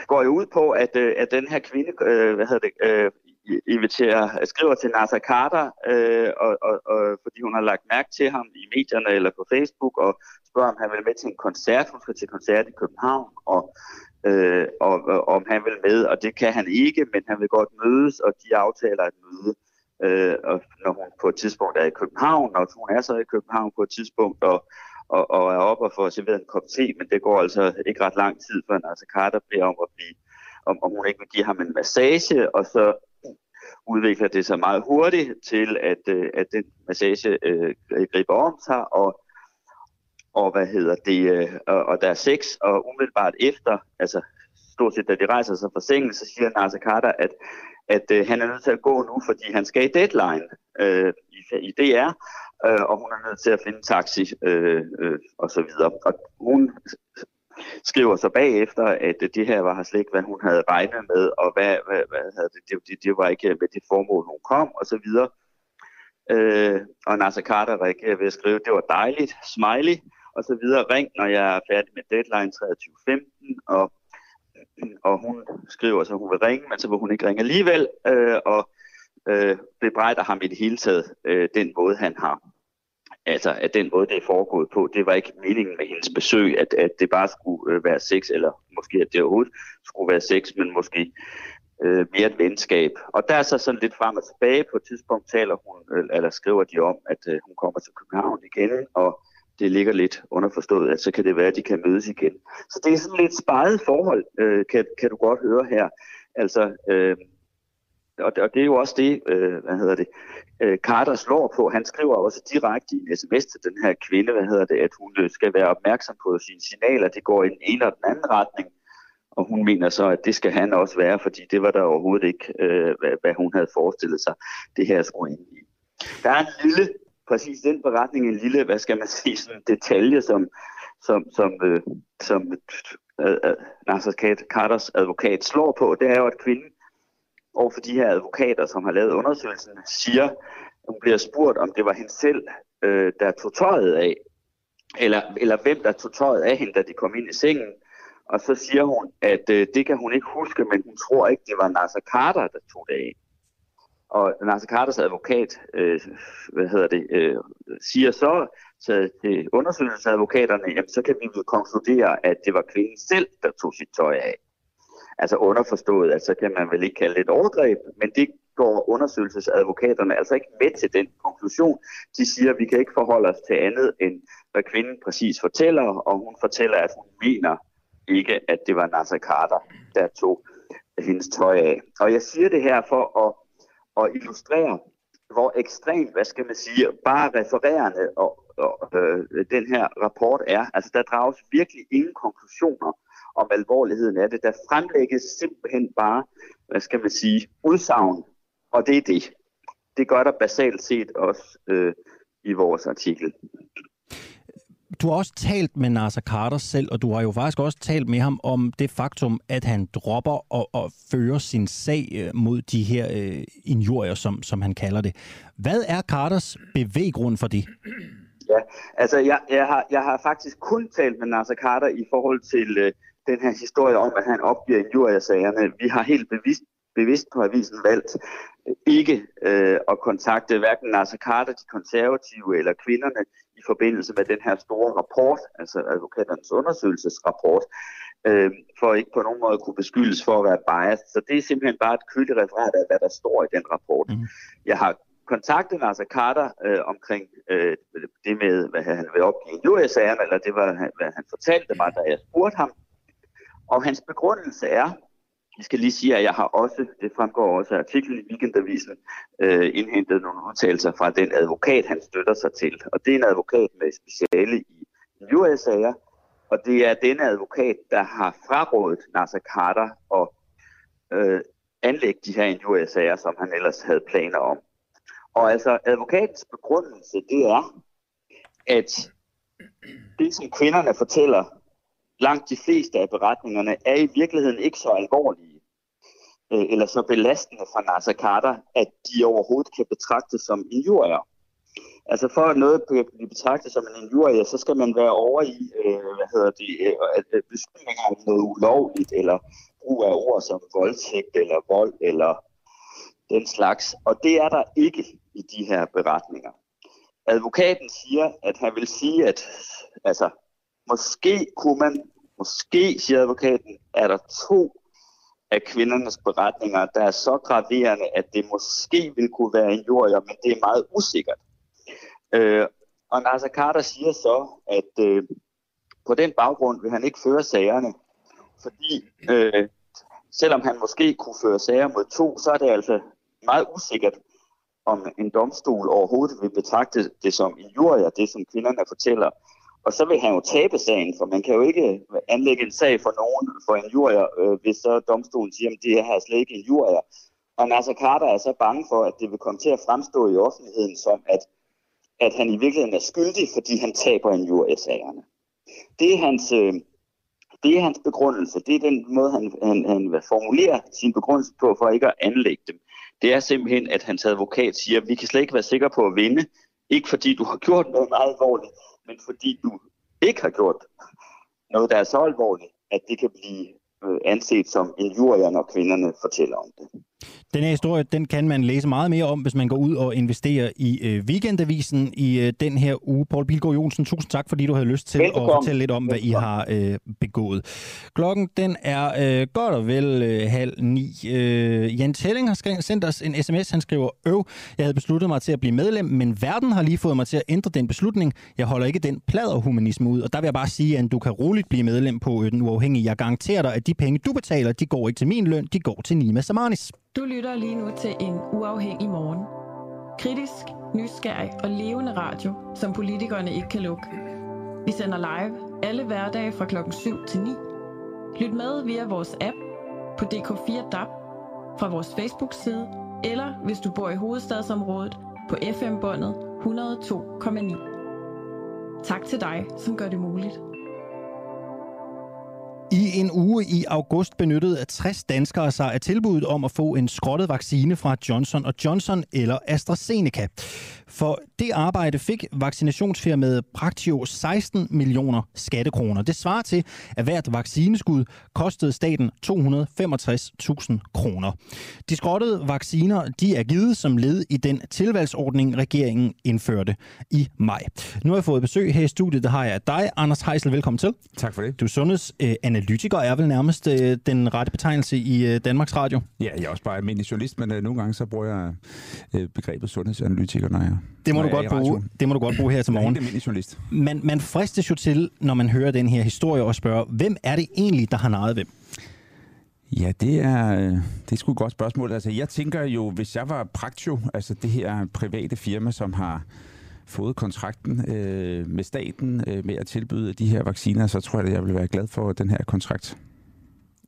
går jo ud på, at, øh, at den her kvinde, øh, hvad hedder det, øh, inviterer, øh, skriver til Nasser Carter, øh, og, og, og, fordi hun har lagt mærke til ham i medierne eller på Facebook, og spørger, om han vil med til en koncert. Hun skal til koncert i København, og, øh, og, og om han vil med, og det kan han ikke, men han vil godt mødes, og de aftaler et møde. Øh, og når hun på et tidspunkt er i København, og hun er så i København på et tidspunkt, og, og, og er oppe og får serveret en kop te, men det går altså ikke ret lang tid, før Nasser Carter beder om at blive, om, om hun ikke vil give ham en massage, og så udvikler det sig meget hurtigt til, at, øh, at den massage øh, griber om sig, og, og hvad hedder det, øh, og, og der er sex, og umiddelbart efter, altså stort set da de rejser sig fra sengen, så siger Nasser Carter, at, at øh, han er nødt til at gå nu, fordi han skal i deadline øh, i, i DR, øh, og hun er nødt til at finde taxi øh, øh, og så videre. Og hun skriver så bagefter, at det her var slet ikke, hvad hun havde regnet med, og hvad, hvad, hvad havde det, det, det, det var ikke med det formål, hun kom, og så videre. Øh, og Nasser Carter reagerer ved at skrive, det var dejligt, smiley, og så videre. Ring, når jeg er færdig med deadline 23.15, og, og hun skriver så, hun vil ringe, men så vil hun ikke ringe alligevel, øh, og øh, bebrejder ham i det hele taget øh, den måde, han har altså at den måde, det er foregået på, det var ikke meningen med hendes besøg, at, at det bare skulle øh, være sex, eller måske at det overhovedet skulle være sex, men måske øh, mere et venskab. Og der er så sådan lidt frem og tilbage. På et tidspunkt taler hun, øh, eller skriver de om, at øh, hun kommer til København igen, og det ligger lidt underforstået, at så kan det være, at de kan mødes igen. Så det er sådan lidt spejet forhold, øh, kan, kan du godt høre her. Altså, øh, og, det, og det er jo også det, øh, hvad hedder det, øh, Carter slår på. Han skriver også direkte i en sms til den her kvinde, hvad hedder det, at hun øh, skal være opmærksom på sine signaler. Det går i den ene og den anden retning. Og hun mener så, at det skal han også være, fordi det var der overhovedet ikke, øh, hvad, hvad hun havde forestillet sig, det her skulle ind i. Der er en lille, præcis den beretning, en lille, hvad skal man sige, sådan en detalje, som, som, som, øh, som øh, øh, Nasser Carters advokat slår på. Det er jo, at kvinden over for de her advokater, som har lavet undersøgelsen, siger, hun bliver spurgt, om det var hende selv, øh, der tog tøjet af, eller, eller hvem der tog tøjet af hende, da de kom ind i sengen. Og så siger hun, at øh, det kan hun ikke huske, men hun tror ikke, det var Nasser Carter, der tog det af. Og Nasser Carters advokat, øh, hvad hedder det, øh, siger så til undersøgelsesadvokaterne, jamen så kan vi konkludere, at det var kvinden selv, der tog sit tøj af altså underforstået, at så kan man vel ikke kalde det et overgreb, men det går undersøgelsesadvokaterne altså ikke med til den konklusion. De siger, at vi kan ikke forholde os til andet, end hvad kvinden præcis fortæller, og hun fortæller, at hun mener ikke, at det var Nasser Carter, der tog hendes tøj af. Og jeg siger det her for at, at illustrere, hvor ekstremt, hvad skal man sige, bare refererende og, og øh, den her rapport er. Altså, der drages virkelig ingen konklusioner om alvorligheden af det. Der fremlægges simpelthen bare, hvad skal man sige, udsagn, og det er det. Det gør der basalt set også øh, i vores artikel. Du har også talt med Nasser Carter selv, og du har jo faktisk også talt med ham om det faktum, at han dropper at, at føre sin sag øh, mod de her øh, injurier, som, som han kalder det. Hvad er Carters bevæggrund for det? Ja, altså jeg, jeg, har, jeg har faktisk kun talt med Nasser Carter i forhold til øh, den her historie om, at han opgiver injuriesagerne. Vi har helt bevidst, bevidst på avisen valgt øh, ikke øh, at kontakte hverken Nasser Carter, de konservative eller kvinderne i forbindelse med den her store rapport, altså advokaternes undersøgelsesrapport, øh, for ikke på nogen måde kunne beskyldes for at være biased. Så det er simpelthen bare et køligt referat af, hvad der står i den rapport. Mm. Jeg har kontaktet Nasser Carter øh, omkring øh, det med, hvad han vil opgive i sagerne eller det var, hvad han fortalte mig, da jeg spurgte ham. Og hans begrundelse er, jeg skal lige sige, at jeg har også, det fremgår også af artiklen i Weekendavisen, øh, indhentet nogle udtalelser fra den advokat, han støtter sig til. Og det er en advokat med speciale i USA-sager, og det er denne advokat, der har frarådet Nasser Carter at øh, anlægge de her injuriesager, som han ellers havde planer om. Og altså advokatens begrundelse, det er, at det, som kvinderne fortæller, langt de fleste af beretningerne, er i virkeligheden ikke så alvorlige øh, eller så belastende for Nasser Carter, at de overhovedet kan betragtes som injurier. Altså for at noget kan blive betragtet som en injurie, så skal man være over i, øh, hvad hedder det, øh, øh beskyldninger om noget ulovligt, eller brug af ord som voldtægt, eller vold, eller den slags. Og det er der ikke i de her beretninger. Advokaten siger, at han vil sige, at altså, måske kunne man, måske, siger advokaten, er der to af kvindernes beretninger, der er så graverende, at det måske vil kunne være en jord, men det er meget usikkert. Øh, og Nasser Carter siger så, at øh, på den baggrund vil han ikke føre sagerne, fordi øh, selvom han måske kunne føre sager mod to, så er det altså meget usikkert, om en domstol overhovedet vil betragte det som injurier, det som kvinderne fortæller. Og så vil han jo tabe sagen, for man kan jo ikke øh, anlægge en sag for nogen for injurier, øh, hvis så domstolen siger, at det her er slet ikke injurier. Og Nasser Carter er så bange for, at det vil komme til at fremstå i offentligheden som, at, at han i virkeligheden er skyldig, fordi han taber injuriesagerne. Det er hans, øh, det er hans begrundelse. Det er den måde, han, han, han formulerer sin begrundelse på, for ikke at anlægge dem det er simpelthen, at hans advokat siger, at vi kan slet ikke være sikre på at vinde. Ikke fordi du har gjort noget meget alvorligt, men fordi du ikke har gjort noget, der er så alvorligt, at det kan blive øh, anset som injurier, når kvinderne fortæller om det. Den her historie, den kan man læse meget mere om, hvis man går ud og investerer i øh, Weekendavisen i øh, den her uge. Paul Bilgaard Jonsen, tusind tak, fordi du havde lyst til Velbekomme. at fortælle lidt om, hvad I har øh, begået. Klokken, den er øh, godt og vel øh, halv ni. Øh, Jan Telling har sendt os en sms. Han skriver, øv, jeg havde besluttet mig til at blive medlem, men verden har lige fået mig til at ændre den beslutning. Jeg holder ikke den pladerhumanisme ud. Og der vil jeg bare sige, at du kan roligt blive medlem på øh, Den Uafhængige. Jeg garanterer dig, at de penge, du betaler, de går ikke til min løn, de går til Nima Samanis. Du lytter lige nu til en uafhængig morgen. Kritisk, nysgerrig og levende radio, som politikerne ikke kan lukke. Vi sender live alle hverdage fra klokken 7 til 9. Lyt med via vores app på DK4 DAB, fra vores Facebook-side, eller hvis du bor i hovedstadsområdet på FM-båndet 102,9. Tak til dig, som gør det muligt. I en uge i august benyttede 60 danskere sig af tilbuddet om at få en skrottet vaccine fra Johnson Johnson eller AstraZeneca. For det arbejde fik vaccinationsfirmaet Praktio 16 millioner skattekroner. Det svarer til, at hvert vaccineskud kostede staten 265.000 kroner. De skrottede vacciner de er givet som led i den tilvalgsordning, regeringen indførte i maj. Nu har jeg fået besøg her i studiet. Der har jeg dig, Anders Heisel. Velkommen til. Tak for det. Du er sundhedsanalytiker, er vel nærmest øh, den rette betegnelse i øh, Danmarks Radio? Ja, jeg er også bare almindelig journalist, men øh, nogle gange så bruger jeg begrebet sundhedsanalytiker, når jeg det må, du godt bruge, det må du godt bruge her til morgen. Jeg er journalist. Man, man fristes jo til, når man hører den her historie, og spørger, hvem er det egentlig, der har naret hvem? Ja, det er, øh, det er sgu et godt spørgsmål. Altså, jeg tænker jo, hvis jeg var Praktio, altså det her private firma, som har fået kontrakten øh, med staten øh, med at tilbyde de her vacciner, så tror jeg, at jeg vil være glad for den her kontrakt.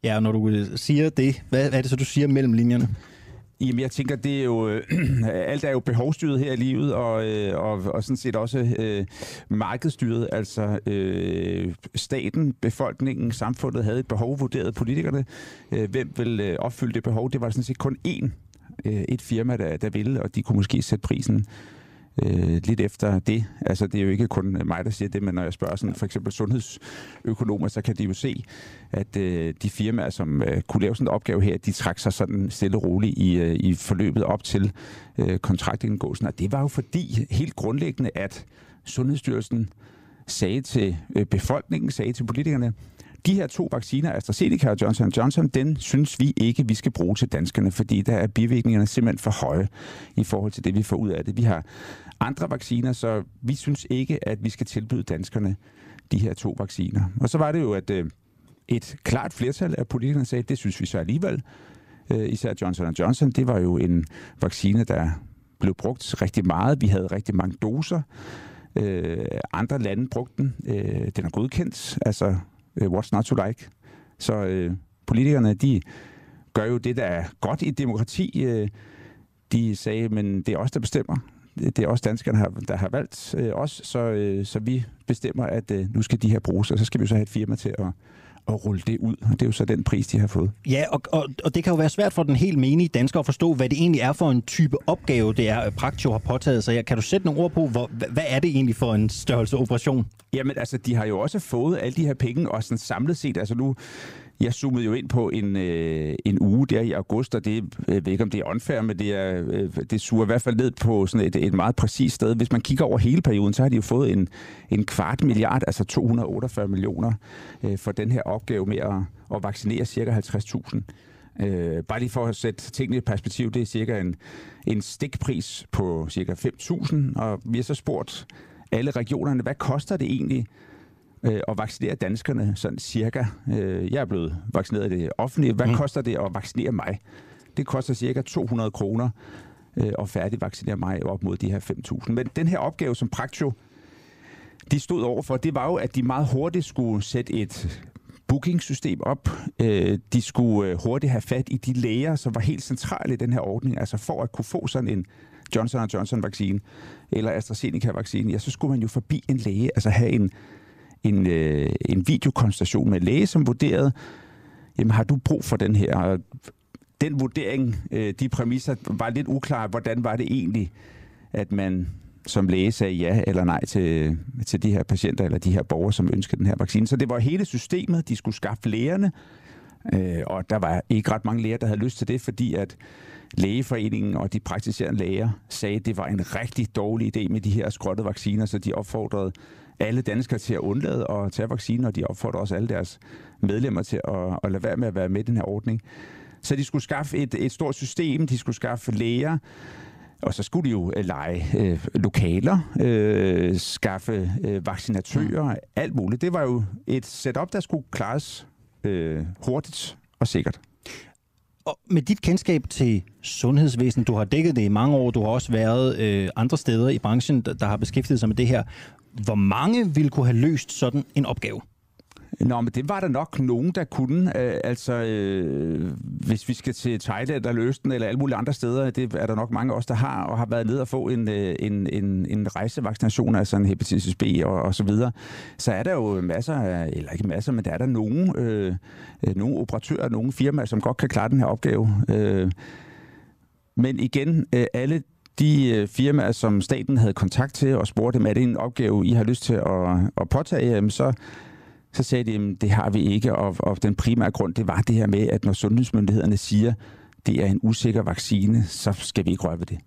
Ja, når du øh, siger det, hvad er det så, du siger mellem linjerne? Jamen, jeg tænker, det er jo, øh, alt er jo behovsstyret her i livet, og, øh, og, og sådan set også øh, markedsstyret. Altså øh, staten, befolkningen, samfundet havde et behov, vurderet politikerne. Øh, hvem vil øh, opfylde det behov? Det var sådan set kun én, øh, et firma, der, der ville, og de kunne måske sætte prisen øh, lidt efter det. Altså, det er jo ikke kun mig, der siger det, men når jeg spørger sådan, for eksempel sundhedsøkonomer, så kan de jo se, at øh, de firmaer, som øh, kunne lave sådan en opgave her, de trak sig sådan stille og roligt i, øh, i forløbet op til øh, kontraktindgåelsen. Og det var jo fordi, helt grundlæggende, at Sundhedsstyrelsen sagde til øh, befolkningen, sagde til politikerne, de her to vacciner, AstraZeneca og Johnson Johnson, den synes vi ikke, vi skal bruge til danskerne, fordi der er bivirkningerne simpelthen for høje i forhold til det, vi får ud af det. Vi har andre vacciner, så vi synes ikke, at vi skal tilbyde danskerne de her to vacciner. Og så var det jo, at øh, et klart flertal af politikerne sagde, at det synes vi så alligevel. Øh, især Johnson Johnson, det var jo en vaccine, der blev brugt rigtig meget. Vi havde rigtig mange doser. Øh, andre lande brugte den. Øh, den er godkendt. Altså, øh, what's not to like? Så øh, politikerne, de gør jo det, der er godt i demokrati. Øh, de sagde, men det er os, der bestemmer det er også danskerne, der har, der har valgt øh, os, så, øh, så vi bestemmer, at øh, nu skal de her bruges, og så skal vi så have et firma til at, at rulle det ud. Og det er jo så den pris, de har fået. Ja, og, og, og det kan jo være svært for den helt menige dansker at forstå, hvad det egentlig er for en type opgave, det er, Praktio har påtaget sig. Kan du sætte nogle ord på, hvor, hvad er det egentlig for en størrelse operation? Jamen, altså, de har jo også fået alle de her penge, og sådan samlet set, altså nu jeg zoomede jo ind på en, øh, en uge der i august, og det, øh, jeg ved ikke, om det er unfair, men det, er, øh, det suger i hvert fald ned på sådan et, et meget præcist sted. Hvis man kigger over hele perioden, så har de jo fået en, en kvart milliard, altså 248 millioner, øh, for den her opgave med at, at vaccinere cirka 50.000. Øh, bare lige for at sætte tingene i perspektiv, det er cirka en, en stikpris på cirka 5.000, og vi har så spurgt alle regionerne, hvad koster det egentlig øh, at vaccinere danskerne sådan cirka. Øh, jeg er blevet vaccineret i det offentlige. Hvad mm. koster det at vaccinere mig? Det koster cirka 200 kroner øh, at færdigvaccinere mig op mod de her 5.000. Men den her opgave, som Praktio de stod overfor, det var jo, at de meget hurtigt skulle sætte et bookingsystem op. Øh, de skulle øh, hurtigt have fat i de læger, som var helt centrale i den her ordning. Altså for at kunne få sådan en Johnson Johnson-vaccine eller AstraZeneca-vaccine, ja, så skulle man jo forbi en læge, altså have en en, øh, en videokonsultation med læge, som vurderede, jamen har du brug for den her? Den vurdering, øh, de præmisser, var lidt uklare. Hvordan var det egentlig, at man som læge sagde ja eller nej til, til de her patienter eller de her borgere, som ønskede den her vaccine. Så det var hele systemet, de skulle skaffe lægerne, øh, og der var ikke ret mange læger, der havde lyst til det, fordi at lægeforeningen og de praktiserende læger sagde, at det var en rigtig dårlig idé med de her skrottede vacciner, så de opfordrede alle danskere til at undlade at tage vaccinen, og de opfordrer også alle deres medlemmer til at, at lade være med at være med i den her ordning. Så de skulle skaffe et, et stort system, de skulle skaffe læger, og så skulle de jo øh, lege øh, lokaler, øh, skaffe øh, vaccinatører, alt muligt. Det var jo et setup, der skulle klares øh, hurtigt og sikkert. Og med dit kendskab til sundhedsvæsenet, du har dækket det i mange år, du har også været øh, andre steder i branchen, der, der har beskæftiget sig med det her hvor mange ville kunne have løst sådan en opgave? Nå, men det var der nok nogen, der kunne. Øh, altså, øh, hvis vi skal til Thailand der løste den, eller alle mulige andre steder, det er der nok mange af os, der har, og har været nede og få en, øh, en, en, en rejsevaccination, altså en hepatitis B og, og så videre, så er der jo masser eller ikke masser, men der er der nogen, øh, øh, nogle operatører, nogle firmaer, som godt kan klare den her opgave. Øh, men igen, øh, alle de øh, firmaer, som staten havde kontakt til og spurgte dem, er det en opgave, I har lyst til at, at påtage, så, så sagde de, at det har vi ikke, og, og den primære grund, det var det her med, at når sundhedsmyndighederne siger, det er en usikker vaccine, så skal vi ikke røre ved det.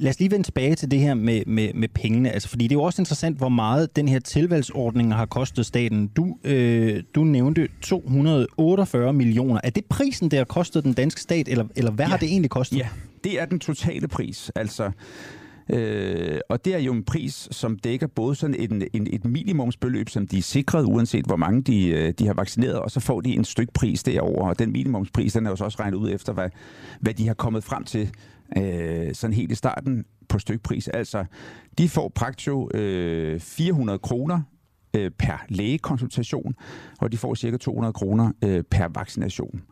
Lad os lige vende tilbage til det her med, med, med pengene. Altså, fordi det er jo også interessant, hvor meget den her tilvalgsordning har kostet staten. Du, øh, du nævnte 248 millioner. Er det prisen, der har kostet den danske stat, eller, eller hvad ja. har det egentlig kostet? Ja, det er den totale pris. Altså, Øh, og det er jo en pris, som dækker både sådan en, en, et minimumsbeløb, som de er sikret, uanset hvor mange de, øh, de har vaccineret, og så får de en stykke pris derover. Og den minimumspris, den er jo så også regnet ud efter, hvad, hvad de har kommet frem til øh, sådan helt i starten på stykpris. Altså, de får praktio øh, 400 kroner øh, per lægekonsultation, og de får cirka 200 kroner øh, per vaccination.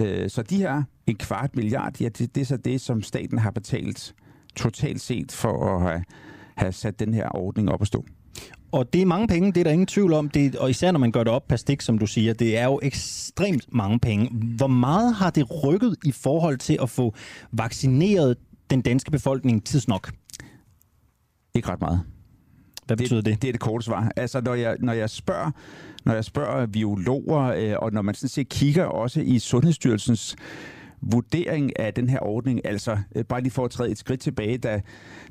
Øh, så de her en kvart milliard, ja, det, det er så det, som staten har betalt totalt set for at have, have sat den her ordning op at stå. Og det er mange penge, det er der ingen tvivl om. Det, og især når man gør det op per stik, som du siger, det er jo ekstremt mange penge. Hvor meget har det rykket i forhold til at få vaccineret den danske befolkning tidsnok? Ikke ret meget. Hvad betyder det? Det, det er det korte svar. Altså, når jeg, når jeg spørger, når jeg spørger biologer, øh, og når man sådan set kigger også i Sundhedsstyrelsens vurdering af den her ordning, altså øh, bare lige for at træde et skridt tilbage, da,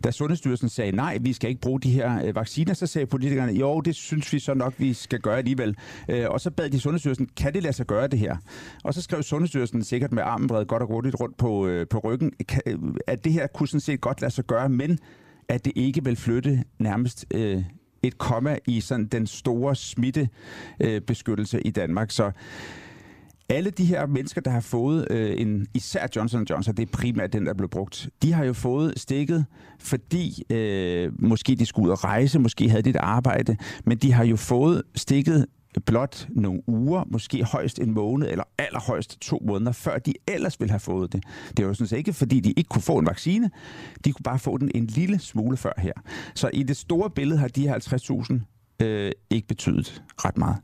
da Sundhedsstyrelsen sagde, nej, vi skal ikke bruge de her øh, vacciner, så sagde politikerne, jo, det synes vi så nok, vi skal gøre alligevel. Øh, og så bad de Sundhedsstyrelsen, kan det lade sig gøre det her? Og så skrev Sundhedsstyrelsen sikkert med armen bredt godt og hurtigt rundt på, på ryggen, at det her kunne sådan set godt lade sig gøre, men at det ikke vil flytte nærmest øh, et komma i sådan den store smittebeskyttelse øh, i Danmark. Så alle de her mennesker, der har fået øh, en, især Johnson Johnson, det er primært den, der blev brugt, de har jo fået stikket, fordi øh, måske de skulle ud og rejse, måske havde de et arbejde, men de har jo fået stikket blot nogle uger, måske højst en måned, eller allerhøjst to måneder, før de ellers ville have fået det. Det var jo sådan set ikke, fordi de ikke kunne få en vaccine. De kunne bare få den en lille smule før her. Så i det store billede har de her 50.000 øh, ikke betydet ret meget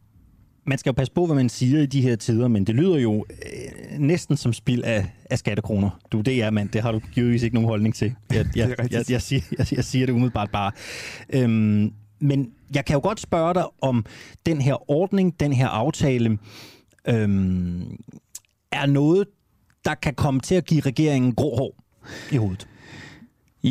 man skal jo passe på, hvad man siger i de her tider, men det lyder jo øh, næsten som spil af, af skattekroner. Du, det er mand, det har du givetvis ikke nogen holdning til. Jeg, jeg, jeg, jeg, siger, jeg, jeg siger det umiddelbart bare. Øhm, men jeg kan jo godt spørge dig om den her ordning, den her aftale, øhm, er noget, der kan komme til at give regeringen grå hår i hovedet.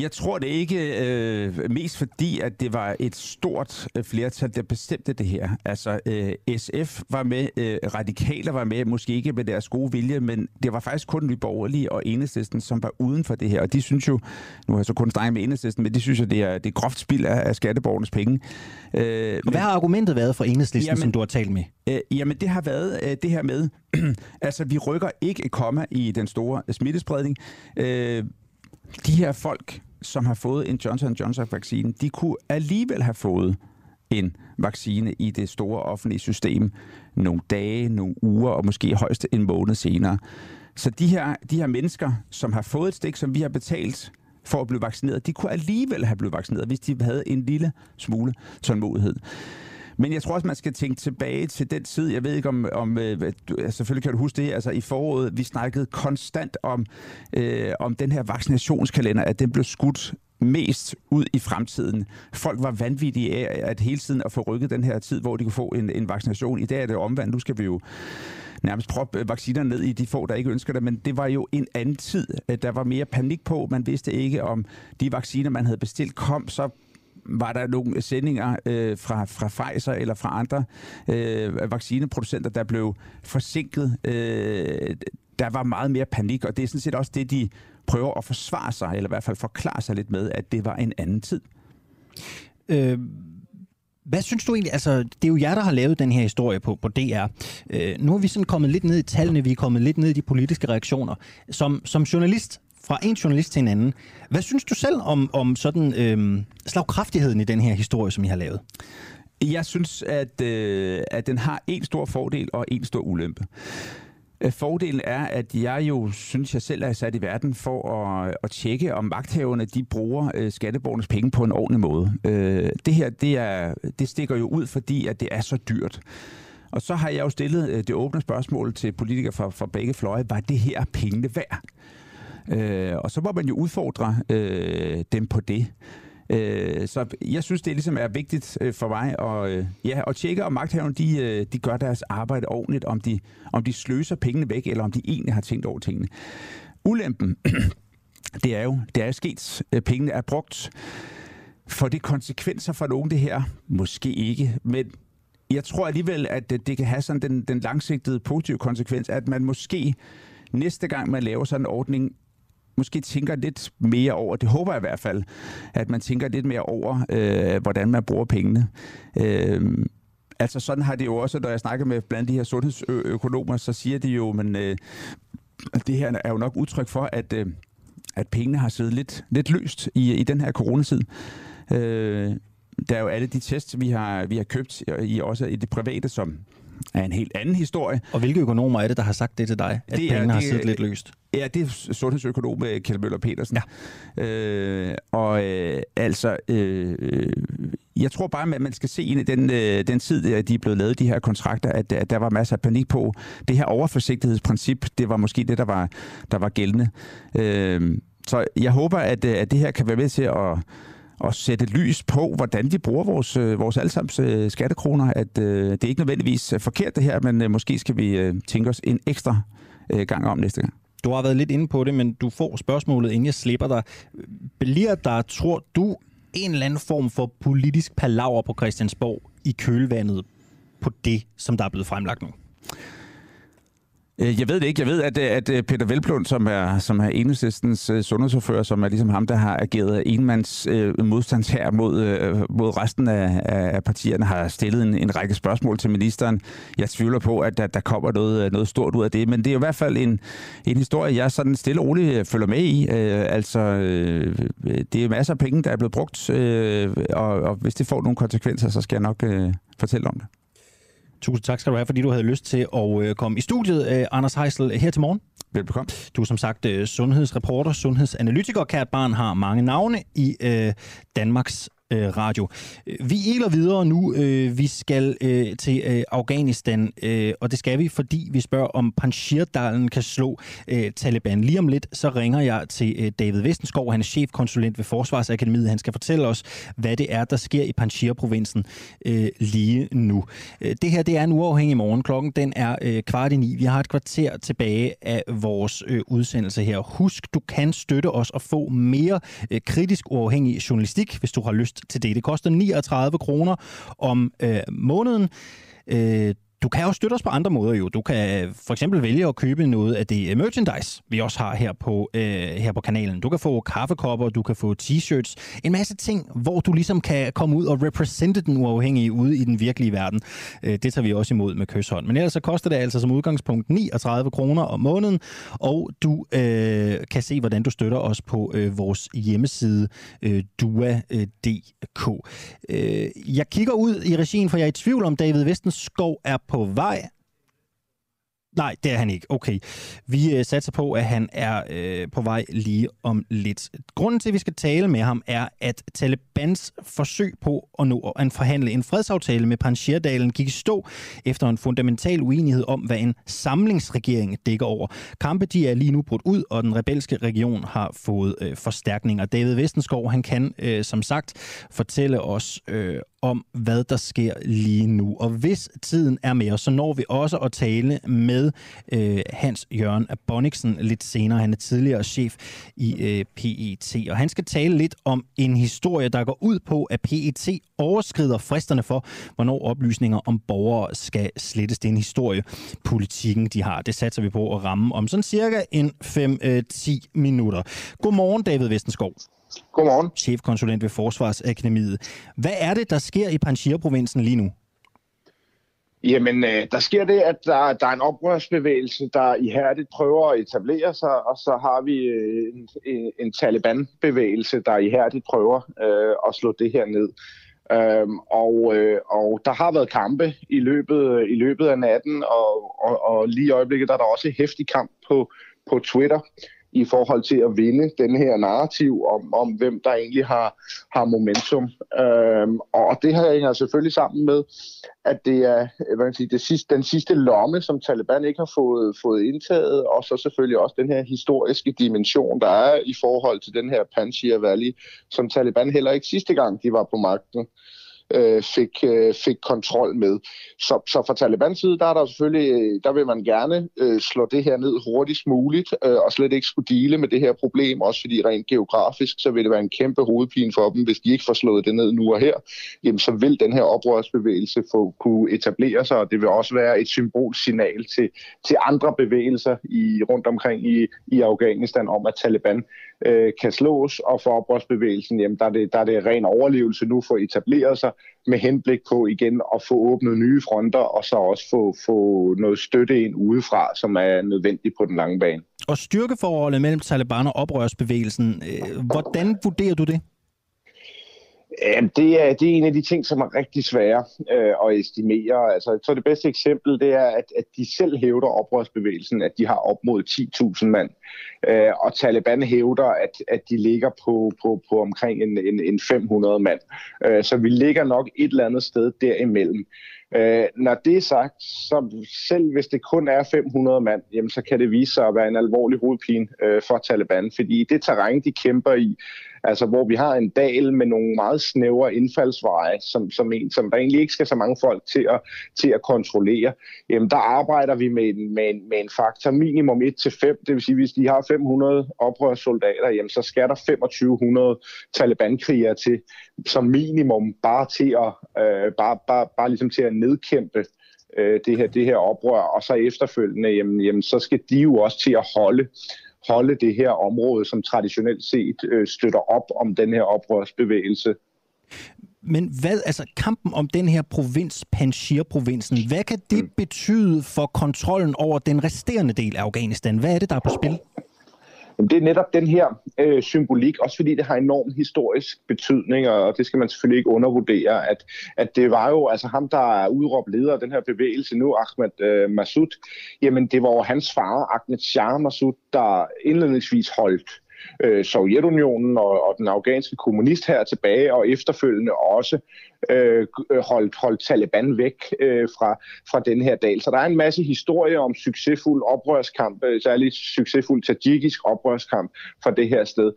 Jeg tror det ikke øh, mest fordi, at det var et stort øh, flertal, der bestemte det her. Altså øh, SF var med, øh, radikaler var med, måske ikke med deres gode vilje, men det var faktisk kun Nye Borgerlige og Enhedslisten, som var uden for det her. Og de synes jo, nu har jeg så kun snakket med Enhedslisten, men de synes jo, det er, det er groft spild af, af skatteborgernes penge. Øh, og hvad har argumentet været for Enhedslisten, jamen, som du har talt med? Øh, jamen det har været øh, det her med, altså vi rykker ikke et komma i den store smittespredning. Øh, de her folk, som har fået en Johnson Johnson-vaccine, de kunne alligevel have fået en vaccine i det store offentlige system nogle dage, nogle uger og måske højst en måned senere. Så de her, de her mennesker, som har fået et stik, som vi har betalt for at blive vaccineret, de kunne alligevel have blevet vaccineret, hvis de havde en lille smule tålmodighed. Men jeg tror også, man skal tænke tilbage til den tid. Jeg ved ikke om, om øh, altså, selvfølgelig kan du huske det, altså i foråret, vi snakkede konstant om, øh, om den her vaccinationskalender, at den blev skudt mest ud i fremtiden. Folk var vanvittige af at hele tiden at få rykket den her tid, hvor de kunne få en, en vaccination. I dag er det omvendt. Nu skal vi jo nærmest proppe øh, vacciner ned i de få, der ikke ønsker det, men det var jo en anden tid. Der var mere panik på. Man vidste ikke, om de vacciner, man havde bestilt, kom. Så var der nogle sendinger øh, fra, fra Pfizer eller fra andre øh, vaccineproducenter, der blev forsinket. Øh, der var meget mere panik, og det er sådan set også det, de prøver at forsvare sig, eller i hvert fald forklare sig lidt med, at det var en anden tid. Øh, hvad synes du egentlig, altså det er jo jer, der har lavet den her historie på, på DR. Øh, nu er vi sådan kommet lidt ned i tallene, vi er kommet lidt ned i de politiske reaktioner. Som, som journalist, fra en journalist til en anden. Hvad synes du selv om, om sådan øh, slagkraftigheden i den her historie, som I har lavet? Jeg synes, at, øh, at den har en stor fordel og en stor ulempe. Øh, fordelen er, at jeg jo synes, jeg selv er sat i verden for at, at tjekke, om magthaverne de bruger øh, skatteborgernes penge på en ordentlig måde. Øh, det her, det, er, det stikker jo ud, fordi at det er så dyrt. Og så har jeg jo stillet øh, det åbne spørgsmål til politikere fra, fra begge fløje. Var det her pengene værd? Øh, og så må man jo udfordre øh, dem på det. Øh, så jeg synes, det ligesom er vigtigt øh, for mig at, øh, ja, at tjekke, om magthaverne de, øh, de gør deres arbejde ordentligt, om de, om de sløser pengene væk, eller om de egentlig har tænkt over tingene. Ulempen, det er jo, det er sket. Øh, pengene er brugt. For det konsekvenser for nogen det her? Måske ikke, men jeg tror alligevel, at øh, det kan have sådan den, den langsigtede positive konsekvens, at man måske næste gang man laver sådan en ordning, måske tænker lidt mere over, det håber jeg i hvert fald, at man tænker lidt mere over, øh, hvordan man bruger pengene. Øh, altså sådan har det jo også, når jeg snakker med blandt de her sundhedsøkonomer, så siger de jo, men øh, det her er jo nok udtryk for, at, øh, at pengene har siddet lidt, lidt løst i, i den her coronatid. Øh, der er jo alle de tests, vi har, vi har købt, i også i det private, som er en helt anden historie. Og hvilke økonomer er det, der har sagt det til dig, at det pengene er, har siddet lidt løst? Ja, det er sundhedsøkonom øh, Kjeld Møller Petersen. Ja. Øh, og øh, altså, øh, jeg tror bare, at man skal se ind i den, øh, den tid, de er blevet lavet, de her kontrakter, at, at der var masser af panik på. Det her overforsigtighedsprincip, det var måske det, der var, der var gældende. Øh, så jeg håber, at, at det her kan være med til at at sætte lys på, hvordan vi bruger vores, øh, vores allesammens øh, skattekroner. At øh, det er ikke nødvendigvis øh, forkert det her, men øh, måske skal vi øh, tænke os en ekstra øh, gang om næste gang. Du har været lidt inde på det, men du får spørgsmålet, inden jeg slipper dig. Bliver der, tror du, en eller anden form for politisk palaver på Christiansborg i kølvandet på det, som der er blevet fremlagt nu? Øh, jeg ved det ikke. Jeg ved, at, øh, at øh, Peter Velblund, som er, som er enhedslistens sundhedsordfører, som er ligesom ham, der har ageret enmands øh, modstandshær mod, øh, mod resten af, af partierne, har stillet en, en række spørgsmål til ministeren. Jeg tvivler på, at der, der kommer noget, noget stort ud af det, men det er i hvert fald en, en historie, jeg sådan stille og roligt følger med i. Øh, altså, øh, det er masser af penge, der er blevet brugt, øh, og, og hvis det får nogle konsekvenser, så skal jeg nok øh, fortælle om det. Tusind tak skal du have, fordi du havde lyst til at øh, komme i studiet. Øh, Anders Heisel, her til morgen. Velbekomme. Du er som sagt øh, sundhedsreporter, sundhedsanalytiker. Kært barn har mange navne i øh, Danmarks øh, radio. Vi eler videre nu. Øh, vi skal øh, til øh, Afghanistan, øh, og det skal vi, fordi vi spørger, om Panjshirdalen kan slå øh, Taliban. Lige om lidt, så ringer jeg til øh, David Vestenskov. Han er chefkonsulent ved Forsvarsakademiet. Han skal fortælle os, hvad det er, der sker i Panjshir-provinsen øh, lige nu. Øh, det her, det er en uafhængig morgen. Klokken den er øh, kvart i ni. Vi har et kvarter tilbage af vores øh, udsendelse her. Husk, du kan støtte os og få mere øh, kritisk uafhængig journalistik, hvis du har lyst til det. Det koster 39 kroner om øh, måneden. Øh, du kan også støtte os på andre måder jo. Du kan øh, for eksempel vælge at købe noget af det øh, merchandise, vi også har her på, øh, her på kanalen. Du kan få kaffekopper, du kan få t-shirts, en masse ting, hvor du ligesom kan komme ud og repræsentere den uafhængige ude i den virkelige verden. Øh, det tager vi også imod med kysshånd. Men ellers så koster det altså som udgangspunkt 39 kroner om måneden, og du øh, kan se, hvordan du støtter os på øh, vores hjemmeside øh, dua.dk. Øh, jeg kigger ud i regien, for jeg er i tvivl om, David Vestenskov er på vej. Nej, det er han ikke. Okay. Vi øh, satser på, at han er øh, på vej lige om lidt. Grunden til, at vi skal tale med ham, er, at Talibans forsøg på at nå at forhandle en fredsaftale med Panjshirdalen gik i stå efter en fundamental uenighed om, hvad en samlingsregering dækker over. Kampe de er lige nu brudt ud, og den rebelske region har fået øh, forstærkninger. David Vestenskov, han kan øh, som sagt fortælle os øh, om, hvad der sker lige nu. Og hvis tiden er med, os, så når vi også at tale med øh, Hans Jørgen Bonniksen lidt senere. Han er tidligere chef i øh, PET, og han skal tale lidt om en historie, der går ud på, at PET overskrider fristerne for, hvornår oplysninger om borgere skal slettes. Det er en historie, politikken de har. Det satser vi på at ramme om sådan cirka en 5-10 øh, minutter. Godmorgen, David Vestenskov. Godmorgen. Chefkonsulent ved Forsvarsakademiet. Hvad er det, der sker i Panjshir-provinsen lige nu? Jamen, øh, der sker det, at der, der er en oprørsbevægelse, der ihærdigt prøver at etablere sig, og så har vi øh, en, en, en Taliban-bevægelse, der ihærdigt prøver øh, at slå det her ned. Øhm, og, øh, og der har været kampe i løbet, i løbet af natten, og, og, og lige i øjeblikket der er der også hæftig kamp på, på Twitter i forhold til at vinde den her narrativ om, om hvem der egentlig har, har momentum. Øhm, og det her hænger selvfølgelig sammen med, at det er øh, hvad kan sige, det sidste, den sidste lomme, som Taliban ikke har fået, fået indtaget, og så selvfølgelig også den her historiske dimension, der er i forhold til den her Panjshir Valley, som Taliban heller ikke sidste gang, de var på magten øh, fik, øh, fik kontrol med. Så, så fra Talibans side, der er der selvfølgelig, øh, der vil man gerne øh, slå det her ned hurtigst muligt, øh, og slet ikke skulle dele med det her problem, også fordi rent geografisk, så vil det være en kæmpe hovedpine for dem, hvis de ikke får slået det ned nu og her, jamen så vil den her oprørsbevægelse få kunne etablere sig, og det vil også være et symbolsignal til, til andre bevægelser i, rundt omkring i, i Afghanistan om, at Taliban øh, kan slås, og for oprørsbevægelsen, jamen der er, det, der er det ren overlevelse nu for at etablere sig, med henblik på igen at få åbnet nye fronter, og så også få, få noget støtte ind udefra, som er nødvendigt på den lange bane. Og styrkeforholdet mellem Taliban og oprørsbevægelsen, øh, hvordan vurderer du det? Jamen, det er, det er en af de ting, som er rigtig svære øh, at estimere. Altså, så det bedste eksempel, det er, at, at de selv hævder oprørsbevægelsen, at de har op mod 10.000 mand. Øh, og Taliban hævder, at, at de ligger på, på, på omkring en, en, en 500 mand. Øh, så vi ligger nok et eller andet sted derimellem. Øh, når det er sagt, så selv hvis det kun er 500 mand, jamen, så kan det vise sig at være en alvorlig hovedpine øh, for Taliban, fordi det terræn, de kæmper i, altså hvor vi har en dal med nogle meget snævre indfaldsveje, som, som, en, som der egentlig ikke skal så mange folk til at, til at kontrollere, jamen der arbejder vi med, med, en, med en faktor minimum 1-5, det vil sige, hvis de har 500 oprørssoldater, jamen så skal der 2500 Taliban-krigere til, som minimum bare til at, øh, bare, bare, bare ligesom til at nedkæmpe øh, det, her, det her oprør, og så efterfølgende, jamen, jamen, så skal de jo også til at holde holde det her område, som traditionelt set øh, støtter op om den her oprørsbevægelse. Men hvad, altså kampen om den her provins, Panjshir-provinsen, hvad kan det mm. betyde for kontrollen over den resterende del af Afghanistan? Hvad er det, der er på spil? Jamen, det er netop den her øh, symbolik, også fordi det har enorm historisk betydning, og det skal man selvfølgelig ikke undervurdere, at, at det var jo altså ham, der er udråbt leder af den her bevægelse nu, Ahmed øh, Massoud, jamen det var jo hans far, Ahmed Shah Massoud, der indledningsvis holdt øh, Sovjetunionen og, og den afghanske kommunist her tilbage, og efterfølgende også øh, holdt, holdt Taliban væk øh, fra, fra den her dal. Så der er en masse historie om succesfuld oprørskamp, øh, særligt succesfuld tajikisk oprørskamp fra det her sted.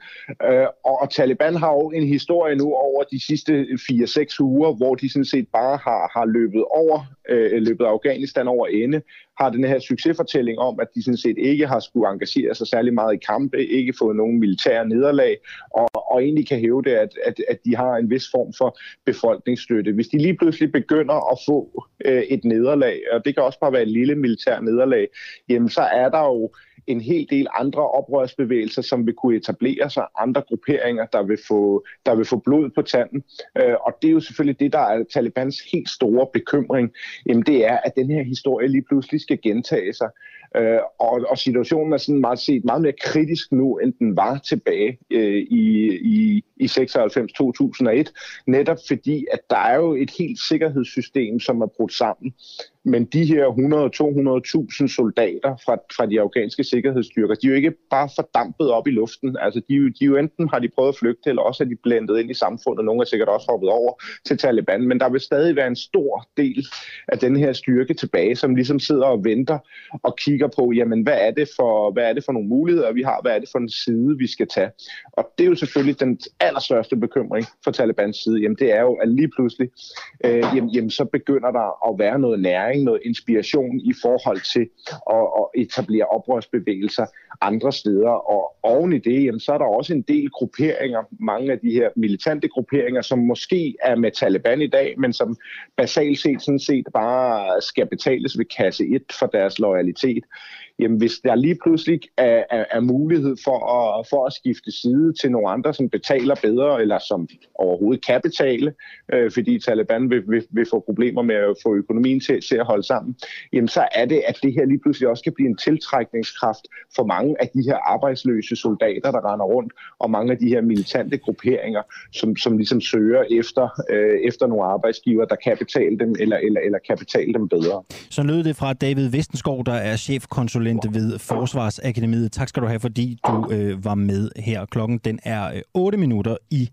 Øh, og, og Taliban har jo en historie nu over de sidste 4-6 uger, hvor de sådan set bare har, har løbet over, øh, løbet Afghanistan over ende, har den her succesfortælling om, at de sådan set ikke har skulle engagere sig særlig meget i kampe, ikke fået nogen militære nederlag, og, og egentlig kan hæve det, at, at, at de har en vis form for befolkningsstøtte. Hvis de lige pludselig begynder at få øh, et nederlag, og det kan også bare være et lille militær nederlag, jamen så er der jo en hel del andre oprørsbevægelser, som vil kunne etablere sig, andre grupperinger, der vil få, der vil få blod på tanden. Øh, og det er jo selvfølgelig det, der er Talibans helt store bekymring. Jamen det er, at den her historie lige pludselig skal gentage sig. Øh, og, og situationen er sådan meget set meget mere kritisk nu, end den var tilbage øh, i, i, i 96-2001. Netop fordi, at der er jo et helt sikkerhedssystem, som er brudt sammen. Men de her 100-200.000 soldater fra, fra de afghanske sikkerhedsstyrker, de er jo ikke bare fordampet op i luften. Altså, de, de jo enten har de prøvet at flygte, eller også er de blandet ind i samfundet. Nogle er sikkert også hoppet over til Taliban. Men der vil stadig være en stor del af den her styrke tilbage, som ligesom sidder og venter og kigger på, jamen, hvad er det for, hvad er det for nogle muligheder, vi har? Hvad er det for en side, vi skal tage? Og det er jo selvfølgelig den allerstørste bekymring for Talibans side. Jamen, det er jo, at lige pludselig, øh, jamen, jamen, så begynder der at være noget næring læring, noget inspiration i forhold til at, at etablere oprørsbevægelser andre steder. Og oven i det, jamen, så er der også en del grupperinger, mange af de her militante grupperinger, som måske er med Taliban i dag, men som basalt set sådan set bare skal betales ved kasse 1 for deres loyalitet jamen hvis der lige pludselig er, er, er mulighed for at, for at skifte side til nogle andre, som betaler bedre, eller som overhovedet kan betale, øh, fordi Taliban vil, vil, vil få problemer med at få økonomien til, til at holde sammen, jamen så er det, at det her lige pludselig også kan blive en tiltrækningskraft for mange af de her arbejdsløse soldater, der render rundt, og mange af de her militante grupperinger, som, som ligesom søger efter, øh, efter nogle arbejdsgiver, der kan betale dem, eller, eller, eller kan betale dem bedre. Så lød det fra David Vestenskov, der er chefkonsulent konsulent ved Forsvarsakademiet. Tak skal du have, fordi du øh, var med her. Klokken den er øh, 8 minutter i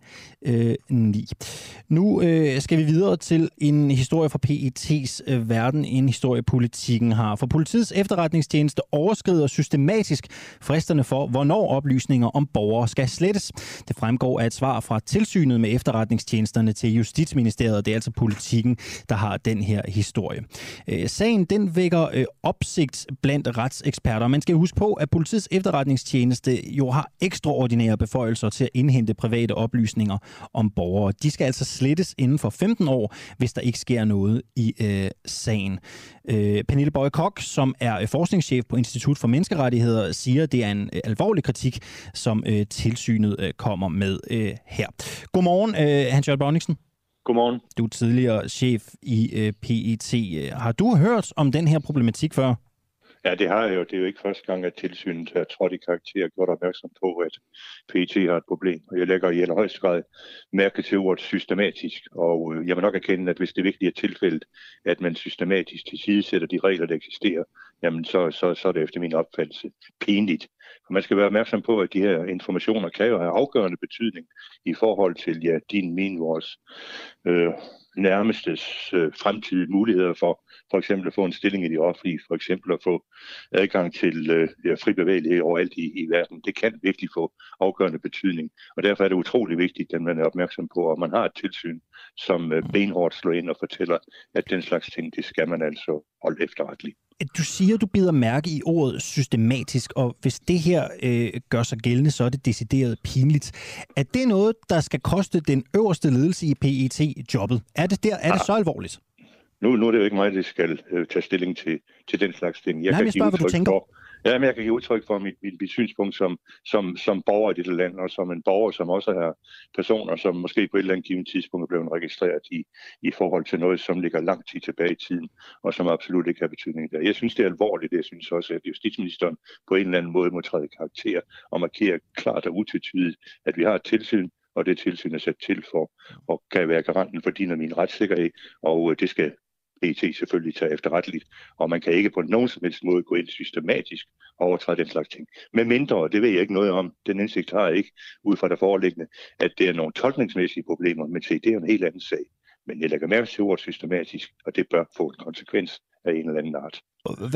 øh, 9. Nu øh, skal vi videre til en historie fra PET's øh, verden, en historie politikken har. For politiets efterretningstjeneste overskrider systematisk fristerne for, hvornår oplysninger om borgere skal slettes. Det fremgår af et svar fra tilsynet med efterretningstjenesterne til Justitsministeriet. Det er altså politikken, der har den her historie. Øh, sagen den vækker øh, opsigt blandt rets retseksperter. Man skal huske på, at politiets efterretningstjeneste jo har ekstraordinære beføjelser til at indhente private oplysninger om borgere. De skal altså slettes inden for 15 år, hvis der ikke sker noget i øh, sagen. Øh, Pernille Bøje Kok, som er øh, forskningschef på Institut for Menneskerettigheder, siger, at det er en øh, alvorlig kritik, som øh, tilsynet øh, kommer med øh, her. Godmorgen, øh, Hans-Jørgen Bonniksen. Godmorgen. Du er tidligere chef i øh, PET. Har du hørt om den her problematik før? Ja, det har jeg jo. Det er jo ikke første gang, at tilsynet har trådt i karakter og gjort opmærksom på, at PET har et problem. Og jeg lægger i allerhøjeste grad mærke til ordet systematisk. Og øh, jeg må nok erkende, at hvis det virkelig er tilfældet, at man systematisk tilsidesætter de regler, der eksisterer, jamen så, så, så er det efter min opfattelse pinligt. For man skal være opmærksom på, at de her informationer kan jo have afgørende betydning i forhold til ja, din, min, vores øh, nærmestes øh, fremtidige muligheder for for eksempel at få en stilling i det offentlige, for eksempel at få adgang til øh, ja, fri bevægelighed overalt i, i verden. Det kan virkelig få afgørende betydning, og derfor er det utrolig vigtigt, at man er opmærksom på, at man har et tilsyn, som øh, benhårdt slår ind og fortæller, at den slags ting, det skal man altså holde efterretteligt. Du siger, du bider mærke i ordet systematisk, og hvis det her øh, gør sig gældende, så er det decideret pinligt. Er det noget, der skal koste den øverste ledelse i PET-jobbet? Er det der? Er det så alvorligt? Nu, nu er det jo ikke mig, der skal øh, tage stilling til, til den slags ting. Jeg Nej, kan jeg spørger, hvad du tænker. For, Ja, men jeg kan give udtryk for mit, mit, mit synspunkt som, som, som borger i dette land, og som en borger, som også er personer, som måske på et eller andet givet tidspunkt er blevet registreret i, i forhold til noget, som ligger lang tid tilbage i tiden, og som absolut ikke har betydning der. Jeg synes, det er alvorligt. Jeg synes også, at justitsministeren på en eller anden måde må træde karakter og markere klart og utvetydigt, at vi har et tilsyn, og det tilsyn er sat til for, og kan være garanten for din og min retssikkerhed, og øh, det skal PT selvfølgelig tager efterretteligt, og man kan ikke på nogen som helst måde gå ind systematisk og overtræde den slags ting. Med mindre, og det ved jeg ikke noget om, den indsigt har jeg ikke ud fra det foreliggende, at det er nogle tolkningsmæssige problemer, men se, det er en helt anden sag. Men jeg lægger mærke til ordet systematisk, og det bør få en konsekvens af en eller anden art.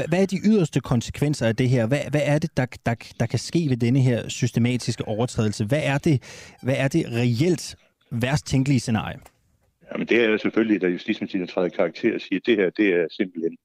Hvad er de yderste konsekvenser af det her? Hvad, hvad er det, der, der, der kan ske ved denne her systematiske overtrædelse? Hvad er det, hvad er det reelt værst tænkelige scenarie? Jamen det er selvfølgelig, da justitsministeren træder karakter og siger, at det her det er simpelthen,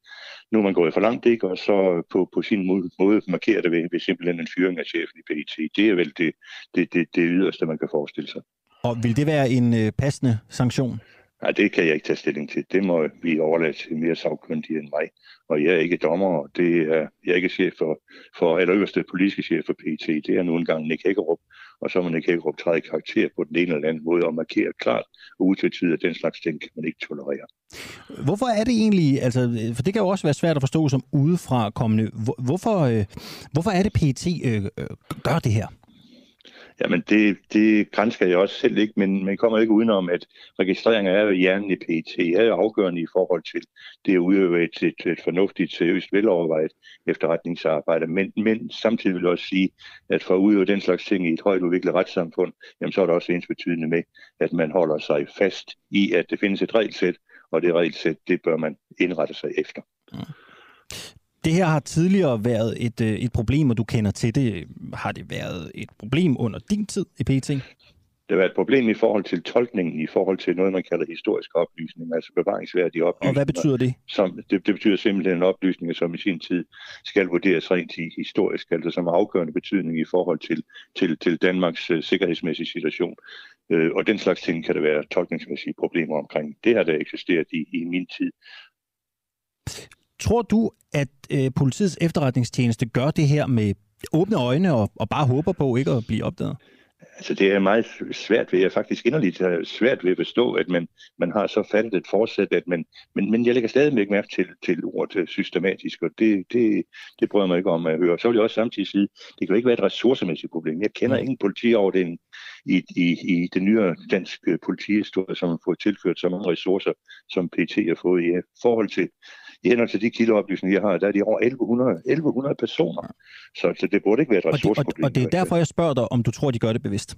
nu er man gået for langt, ikke? og så på, på sin måde, måde markerer det ved, ved simpelthen en fyring af chefen i PET. Det er vel det, det, det, det yderste, man kan forestille sig. Og vil det være en øh, passende sanktion? Nej, det kan jeg ikke tage stilling til. Det må vi overlade til mere sagkyndige end mig. Og jeg er ikke dommer, og det er, jeg er ikke chef for, for eller øverste politiske chef for PT. Det er nu engang Nick Hækkerup. Og så må Nick Hækkerup træde karakter på den ene eller anden måde og markere klart og utvetydigt, at den slags ting kan man ikke tolerere. Hvorfor er det egentlig, altså, for det kan jo også være svært at forstå som udefra kommende, hvorfor, øh, hvorfor er det PT øh, øh, gør det her? Jamen, det, det grænsker jeg også selv ikke, men man kommer ikke udenom, at registreringer er hjernen i PET er afgørende i forhold til det at udøve et, et, et fornuftigt, seriøst, velovervejet efterretningsarbejde. Men, men samtidig vil jeg også sige, at for at udøve den slags ting i et højt udviklet retssamfund, jamen, så er det også ens betydende med, at man holder sig fast i, at det findes et regelsæt, og det regelsæt, det bør man indrette sig efter. Ja. Det her har tidligere været et, øh, et problem, og du kender til det. Har det været et problem under din tid i PT? Det var et problem i forhold til tolkningen, i forhold til noget, man kalder historisk oplysning, altså bevaringsværdige oplysninger. Og hvad betyder det? Som, det, det betyder simpelthen oplysninger, som i sin tid skal vurderes rent historisk, altså som afgørende betydning i forhold til, til, til Danmarks uh, sikkerhedsmæssige situation. Uh, og den slags ting kan der være tolkningsmæssige problemer omkring. Det har der eksisteret i, i min tid. Tror du, at øh, politiets efterretningstjeneste gør det her med åbne øjne og, og bare håber på ikke at blive opdaget? Altså det er meget svært ved, jeg faktisk inderligt svært ved at forstå, at man, man har så faldet et forsæt, at man, men, men jeg lægger stadig mærke til, til ordet systematisk, og det, det, det bryder mig ikke om at høre. Så vil jeg også samtidig sige, det kan jo ikke være et ressourcemæssigt problem. Jeg kender ingen politi over den i, i, i den nye danske politihistorie, som har fået tilført så mange ressourcer, som PT har fået i forhold til I henhold til de kildeoplysninger, jeg har, der er de over 1100, 1100 personer. Så, så det burde ikke være et Og det, og, ressourceproblem. og det er derfor, jeg spørger dig, om du tror, de gør det bevidst.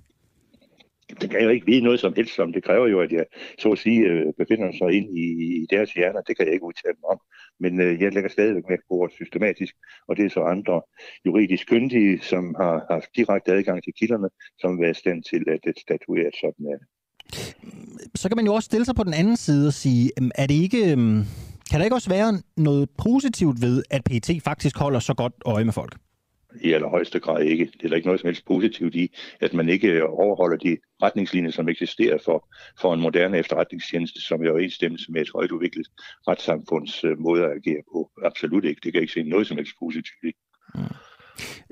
det kan jeg jo ikke vide noget som helst om. Det kræver jo, at jeg så at sige øh, befinder sig ind i, i deres hjerner. Det kan jeg ikke udtale mig om. Men øh, jeg lægger stadigvæk med på ordet systematisk, og det er så andre juridisk kyndige, som har haft direkte adgang til kilderne, som vil i stand til at, at statuere sådan øh, Så kan man jo også stille sig på den anden side og sige, øhm, er det ikke... Kan der ikke også være noget positivt ved, at PET faktisk holder så godt øje med folk? i allerhøjeste grad ikke. Det er der ikke noget som helst positivt i, at man ikke overholder de retningslinjer, som eksisterer for, for en moderne efterretningstjeneste, som er overensstemmelse med et højt udviklet retssamfunds øh, måde at agere på. Absolut ikke. Det kan jeg ikke se noget som helst positivt i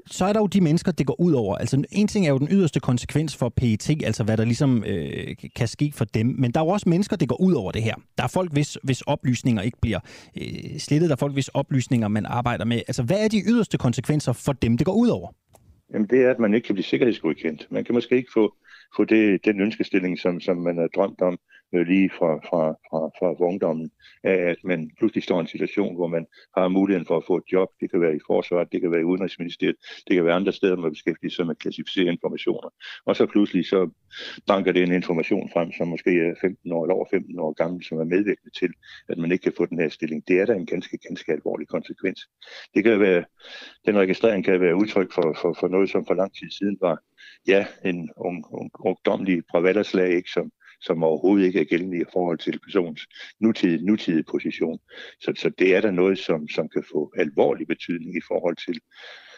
så er der jo de mennesker, det går ud over. Altså, en ting er jo den yderste konsekvens for PET, altså hvad der ligesom øh, kan ske for dem, men der er jo også mennesker, det går ud over det her. Der er folk, hvis, hvis oplysninger ikke bliver øh, slettet, der er folk, hvis oplysninger man arbejder med. Altså, hvad er de yderste konsekvenser for dem, det går ud over? Jamen det er, at man ikke kan blive sikkerhedsgodkendt. Man kan måske ikke få, få det, den ønskestilling, som, som man har drømt om øh, lige fra, fra, fra, fra ungdommen, af at man pludselig står i en situation, hvor man har muligheden for at få et job. Det kan være i forsvaret, det kan være i udenrigsministeriet, det kan være andre steder, man beskæftiger sig med at klassificere informationer. Og så pludselig så banker det en information frem, som måske er 15 år eller over 15 år gammel, som er medvirkende til, at man ikke kan få den her stilling. Det er da en ganske, ganske alvorlig konsekvens. Det kan være, den registrering kan være udtryk for, for, for noget, som for lang tid siden var, ja, en ung, ung, ungdomlig bravallerslag, ikke, som, som overhovedet ikke er gældende i forhold til persons nutidige, nutidige position. Så, så det er der noget, som, som kan få alvorlig betydning i forhold til,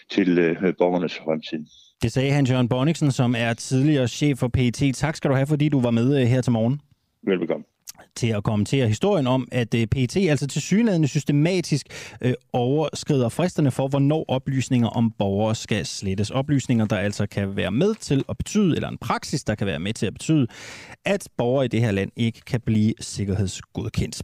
til øh, borgernes fremtid. Det sagde Hans Jørgen Bonniksen, som er tidligere chef for PET. Tak skal du have, fordi du var med øh, her til morgen. Velbekomme til at kommentere historien om, at øh, PT altså til synlædende systematisk øh, overskrider fristerne for, hvornår oplysninger om borgere skal slettes. Oplysninger, der altså kan være med til at betyde, eller en praksis, der kan være med til at betyde, at borgere i det her land ikke kan blive sikkerhedsgodkendt.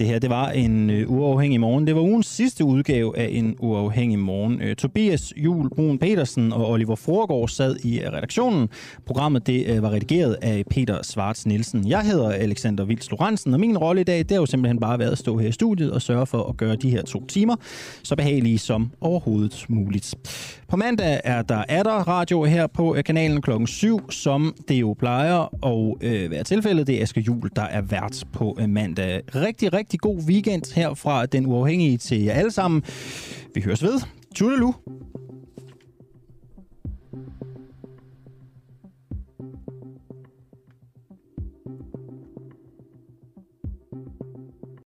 Det her, det var en øh, uafhængig morgen. Det var ugens sidste udgave af en uafhængig morgen. Øh, Tobias Jul Brun Petersen og Oliver Forgård sad i øh, redaktionen. Programmet det øh, var redigeret af Peter Svarts Nielsen. Jeg hedder Alexander Vils Lorentzen, og min rolle i dag, det har jo simpelthen bare været at stå her i studiet og sørge for at gøre de her to timer så behagelige som overhovedet muligt. På mandag er der Adder radio her på øh, kanalen klokken 7, som det jo plejer at øh, være tilfældet. Det er Aske Jul, der er vært på øh, mandag. Rigtig, rigtig god weekend her fra Den Uafhængige til jer alle sammen. Vi høres ved. Tudelu.